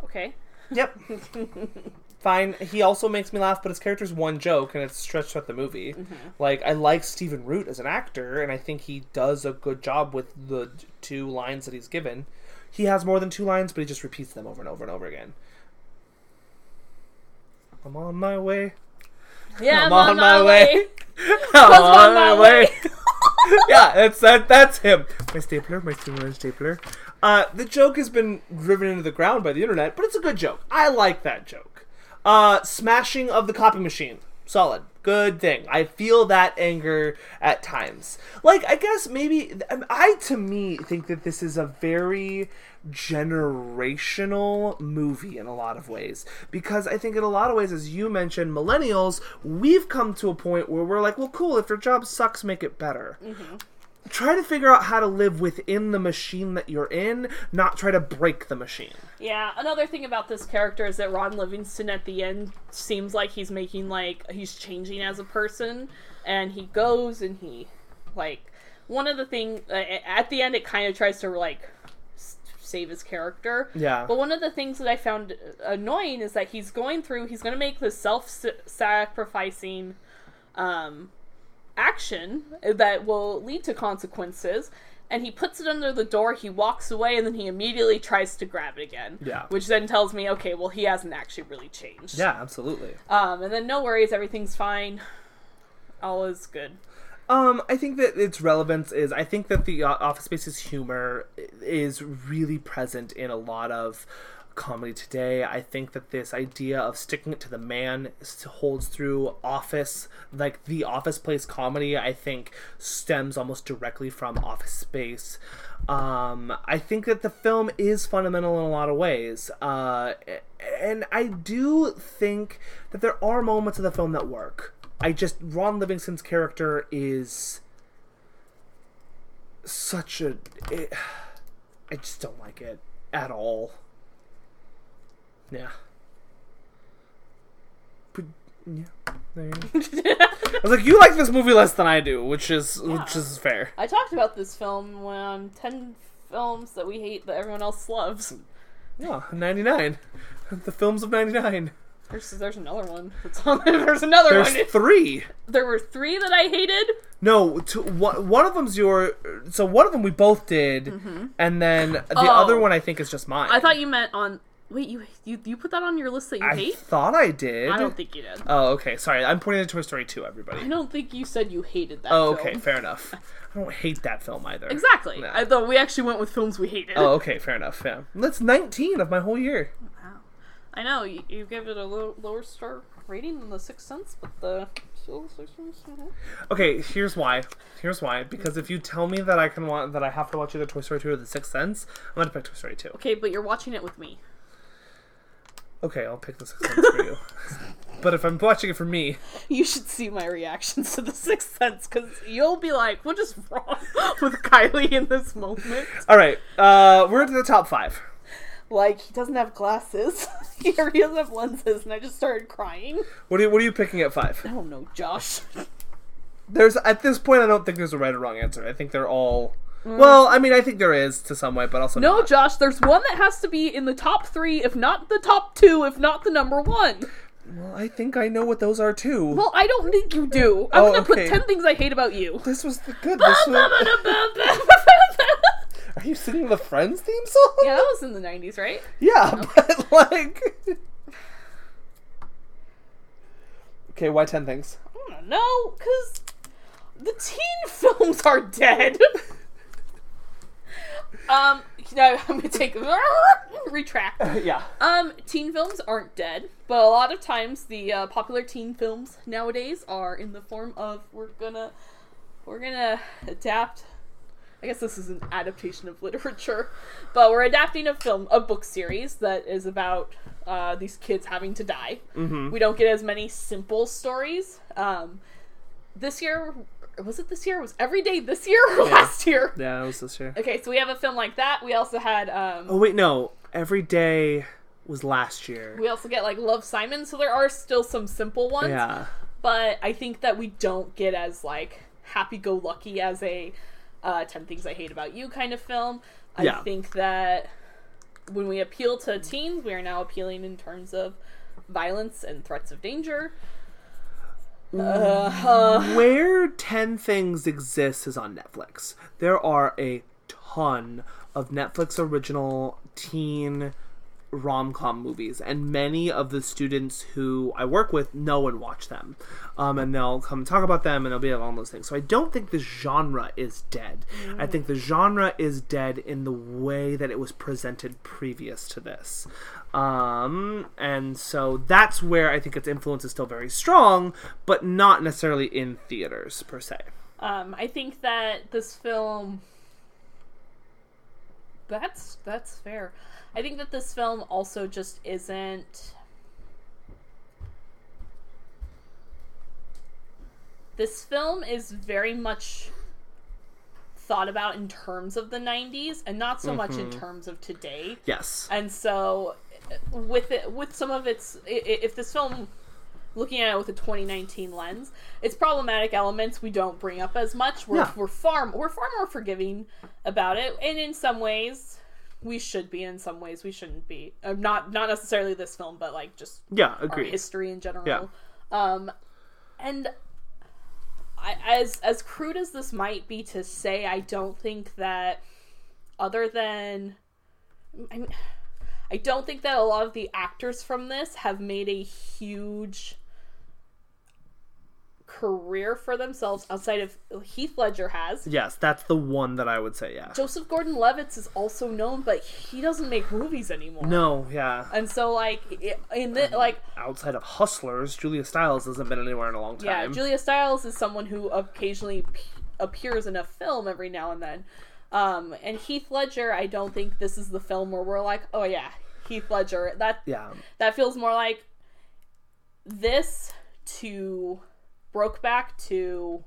Okay. Yep. Fine. He also makes me laugh, but his character's one joke, and it's stretched out the movie. Like I like Stephen Root as an actor, and I think he does a good job with the two lines that he's given. He has more than two lines, but he just repeats them over and over and over again. I'm on my way. Yeah, I'm on my way. I'm on my way. yeah, that's that. That's him. My stapler, my stapler, stapler. Uh, the joke has been driven into the ground by the internet, but it's a good joke. I like that joke. Uh, smashing of the copy machine, solid, good thing. I feel that anger at times. Like, I guess maybe um, I to me think that this is a very generational movie in a lot of ways because I think in a lot of ways, as you mentioned, millennials, we've come to a point where we're like, well, cool. If your job sucks, make it better try to figure out how to live within the machine that you're in, not try to break the machine. Yeah, another thing about this character is that Ron Livingston at the end seems like he's making like he's changing as a person and he goes and he like one of the thing uh, at the end it kind of tries to like save his character. Yeah. But one of the things that I found annoying is that he's going through he's going to make this self-sacrificing um action that will lead to consequences and he puts it under the door he walks away and then he immediately tries to grab it again Yeah. which then tells me okay well he hasn't actually really changed Yeah, absolutely. um and then no worries everything's fine all is good Um, I think that its relevance is I think that the uh, Office Space's humor is really present in a lot of comedy today. I think that this idea of sticking it to the man holds through Office, like the Office Place comedy. I think stems almost directly from Office Space. Um, I think that the film is fundamental in a lot of ways, uh, and I do think that there are moments of the film that work. I just Ron Livingston's character is such a. It, I just don't like it at all. Yeah. But, yeah. There you go. I was like, you like this movie less than I do, which is which is fair. i talked about this film when 10 films that we hate that everyone else loves Yeah, ninety nine. The films of ninety nine. there's, there's another one that's on there there's another There's one three. there were three that i hated No, two, one, one of them's your. So one of them we both did, mm-hmm. and then the Oh. other one I think is just mine. i thought you meant on wait you you, you put that on your list that you hate? I hate thought I did. I don't think you did. Oh, okay. Sorry, I'm pointing to Toy Story 2, everybody. I don't think you said you hated that. Oh, film. okay. Fair enough. I don't hate that film either. Exactly. No. I thought we actually went with films we hated. Oh, okay. Fair enough. Yeah. That's 19 of my whole year. Wow. I know you, you gave it a low, lower star rating than the Sixth Sense, but the still Sixth Sense. Okay, here's why. Here's why. Because if you tell me that I can want that I have to watch either Toy Story 2 or The Sixth Sense, I'm gonna pick Toy Story 2. Okay, but you're watching it with me. Okay, I'll pick The Sixth Sense for you. But if I'm watching it for me, You should see my reactions to the Sixth Sense because you'll be like, "What is wrong with Kylie in this moment?" all right. Uh, we're into the top five. Like he doesn't have glasses. he doesn't have lenses, and I just started crying. What are you, What are you picking at five? I don't know, Josh. There's at this point, I don't think there's a right or wrong answer. I think they're all. Mm. Well, I mean, I think there is to some way, but also No, not. Josh, there's one that has to be in the top three, if not the top two, if not the number one. Well, I think I know what those are too. Well, I don't think you do. I'm Oh, gonna okay. put 10 things I hate about you. this was the good. This was, are you singing the Friends theme song? yeah, that was in the 90s, right? Yeah, oh. but like, Okay, why ten things? I don't know, because the teen films are dead. Um, know, I'm gonna take retract. yeah. Um, teen films aren't dead, but a lot of times the uh, popular teen films nowadays are in the form of we're gonna we're gonna adapt. I guess this is an adaptation of literature, but we're adapting a film, a book series that is about uh, these kids having to die. Mm-hmm. We don't get as many simple stories. Um, this year, was it this year? Was every day this year or Yeah. last year? Yeah, it was this year. Okay, so we have a film like that. We also had um, Oh wait, no. Every day was last year. We also get like Love Simon, so there are still some simple ones. Yeah. But I think that we don't get as like happy go lucky as a uh, 10 Things I Hate About You kind of film. I Yeah. think that when we appeal to teens, we are now appealing in terms of violence and threats of danger. Uh, uh, Where 10 Things exists is on Netflix. There are a ton of Netflix original teen rom com movies, and many of the students who I work with know and watch them. Um, and they'll come talk about them, and they'll be on those things. So I don't think the genre is dead. I think the genre is dead in the way that it was presented previous to this. Um, and so that's where I think its influence is still very strong, but not necessarily in theaters per se. um, I think that this film. That's that's fair. I think that this film also just isn't. This film is very much thought about in terms of the 90s and not so much in mm-hmm. terms of today. Yes. And so with it with some of its if this film looking at it with a 2019 lens, its problematic elements we don't bring up as much. We're, Yeah. we're far we're far more forgiving about it, and in some ways we should be. In some ways we shouldn't be. Uh, not not necessarily this film, but like just Yeah, our agreed. history in general. Yeah. Um, and I, as as crude as this might be to say, I don't think that other than I, mean, I don't think that a lot of the actors from this have made a huge career for themselves outside of Heath Ledger has. Yes, that's the one that I would say, yeah. Joseph Gordon-Levitt is also known, but he doesn't make movies anymore. No, yeah. And so, like, in the like, Outside of Hustlers, Julia Stiles hasn't been anywhere in a long time. Yeah. Julia Stiles is someone who occasionally p- appears in a film every now and then. Um, and Heath Ledger, I don't think this is the film where we're like, oh yeah, Heath Ledger. That yeah. that feels more like this to Brokeback to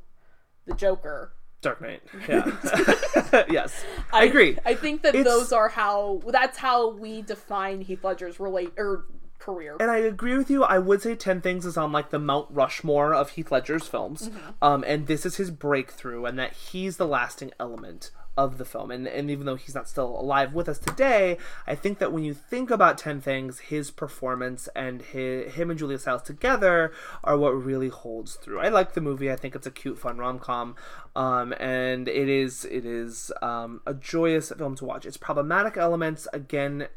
the Joker. Dark Knight. Yeah. yes. I, I agree. I think that It's- those are how that's how we define Heath Ledger's relate or career. And I agree with you. I would say Ten Things is on like the Mount Rushmore of Heath Ledger's films, Mm-hmm. um, and this is his breakthrough, and that he's the lasting element of the film. And and even though he's not still alive with us today, I think that when you think about Ten Things, his performance and his, him and Julia Stiles together are what really holds through. I like the movie. I think it's a cute, fun rom com, um, and it is it is um, a joyous film to watch. Its problematic elements again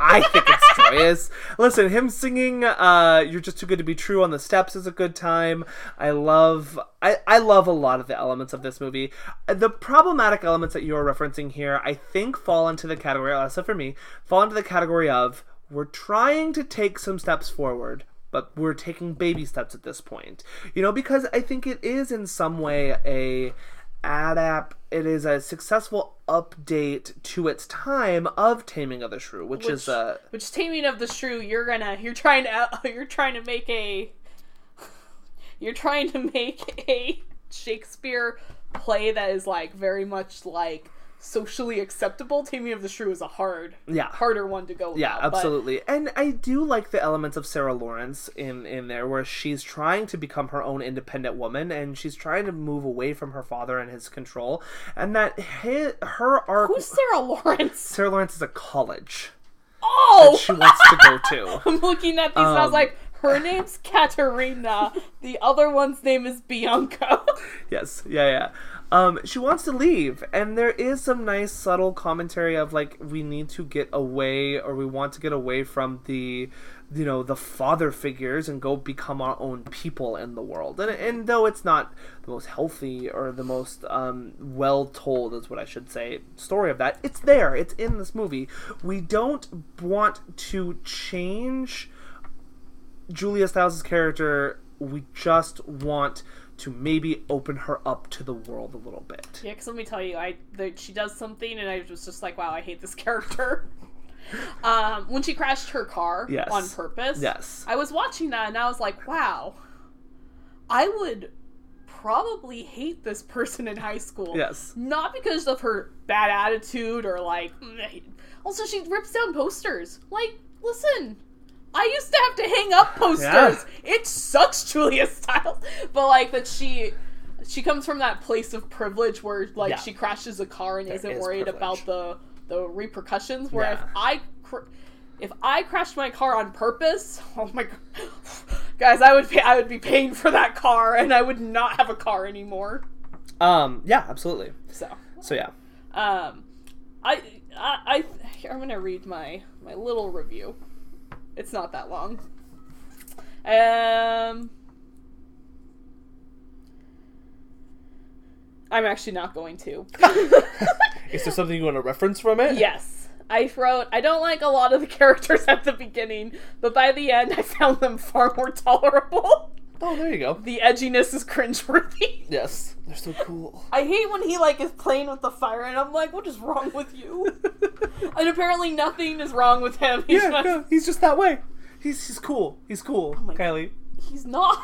I think it's joyous. Listen, him singing uh You're Just Too Good to Be True on the steps is a good time. I love I, I love a lot of the elements of this movie. The problematic elements that you're referencing here, I think fall into the category, also for me, fall into the category of we're trying to take some steps forward, but we're taking baby steps at this point. You know, because I think it is in some way a adapt it is a successful update to its time of Taming of the Shrew, which, is uh which taming of the shrew you're gonna you're trying to you're trying to make a you're trying to make a shakespeare play that is like very much like socially acceptable taming of the shrew is a hard Yeah. harder one to go with. Yeah, about, but- absolutely. And I do like the elements of Sarah Lawrence in in there where she's trying to become her own independent woman and she's trying to move away from her father and his control and that hi her arc who's sarah lawrence Sarah Lawrence is a college oh she wants to go to. i'm looking at these and i was Um, like her name's Katerina. The other one's name is Bianca. Yes, yeah, yeah. Um, she wants to leave, and there is some nice subtle commentary of like we need to get away, or we want to get away from the, you know, the father figures and go become our own people in the world. And and though it's not the most healthy or the most um, well told, is what I should say, story of that, it's there. It's in this movie. We don't want to change Julia Stiles' character. We just want to maybe open her up to the world a little bit. Yeah, because let me tell you, I the, she does something, and I was just like, wow, I hate this character. um, when she crashed her car Yes. on purpose, Yes. I was watching that, and I was like, wow, I would probably hate this person in high school. Yes. Not because of her bad attitude or like. Also, she rips down posters. Like, listen, I used to have to hang up posters. Yeah. It sucks, Julia Stiles. But like that she. She comes from that place of privilege where, like, Yeah. she crashes a car and isn't is worried privilege. about the the repercussions. Where if I cr- if I crashed my car on purpose, oh my god, guys, I would pay, I would be paying for that car, and I would not have a car anymore. Um. Yeah. Absolutely. So, So yeah. um, I I, I here, I'm gonna read my my little review. It's not that long. Um, I'm actually not going to. Is there something you want to reference from it? yes. I wrote, I don't like a lot of the characters at the beginning, but by the end, I found them far more tolerable. Oh, there you go. The edginess is cringeworthy. Yes. They're so cool. I hate when he like is playing with the fire, and I'm like, what is wrong with you? and apparently, nothing is wrong with him. He's yeah. just- No, he's just that way. He's he's cool. He's cool. Oh my Kylie. He's not.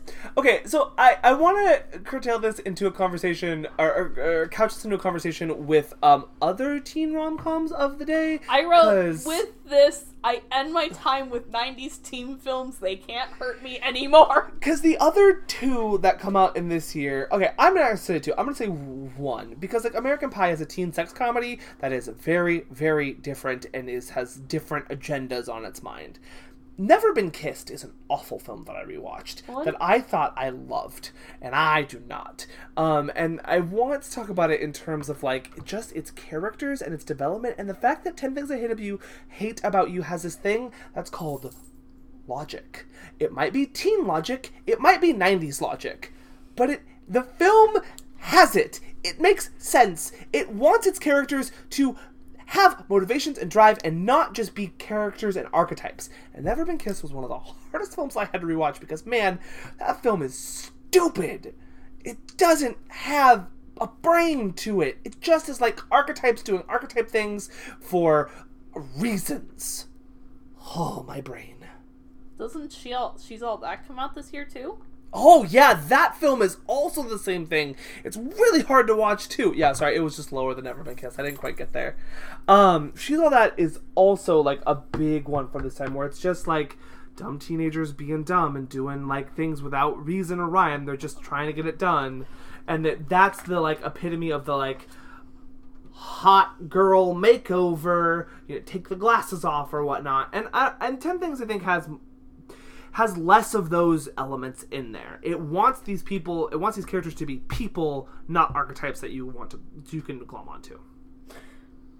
Okay, so I, I want to curtail this into a conversation, or, or, or couch this into a conversation with um other teen rom coms of the day. I wrote 'cause- with this. I end my time with '90s teen films. They can't hurt me anymore. Because the other two that come out in this year, okay, I'm not gonna say two. I'm gonna say one because like American Pie is a teen sex comedy that is very, very different and is has different agendas on its mind. Never Been Kissed is an awful film that I rewatched What? that I thought I loved, and I do not. Um, and I want to talk about it in terms of like just its characters and its development, and the fact that Ten Things I Hate About You Hate About You has this thing that's called logic. It might be teen logic, it might be 90s logic, but it the film has it. It makes sense. It wants its characters to have motivations and drive and not just be characters and archetypes. And Never Been Kissed was one of the hardest films I had to rewatch because man, that film is stupid. It doesn't have a brain to it. It just is like archetypes doing archetype things for reasons. Oh, my brain. Doesn't she all? She's all that come out this year too. Oh yeah, that film is also the same thing. It's really hard to watch too. Yeah, sorry, it was just lower than Never Been Kissed. I didn't quite get there. Um, She's All That is also like a big one from this time where it's just like dumb teenagers being dumb and doing like things without reason or rhyme. They're just trying to get it done, and that that's the like epitome of the like hot girl makeover. You know, take the glasses off or whatnot. And I, and Ten Things I think has has less of those elements in there. It wants these people, it wants these characters to be people, not archetypes that you want to you can glom onto.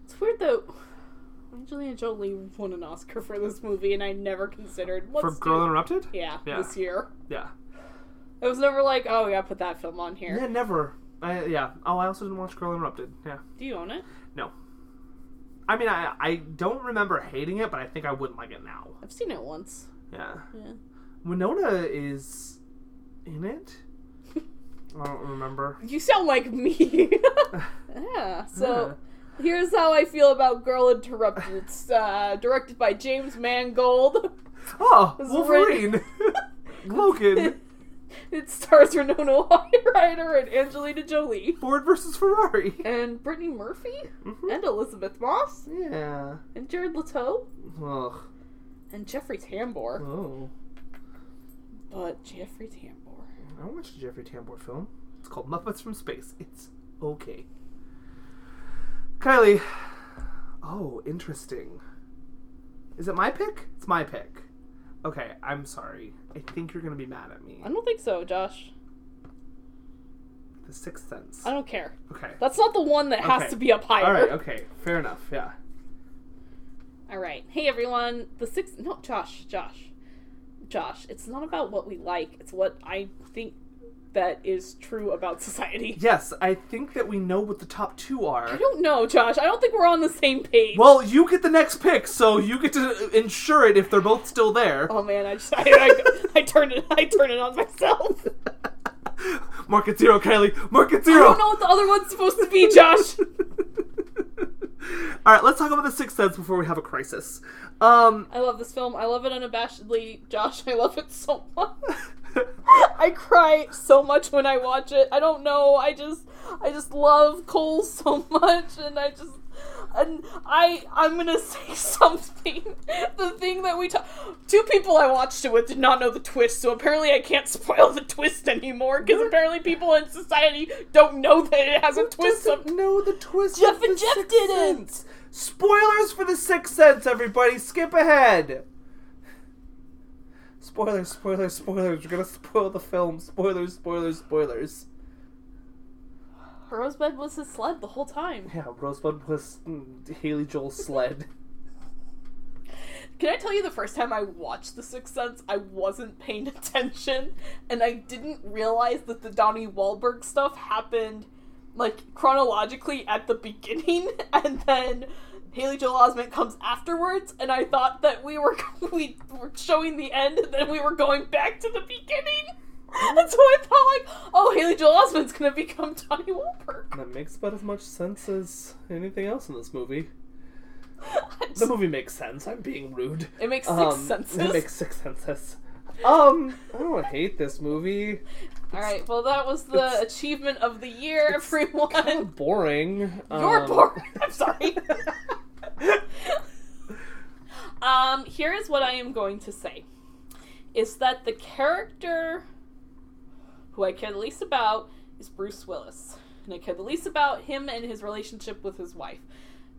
It's weird though. Angelina Jolie won an Oscar for this movie, and I never considered For Girl Interrupted? Yeah, Yeah. this year. Yeah. It was never like, oh yeah, put that film on here. Yeah, never. I, yeah. Oh, I also didn't watch Girl Interrupted. Yeah. Do you own it? No. I mean, I I don't remember hating it, but I think I wouldn't like it now. I've seen it once. Yeah. Yeah. Winona is in it. I don't remember. You sound like me. yeah. So here's how I feel about Girl Interrupted. It's uh, directed by James Mangold. Oh, It's Wolverine. Logan. It stars Winona Ryder and Angelina Jolie. Ford versus Ferrari. And Brittany Murphy Mhm. and Elisabeth Moss Yeah. and Jared Leto Ugh. And Jeffrey Tambor. Oh. But Jeffrey Tambor. I watched a Jeffrey Tambor film. It's called Muppets from Space. It's okay. Kylie. Oh, interesting. Is it my pick? It's my pick. Okay, I'm sorry. I think you're gonna be mad at me. I don't think so, Josh. The Sixth Sense. I don't care. Okay. That's not the one that has Okay. to be up higher. All right. Okay. Fair enough. Yeah. All right. Hey everyone. The six. No, Josh. Josh. Josh. It's not about what we like. It's what I think that is true about society. Yes, I think that we know what the top two are. I don't know, Josh. I don't think we're on the same page. Well, you get the next pick, so you get to ensure it if they're both still there. oh man, I just I, I, I turned it I turned it on myself. Market zero, Kylie. Market zero. I don't know what the other one's supposed to be, Josh. All right, let's talk about the Sixth Sense before we have a crisis. Um, I love this film. I love it unabashedly, Josh. I love it so much. I cry so much when I watch it. I don't know. I just I just love Cole so much and I just and I I'm gonna say something. The thing that we talk two people I watched it with did not know the twist, so apparently I can't spoil the twist anymore because apparently people in society don't know that it has a twist. doesn't Of, know the twist. Jeff and Jeff Sixth didn't. Sense. Spoilers for the Sixth Sense, everybody. Skip ahead. Spoilers, spoilers, spoilers. We're gonna spoil the film. Spoilers, spoilers, spoilers. Rosebud was his sled the whole time. Yeah, Rosebud was mm, Haley Joel's sled. Can I tell you the first time I watched The Sixth Sense, I wasn't paying attention, and I didn't realize that the Donnie Wahlberg stuff happened like chronologically at the beginning, and then Haley Joel Osment comes afterwards, and I thought that we were we were showing the end, and then we were going back to the beginning. And so I thought, like, oh, Haley Joel Osment's gonna become Donnie Wahlberg. That makes about as much sense as anything else in this movie. I The movie makes sense. I'm being rude. it makes six Um, senses. It makes six senses. Um, I don't hate this movie. All right, well, that was the It's- achievement of the year, everyone. Kind of boring. You're Um, boring. I'm sorry. um, here is what I am going to say: is that the character who I care the least about is Bruce Willis, and I care the least about him and his relationship with his wife.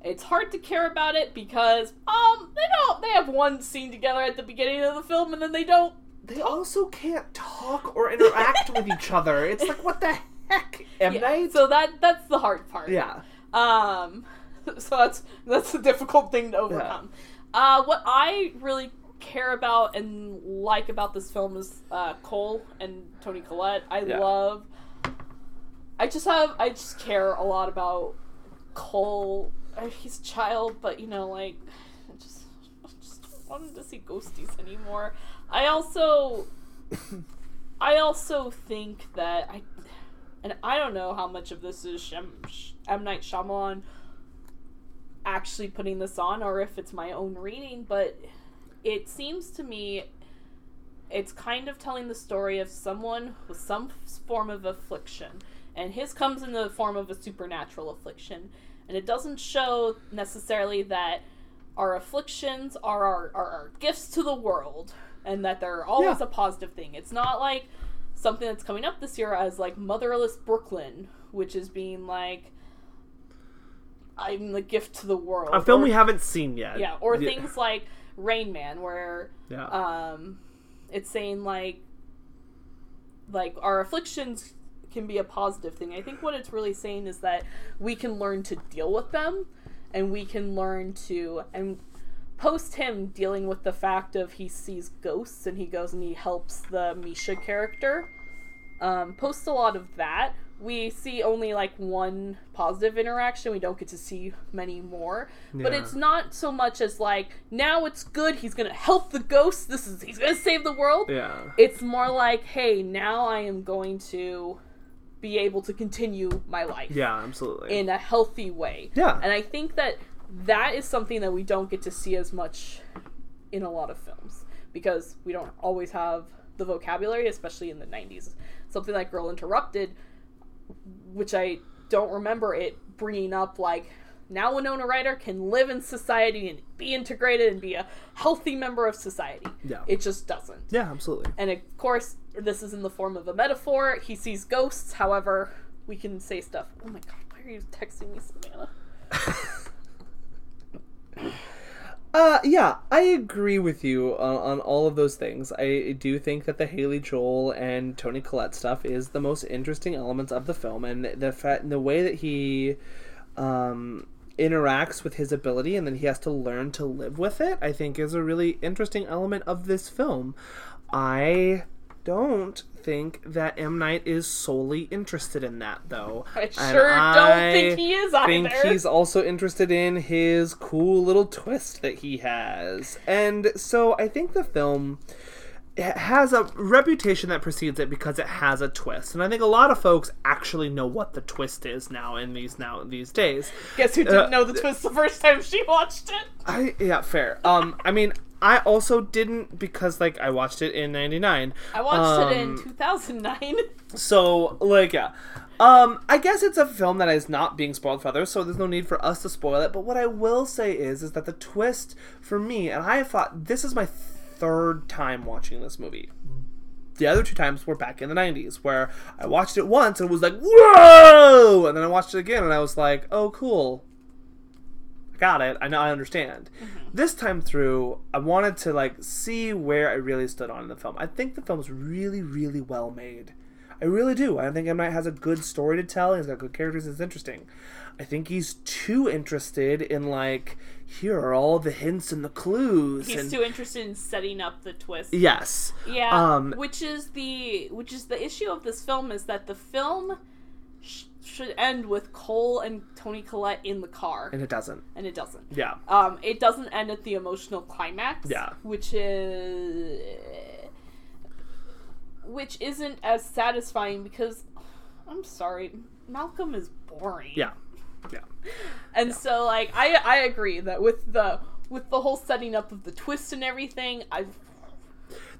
It's hard to care about it because um they don't they have one scene together at the beginning of the film and then they don't They also can't talk or interact with each other. It's like, what the heck, M Yeah, Night? So that that's the hard part. yeah. Um, so that's that's a difficult thing to overcome. Uh, what I really care about and like about this film is uh, Cole and Toni Collette. I Yeah. love. I just have I just care a lot about Cole. Uh, He's a child, but you know, like, I just I just don't want him to see ghosties anymore. I also, I also think that I, and I don't know how much of this is Shem, Sh- M Night Shyamalan actually putting this on, or if it's my own reading, but it seems to me it's kind of telling the story of someone with some form of affliction and his comes in the form of a supernatural affliction and it doesn't show necessarily that our afflictions are our, are our gifts to the world and that they're always Yeah. a positive thing it's not like something that's coming up this year as like motherless brooklyn which is being like i'm the gift to the world A film or- we haven't seen yet. yeah or things like rain man where Yeah. um it's saying like like our afflictions can be a positive thing. I think what it's really saying is that we can learn to deal with them and we can learn to and post him dealing with the fact of he sees ghosts and he goes and he helps the mischa character. Um, post a lot of that we see only like one positive interaction we don't get to see many more but it's not so much as like now it's good he's gonna help the ghosts this is he's gonna save the world yeah. it's more like hey now i am going to be able to continue my life Yeah, absolutely. in a healthy way Yeah. and i think that that is something that we don't get to see as much in a lot of films because we don't always have the vocabulary especially in the 90s something like girl interrupted which i don't remember it bringing up like now winona ryder can live in society and be integrated and be a healthy member of society Yeah. it just doesn't yeah, absolutely. and of course, this is in the form of a metaphor. He sees ghosts, however, we can say stuff. Oh my god, why are you texting me, Savannah? Uh, yeah, I agree with you on, on all of those things. I do think that the Haley Joel and Toni Collette stuff is the most interesting elements of the film, and the the way that he, um, interacts with his ability and then he has to learn to live with it. I think is a really interesting element of this film. I don't think that M Night is solely interested in that though. I sure I don't think he is either. think he's also interested in his cool little twist that he has. And so I think the film has a reputation that precedes it because it has a twist. And I think a lot of folks actually know what the twist is now in these now these days. Guess who didn't Uh, know the twist the first time she watched it? I yeah, fair. Um I mean I also didn't because like I watched it in 99. I watched it in Um, 2009. So, like, yeah. Um, I guess it's a film that is not being spoiled for others, so there's no need for us to spoil it. But what I will say is, is that the twist for me, and I thought this is my third time watching this movie. The other two times were back in the 90s, where I watched it once and it was like, whoa! And then I watched it again and I was like, oh, cool. I got it. I know I understand. This time through, I wanted to like see where I really stood on in the film. I think the film's really, really well made. I really do. I think M Night has a good story to tell. He's got good characters. It's interesting. I think he's too interested in like here are all the hints and the clues. He's and too interested in setting up the twist. yes, Yeah, Um, which is the which is the issue of this film is that the film sh- should end with Cole and Toni Collette in the car, and it doesn't. and it doesn't. Yeah, Um, it doesn't end at the emotional climax. Yeah. which is which isn't as satisfying because I'm sorry, Malcolm is boring. yeah, yeah. And so like I I agree that with the with the whole setting up of the twist and everything, I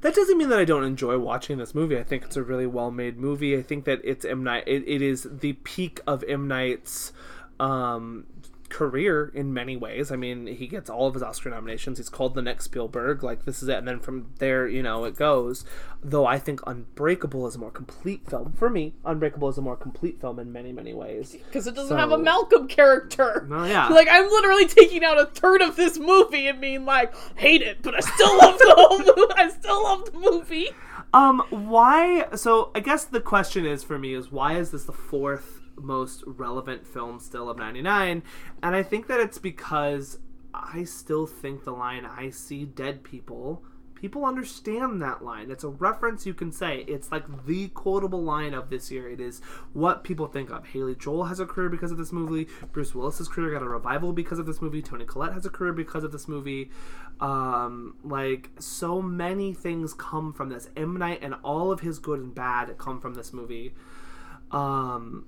That doesn't mean that I don't enjoy watching this movie. I think it's a really well made movie. I think that it's M Night. It, it is the peak of M Night's um, career in many ways. I mean, he gets all of his Oscar nominations. He's called the next Spielberg. Like this is it, and then from there, you know, it goes. Though I think Unbreakable is a more complete film for me. Unbreakable is a more complete film in many many ways. because it doesn't So- have a Malcolm character. Well, yeah. Like I'm literally taking out a third of this movie and being like, hate it, but I still love the whole movie. I still love the movie. Um, why? So I guess the question is for me is why is this the fourth most relevant film still of '99? And I think that it's because I still think the line "I see dead people." People understand that line. It's a reference you can say. It's like the quotable line of this year. It is what people think of. Haley Joel has a career because of this movie. Bruce Willis's career got a revival because of this movie. Toni Collette has a career because of this movie. Um, like so many things come from this. M Night and all of his good and bad come from this movie. Um,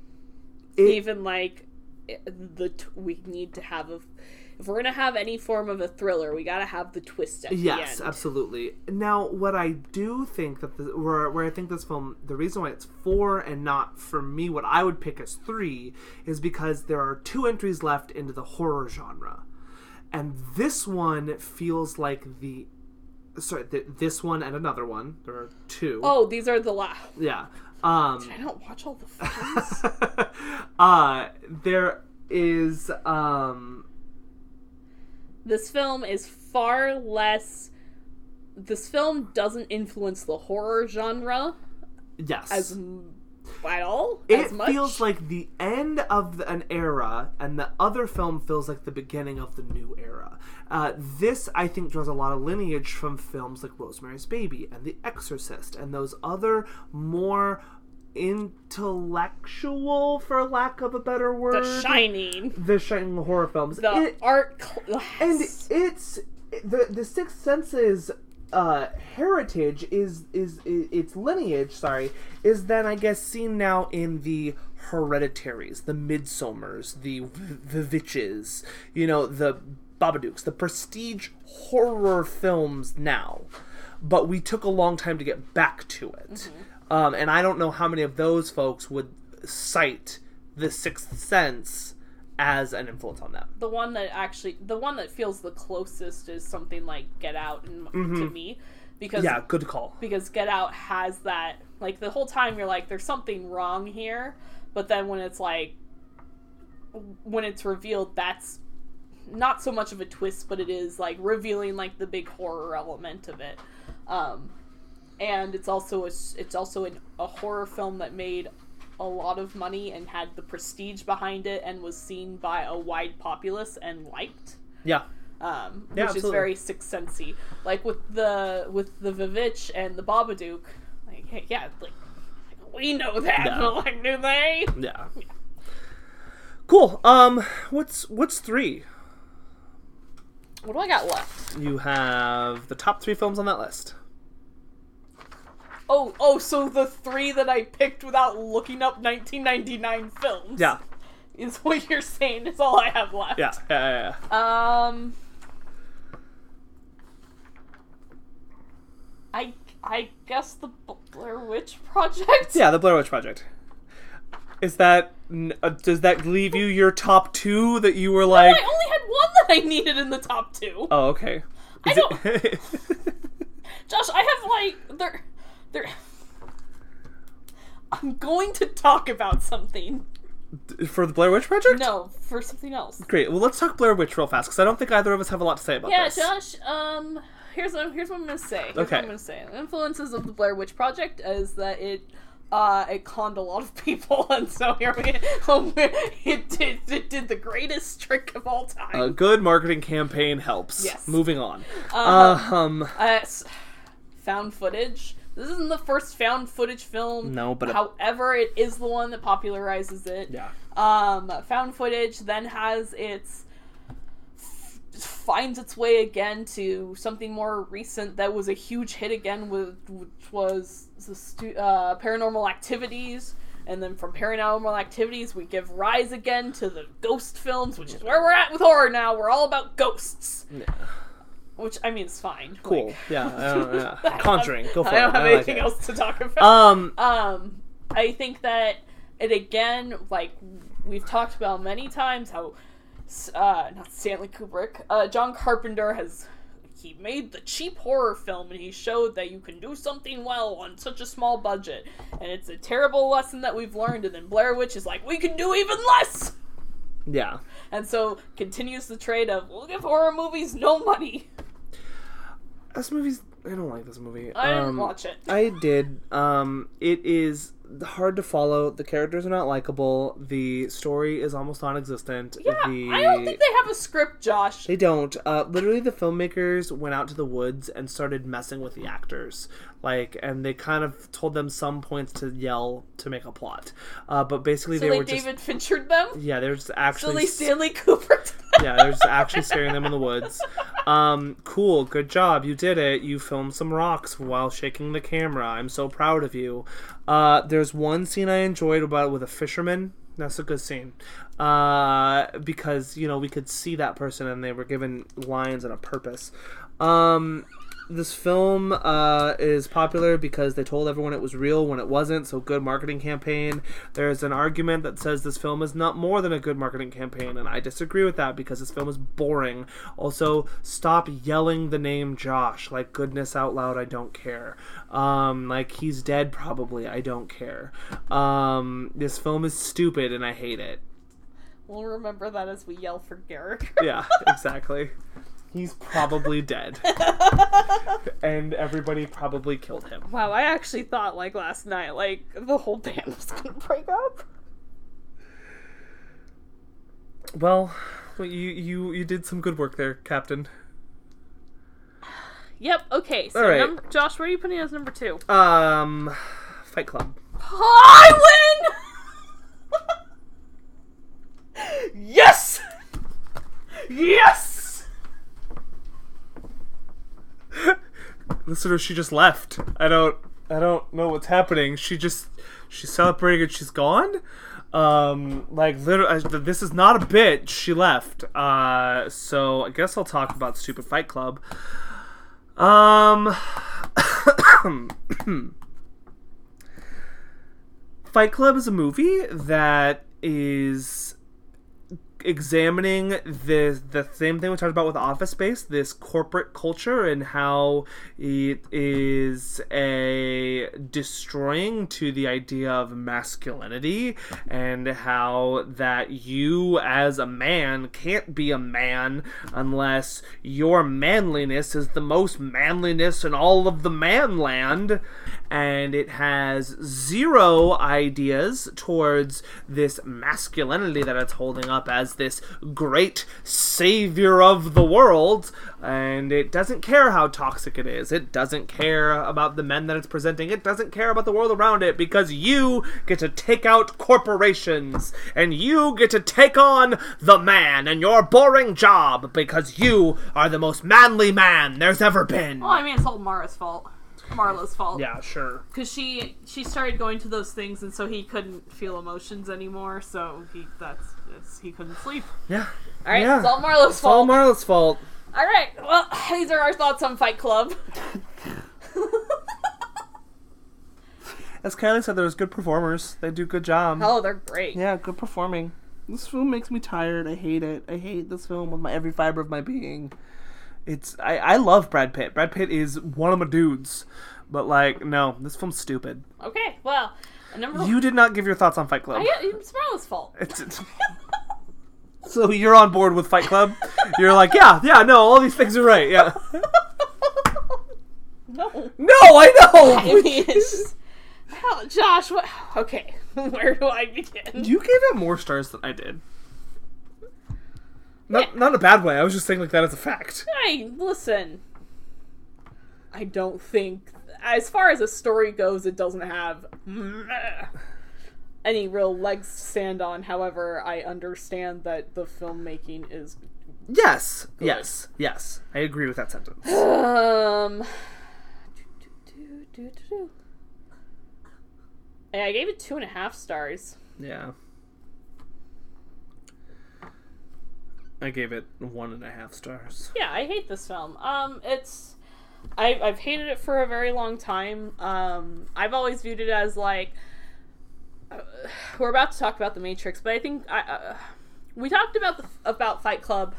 it, Even like the t- we need to have a if we're gonna have any form of a thriller, we gotta have the twist at Yes, the end. absolutely. Now, what I do think that the, where where I think this film, the reason why it's four and not for me, what I would pick as three, is because there are two entries left into the horror genre, and this one feels like the. Sorry, th- this one and another one. There are two. Oh, these are the last. yeah. Um, I don't watch all the films. uh, there is um, this film is far less. This film doesn't influence the horror genre yes. as m- at all. it feels like the end of the, an era, and the other film feels like the beginning of the new era. Uh, this, I think, draws a lot of lineage from films like Rosemary's Baby and The Exorcist, and those other more intellectual, for lack of a better word, The Shining, the shining horror films. the It- art class. and it's the the Sixth Sense's uh, heritage is, is is its lineage. Sorry, is then I guess seen now in the Hereditaries, the Midsommers, the the Witches, you know, the Babadooks, the prestige horror films now. But we took a long time to get back to it, um, and I don't know how many of those folks would cite the Sixth Sense as an influence on them. the one that actually the one that feels the closest is something like Get Out in, to me because Mm-hmm. Yeah, good call. because Get Out has that like the whole time you're like there's something wrong here but then when it's like when it's revealed that's not so much of a twist, but it is like revealing like the big horror element of it. Um, and it's also a, it's also an, a horror film that made a lot of money and had the prestige behind it and was seen by a wide populace and liked Yeah. um, Yeah, which is very Sixth Sensey. Like with the with the Vivitch and the Babadook, like hey, yeah, like we know that, Yeah. but like do they? Yeah. Cool. Um, what's what's three? What do I got left? You have the top three films on that list. Oh, oh, so the three that I picked without looking up 1999 films. Yeah. is what you're saying is all I have left. Yeah. Yeah. yeah, yeah. Um. I I guess the Blair Witch Project. Yeah, the Blair Witch Project. Is that uh, does that leave you your top two that you were like? I only had one that I needed in the top two. Oh, okay. I Is it- Josh, I have like there, there. I'm going to talk about something. for the Blair Witch Project? No, for something else. Great. Well, let's talk Blair Witch real fast because I don't think either of us have a lot to say about Yeah, this. Yeah, Josh. Um, here's what here's what I'm gonna say. Here's Okay. what I'm gonna say. The influences of the Blair Witch Project is that it. Uh, it conned a lot of people, and so here we it did it did the greatest trick of all time. A good marketing campaign helps. Yes. Moving on. Um, Um. Uh, found footage. This isn't the first found footage film. No, but however, it is the one that popularizes it. Yeah. Um, found footage then has its f- finds its way again to something more recent that was a huge hit again with which was the stu- uh, paranormal activities and then from paranormal activities we give rise again to the ghost films which is where we're at with horror now we're all about ghosts Yeah. Which i mean it's fine Cool. Like- Yeah. I don't, yeah. I don't Conjuring. Go for I don't it. have I anything it. else to talk about Um. um, I think that it again, like we've talked about many times, how uh, not Stanley Kubrick, uh, John Carpenter has he made the cheap horror film and he showed that you can do something well on such a small budget, and it's a terrible lesson that we've learned. And then Blair Witch is like, we can do even less, Yeah. and so continues the trade of we'll give horror movies no money. This movie's. I don't like this movie. I didn't Um, watch it. I did. Um, it is hard to follow. The characters are not likable. The story is almost non-existent. Yeah, the... I don't think they have a script, Josh. They don't. Uh, literally, the filmmakers went out to the woods and started messing with the actors. Like, and they kind of told them some points to yell to make a plot. Uh, but basically, so they they were just David Finchered them. yeah, they were just So actually they Stanley Kubrick. yeah, they're just actually staring them in the woods. Um, cool, good job, you did it. You filmed some rocks while shaking the camera. I'm so proud of you. Uh, there's one scene I enjoyed about with a fisherman. That's a good scene. Uh, because you know we could see that person and they were given lines and a purpose. Um, this film uh, is popular because they told everyone it was real when it wasn't, so good marketing campaign. There's an argument that says this film is not more than a good marketing campaign, and I disagree with that because this film is boring. Also, stop yelling the name Josh. Like, goodness out loud, I don't care. Um, like, he's dead probably, I don't care. Um, this film is stupid and I hate it. We'll remember that as we yell for Garrick. Yeah, exactly. He's probably dead. and everybody probably killed him. wow, I actually thought like last night, like the whole band was gonna break up. Well, well, you you you did some good work there, Captain. Yep. Okay. So, All right. number, Josh, where are you putting as number two? Um, Fight Club. I win. yes. Yes. Listen, she just left. I don't I don't know what's happening. She just she's celebrating and she's gone. Um, like literally, this is not a bit. She left. Uh, so I guess I'll talk about Stupid Fight Club. Um. Fight Club is a movie that is examining the the same thing we talked about with Office Space, this corporate culture and how it is a destroying to the idea of masculinity and how that you as a man can't be a man unless your manliness is the most manliness in all of the manland and it has zero ideas towards this masculinity that it's holding up as this great savior of the world and it doesn't care how toxic it is. It doesn't care about the men that it's presenting. It doesn't care about the world around it because you get to take out corporations and you get to take on the man and your boring job because you are the most manly man there's ever been. Well, I mean, it's all Mara's fault. Marlo's fault. yeah sure Because she she started going to those things, and so he couldn't feel emotions anymore. So he that's, that's he couldn't sleep. yeah All right, Yeah. it's all Marlo's it's all fault. Marla's fault all right, well, these are our thoughts on Fight Club. As Kylie said, there's good performers. They do good job. oh, they're great. Yeah, good performing. This film makes me tired. I hate it. I hate this film with my every fiber of my being. It's I, I love Brad Pitt. Brad Pitt is one of my dudes. But like, no, this film's stupid. Okay, well, number You did not give your thoughts on Fight Club. I, it's Marlo's fault. It's, it's- so you're on board with Fight Club? You're like, yeah, yeah, no, all these things are right. Yeah. no, No, I know. I mean, just, Josh. What? Okay, where do I begin? You gave it more stars than I did. Not, not in a bad way. I was just saying like that as a fact. Hey, listen. I don't think, as far as a story goes, it doesn't have any real legs to stand on. However, I understand that the filmmaking is. Yes, yes, yes. I agree with that sentence. Um. And I gave it two and a half stars. Yeah. I gave it one and a half stars. Yeah, I hate this film. Um, it's I, I've hated it for a very long time. Um, I've always viewed it as like uh, we're about to talk about the Matrix, but I think I uh, we talked about the about Fight Club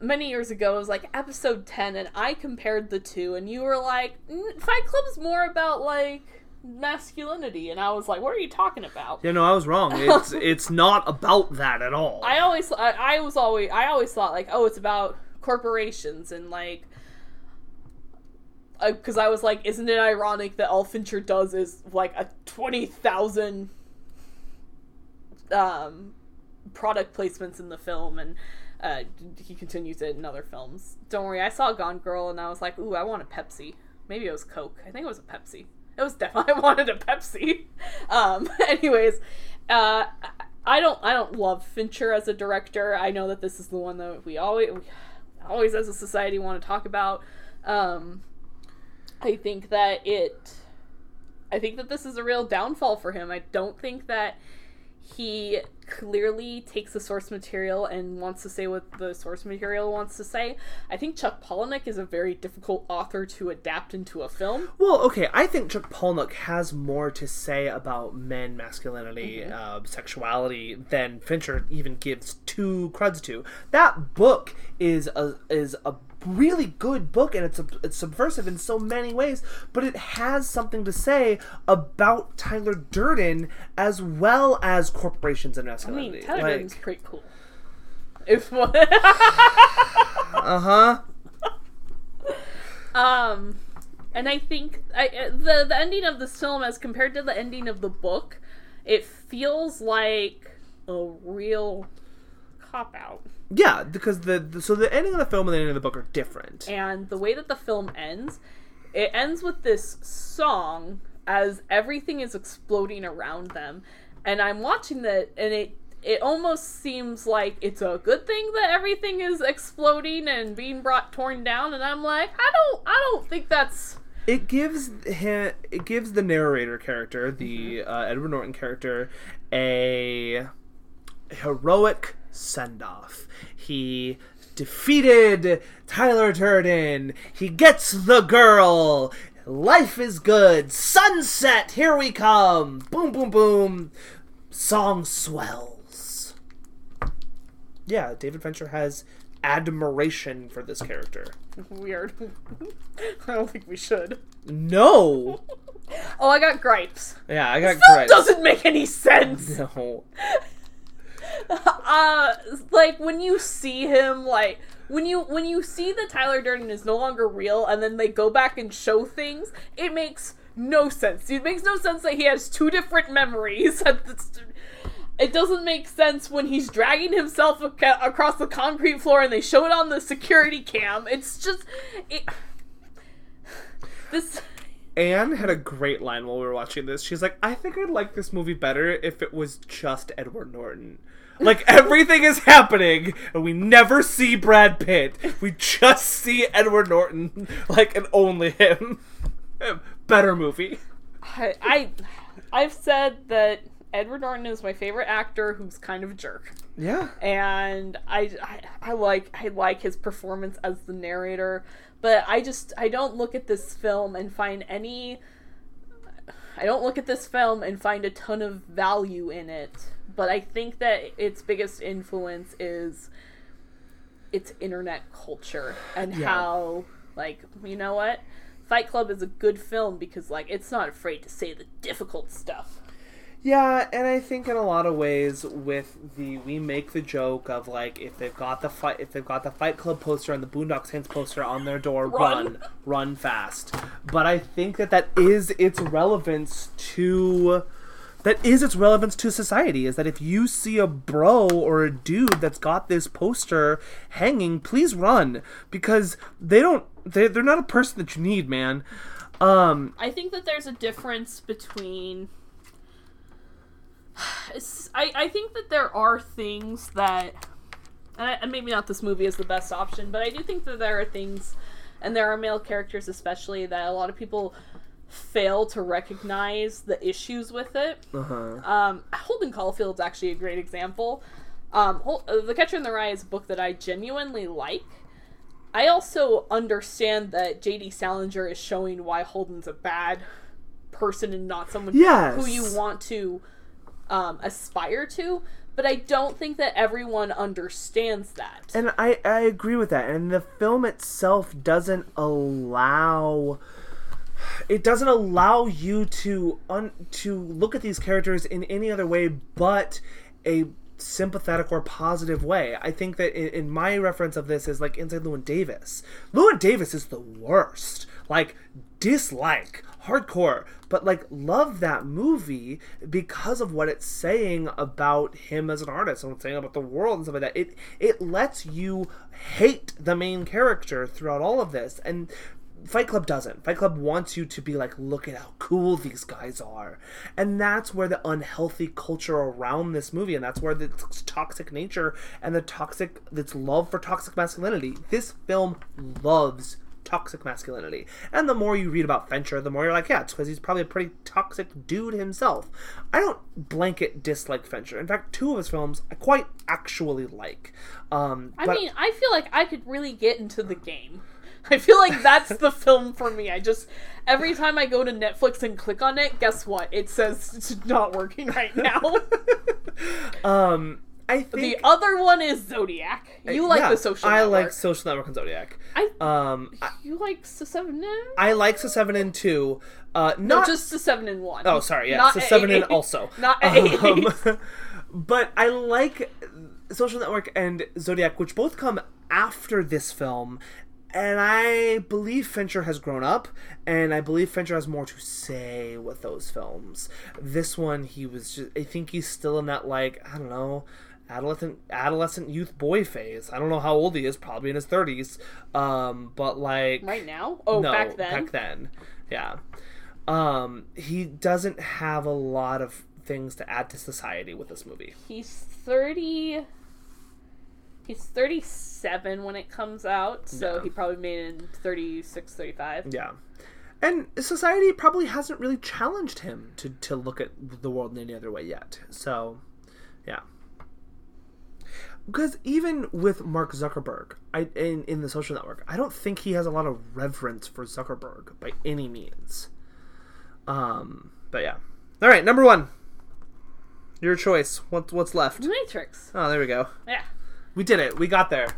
many years ago. It was like episode ten, and I compared the two, and you were like, "Mm, Fight Club's more about like masculinity, and I was like, what are you talking about? Yeah, no, I was wrong. It's it's not about that at all. I always, I, I was always, I always thought like, oh, it's about corporations and like, because I was like, isn't it ironic that all Fincher does is like a twenty thousand um product placements in the film and. Uh, he continues it in other films. Don't worry, I saw Gone Girl and I was like, "Ooh, I want a Pepsi." Maybe it was Coke. I think it was a Pepsi. It was definitely I wanted a Pepsi. Um, anyways, uh, I don't I don't love Fincher as a director. I know that this is the one that we always we always as a society want to talk about. Um, I think that it I think that this is a real downfall for him. I don't think that he clearly takes the source material and wants to say what the source material wants to say. I think Chuck Palahniuk is a very difficult author to adapt into a film. Well, okay, I think Chuck Palahniuk has more to say about men, masculinity, uh, sexuality than Fincher even gives two cruds to. That book is a is a really good book and it's a, it's subversive in so many ways, but it has something to say about Tyler Durden as well as corporations and I masculinity. mean, Tyler Like- Durden's pretty cool. If what Uh huh. um, and I think I, uh, the the ending of this film, as compared to the ending of the book, it feels like a real cop out. Yeah, because the, the so the ending of the film and the ending of the book are different. And the way that the film ends, it ends with this song as everything is exploding around them, and I'm watching that, and it it almost seems like it's a good thing that everything is exploding and being brought torn down and i'm like i don't i don't think that's it gives him it gives the narrator character the uh, edward norton character a heroic send-off he defeated tyler durden he gets the girl life is good sunset here we come boom boom boom song swells Yeah, David Fincher has admiration for this character. Weird. I don't think we should. No. Oh, I got gripes. Yeah, I got Film gripes. doesn't make any sense. No. uh like when you see him like when you when you see that Tyler Durden is no longer real and then they go back and show things, it makes no sense. It makes no sense that he has two different memories. It doesn't make sense when he's dragging himself ac- across the concrete floor and they show it on the security cam. It's just it this Anne had a great line while we were watching this. She's like, I think I'd like this movie better if it was just Edward Norton. Like everything is happening and we never see Brad Pitt. We just see Edward Norton, like and only him. Better movie. I, I I've said that Edward Norton is my favorite actor who's kind of a jerk. Yeah. and I, I I like I like his performance as the narrator, but I just I don't look at this film and find any I don't look at this film and find a ton of value in it. But I think that its biggest influence is its internet culture and Yeah. how like you know what Fight Club is a good film because like it's not afraid to say the difficult stuff. Yeah, and I think in a lot of ways with the we make the joke of like if they've got the fight if they've got the Fight Club poster and the Boondock Saints poster on their door, Run. run, run fast. But I think that that is its relevance to that is its relevance to society is that if you see a bro or a dude that's got this poster hanging, please run because they don't they they're not a person that you need, man. Um I think that there's a difference between. I, I think that there are things that. And, maybe not this movie is the best option, but I do think that there are things, and there are male characters especially, that a lot of people fail to recognize the issues with it. uh-huh. Um, Holden Caulfield's actually a great example. Um, Hol- uh, the Catcher in the Rye is a book that I genuinely like. I also understand that J.D. Salinger is showing why Holden's a bad person and not someone Yes. who you want to um, aspire to. But I don't think that everyone understands that. And I, I agree with that. And the film itself doesn't allow it doesn't allow you to un, to look at these characters in any other way but a sympathetic or positive way. I think that in, in my reference of this is like inside Llewyn Davis. Llewyn Davis is the worst. Like dislike hardcore but like love that movie because of what it's saying about him as an artist and what it's saying about the world and stuff like that it it lets you hate the main character throughout all of this and Fight Club doesn't. Fight Club wants you to be like, look at how cool these guys are. And that's where the unhealthy culture around this movie, and that's where the toxic nature and the toxic, its love for toxic masculinity. This film loves toxic masculinity. And the more you read about Fincher, the more you're like, yeah, it's because he's probably a pretty toxic dude himself. I don't blanket dislike Fincher. In fact, two of his films I quite actually like. Um, I mean, I feel like I could really get into the game. I feel like that's the film for me. I just every time I go to Netflix and click on it, guess what? It says it's not working right now. um, I think the other one is Zodiac. You like Yeah, the social I network. like Social Network and Zodiac. I Um, I, you like S- seven in? I like the seven and two. Uh, No, not just the seven in one. oh, sorry, yeah, Not so seven and also Not Um, but I like Social Network and Zodiac, which both come after this film. And I believe Fincher has grown up, and I believe Fincher has more to say with those films. This one, he was just, I think he's still in that, like, I don't know, adolescent adolescent youth boy phase. I don't know how old he is, probably in his 30s. Um, but, like, right now? Oh, no, back then. Back then, yeah. Um, he doesn't have a lot of things to add to society with this movie. He's 30 He's 37 when it comes out, so Yeah. he probably made it in 36 35. Yeah. And society probably hasn't really challenged him to, to look at the world in any other way yet. So, yeah. Because even with Mark Zuckerberg I, in, in the social network, I don't think he has a lot of reverence for Zuckerberg by any means. Um, but yeah. All right, number one. Your choice. What, what's left? The Matrix. Oh, there we go. Yeah. We did it. We got there.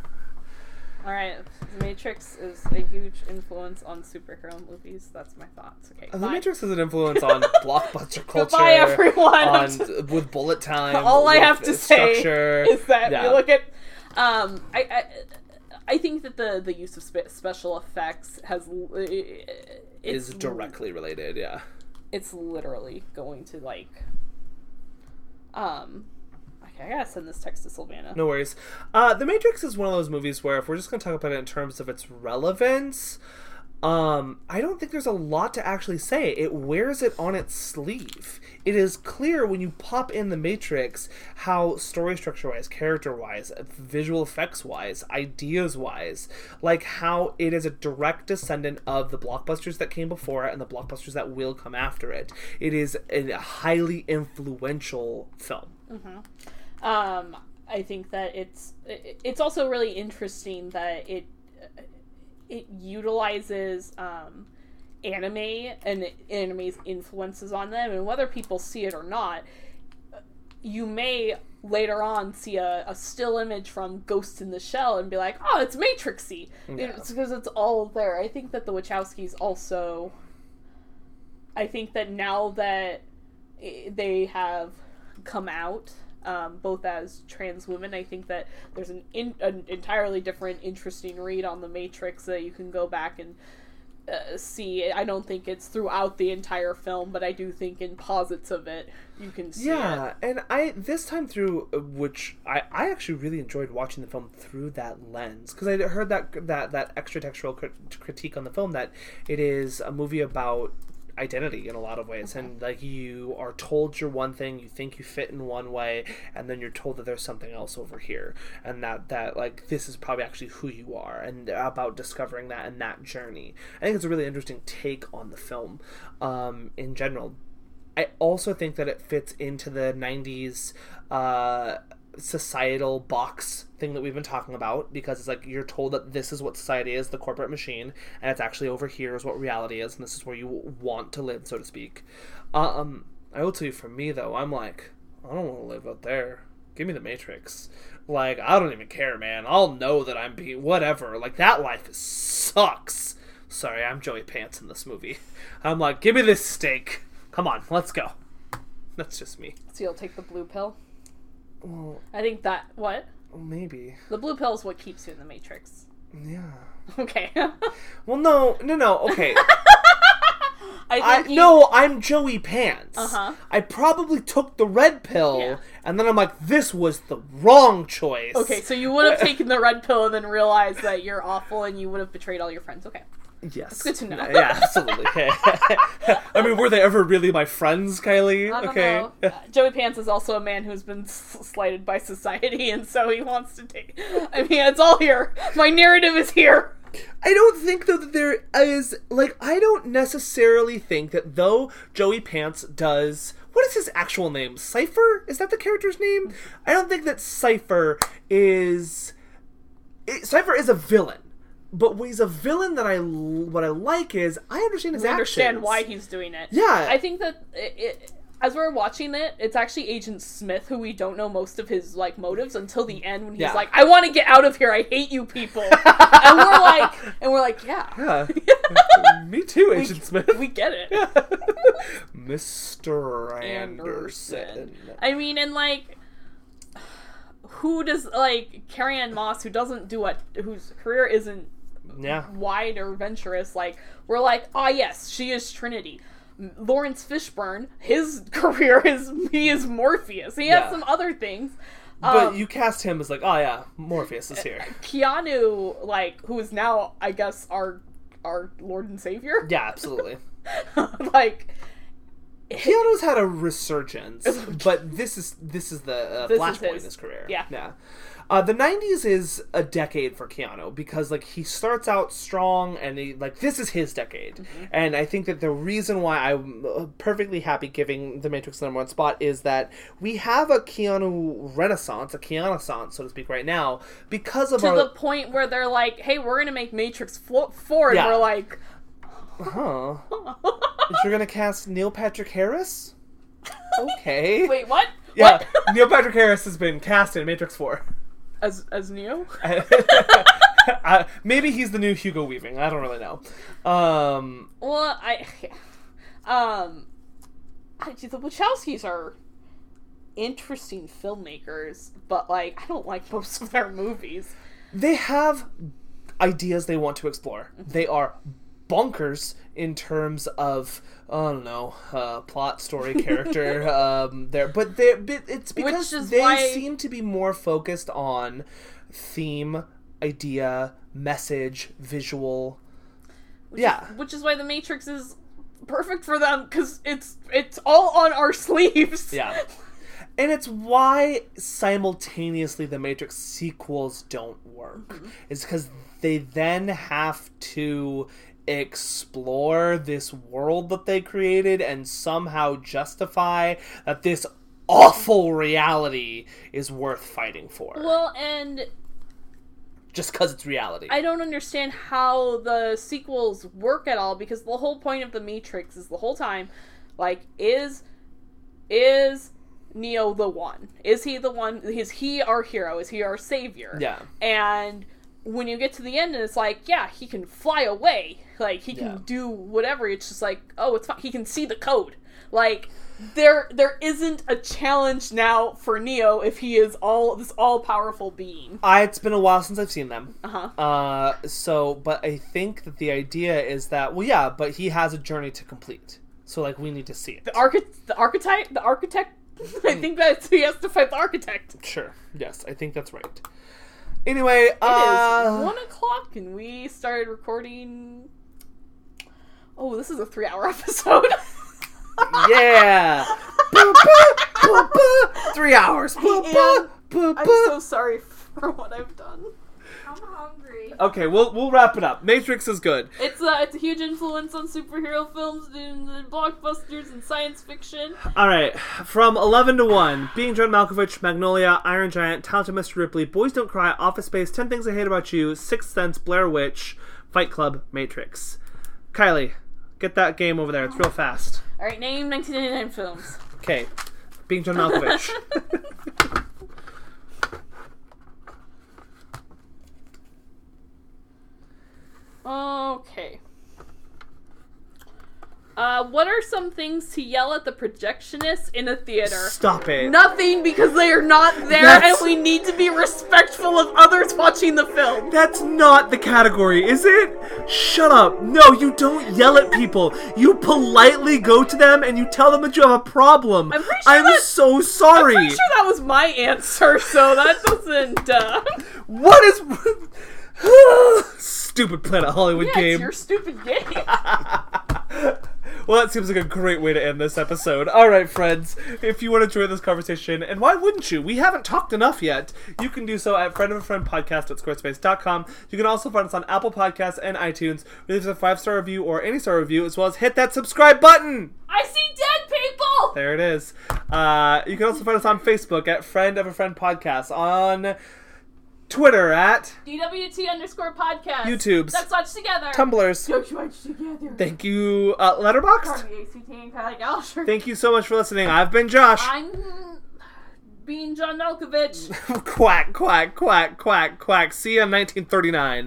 All right, Matrix is a huge influence on superhero movies. That's my thoughts. Okay, The fine. Matrix is an influence on blockbuster culture. Goodbye, everyone. On with bullet time. All I with have to say structure. is that Yeah. we look at. Um, I, I I think that the the use of spe- special effects has l- it's is directly related. Yeah. it's literally going to like um okay i gotta send this text to sylvana No worries. Uh, the Matrix is one of those movies where if we're just to talk about it in terms of its relevance, um, I don't think there's a lot to actually say. It wears it on its sleeve. It is clear when you pop in the Matrix how story structure wise, character wise, visual effects wise, ideas wise, like how it is a direct descendant of the blockbusters that came before it and the blockbusters that will come after it. It is a highly influential film. Um i think that it's it's also really interesting that it it utilizes um anime and anime's influences on them and whether people see it or not you may later on see a, a still image from Ghost in the Shell and be like, oh, it's Matrixy. Yeah. It's because it's all there. I think that the Wachowskis also. I think that now that they have come out, um, both as trans women, I think that there's an, in, an entirely different, interesting read on the Matrix that you can go back and uh, see. I don't think it's throughout the entire film, but I do think in posits of it you can see it. Yeah, and I this time through, uh, which I, I actually really enjoyed watching the film through that lens because I heard that that that extra textual crit- critique on the film that it is a movie about identity in a lot of ways. And like you are told you're one thing you think you fit in one way and then you're told that there's something else over here. And that that like this is probably actually who you are and about discovering that and that journey. I think it's a really interesting take on the film um in general. I also think that it fits into the 90s uh, societal box thing that we've been talking about because it's like you're told that this is what society is, the corporate machine, and it's actually over here is what reality is, and this is where you want to live, so to speak. Um, I will tell you, for me though, I'm like, I don't want to live out there. Give me the Matrix. Like, I don't even care, man. I'll know that I'm being whatever. Like that life sucks. Sorry, I'm Joey Pants in this movie. I'm like, give me this steak. Come on, let's go. That's just me. So you'll take the blue pill? Well, I think that what? maybe. The blue pill is what keeps you in the matrix. Yeah. Okay. Well, no, no, no. Okay. I I you- no, I'm Joey Pants. Uh-huh. I probably took the red pill, Yeah. and then I'm like, this was the wrong choice. Okay, so you would have taken the red pill and then realized that you're awful and you would have betrayed all your friends. Okay. Yes. good to know. Yeah, absolutely. I mean, were they ever really my friends, Kylie? I don't okay. know. Uh, Joey Pants is also a man who's been s- slighted by society, and so he wants to take. I mean, it's all here. My narrative is here. I don't think though that there is like I don't necessarily think that though Joey Pants does what is his actual name? Cypher? Is that the character's name? I don't think that Cypher is Cypher is a villain. But he's a villain that I what I like is I understand his I understand actions. why he's doing it. Yeah. I think that it, it, as we're watching it, it's actually Agent Smith who we don't know most of his like motives until the end when he's Yeah. like, "I want to get out of here. I hate you people," and we're like, and we're like, yeah, Yeah. Me too, Agent Smith. we get it. Mr. Anderson. Anderson. I mean, and like, who does like Carrie-Anne Moss, who doesn't do what, whose career isn't Yeah. wide or venturous? Like, we're like, ah, yes, she is Trinity. Laurence Fishburne, his career is he is Morpheus. He Yeah. has some other things. But Um, you cast him as like, oh yeah, Morpheus is here. Keanu, like, who is now, I guess, our our Lord and Savior. Yeah, absolutely. like, Keanu's had a resurgence, but this is this is the uh, flashpoint in his. his career. Yeah. yeah. Uh, the '90s is a decade for Keanu because like he starts out strong and he like this is his decade, Mm-hmm. and I think that the reason why I'm uh, perfectly happy giving The Matrix the number one spot is that we have a Keanu renaissance, a Keanu so to speak, right now because of to our the point where they're like, "Hey, we're gonna make Matrix four, and Yeah. we're like, huh. You're gonna cast Neil Patrick Harris? Okay. "Wait, what? Yeah, Neil Patrick Harris has been cast in Matrix Four. As as Neo. uh, maybe he's the new Hugo Weaving. I don't really know. Um, Well, I um, I, the Wachowskis are interesting filmmakers, but like I don't like most of their movies. they have ideas they want to explore. They are bonkers in terms of I don't know uh, plot, story, character. um, there, but they it's because they why- seem to be more focused on theme, idea, message, visual. yeah, which is why the Matrix is perfect for them because it's it's all on our sleeves. yeah. And it's why simultaneously the Matrix sequels don't work. Is because they then have to explore this world that they created and somehow justify that this awful reality is worth fighting for. Well, and just because it's reality. I don't understand how the sequels work at all because the whole point of the Matrix is the whole time, like, is is Neo the one? Is he the one? Is he our hero? Is he our savior? yeah. And when you get to the end, and it's like, yeah, he can fly away. Like he can Yeah. do whatever. It's just like, oh, it's fine. He can see the code. Like there, there isn't a challenge now for Neo if he is all this all powerful being. I, it's been a while since I've seen them. Uh huh. Uh, so, but I think that the idea is that, well, yeah, but he has a journey to complete. So, like, we need to see it. The architect, the architect, the architect. I think that he has to fight the architect. Sure. Yes, I think that's right. Anyway, It is uh, one o'clock, and we started recording. Oh, this is a three-hour episode. yeah. Three hours. Ba, ba, am- ba, I'm so sorry for what I've done. I'm hungry. Okay, we'll we'll wrap it up. Matrix is good. It's a it's a huge influence on superhero films and and blockbusters and science fiction. All right, from eleven to one, being John Malkovich, Magnolia, Iron Giant, Talented Mr. Ripley, Boys Don't Cry, Office Space, Ten Things I Hate About You, Sixth Sense, Blair Witch, Fight Club, Matrix. Kylie, get that game over there. It's real fast. All right, name 1999 films. Okay, being John Malkovich. Okay. Uh, what are some things to yell at the projectionist in a theater? Stop it. Nothing because they are not there That's- and we need to be respectful of others watching the film. That's not the category, is it? Shut up. No, you don't yell at people. You politely go to them and you tell them that you have a problem. I'm pretty sure I'm that- so sorry. I'm pretty sure that was my answer, so that doesn't, uh... What is. Stupid Planet Hollywood Yeah, game. it's your stupid game. well, that seems like a great way to end this episode. All right, friends, if you want to join this conversation, and why wouldn't you? We haven't talked enough yet. You can do so at friend of a friend podcast at squarespace.com. You can also find us on Apple Podcasts and iTunes. Leave us a five star review or any star review, as well as hit that subscribe button. I see dead people! There it is. Uh, you can also find us on Facebook at Friend of a Friend Podcast, on Twitter at DWT underscore podcast. YouTubes. Let's watch together. Tumblrs. Let's watch together. Thank you, uh, Letterboxd. From the ACT and Kylie Gallagher. Thank you so much for listening. I've been Josh. I'm being John Malkovich. quack, quack, quack, quack, quack. See you in 1939.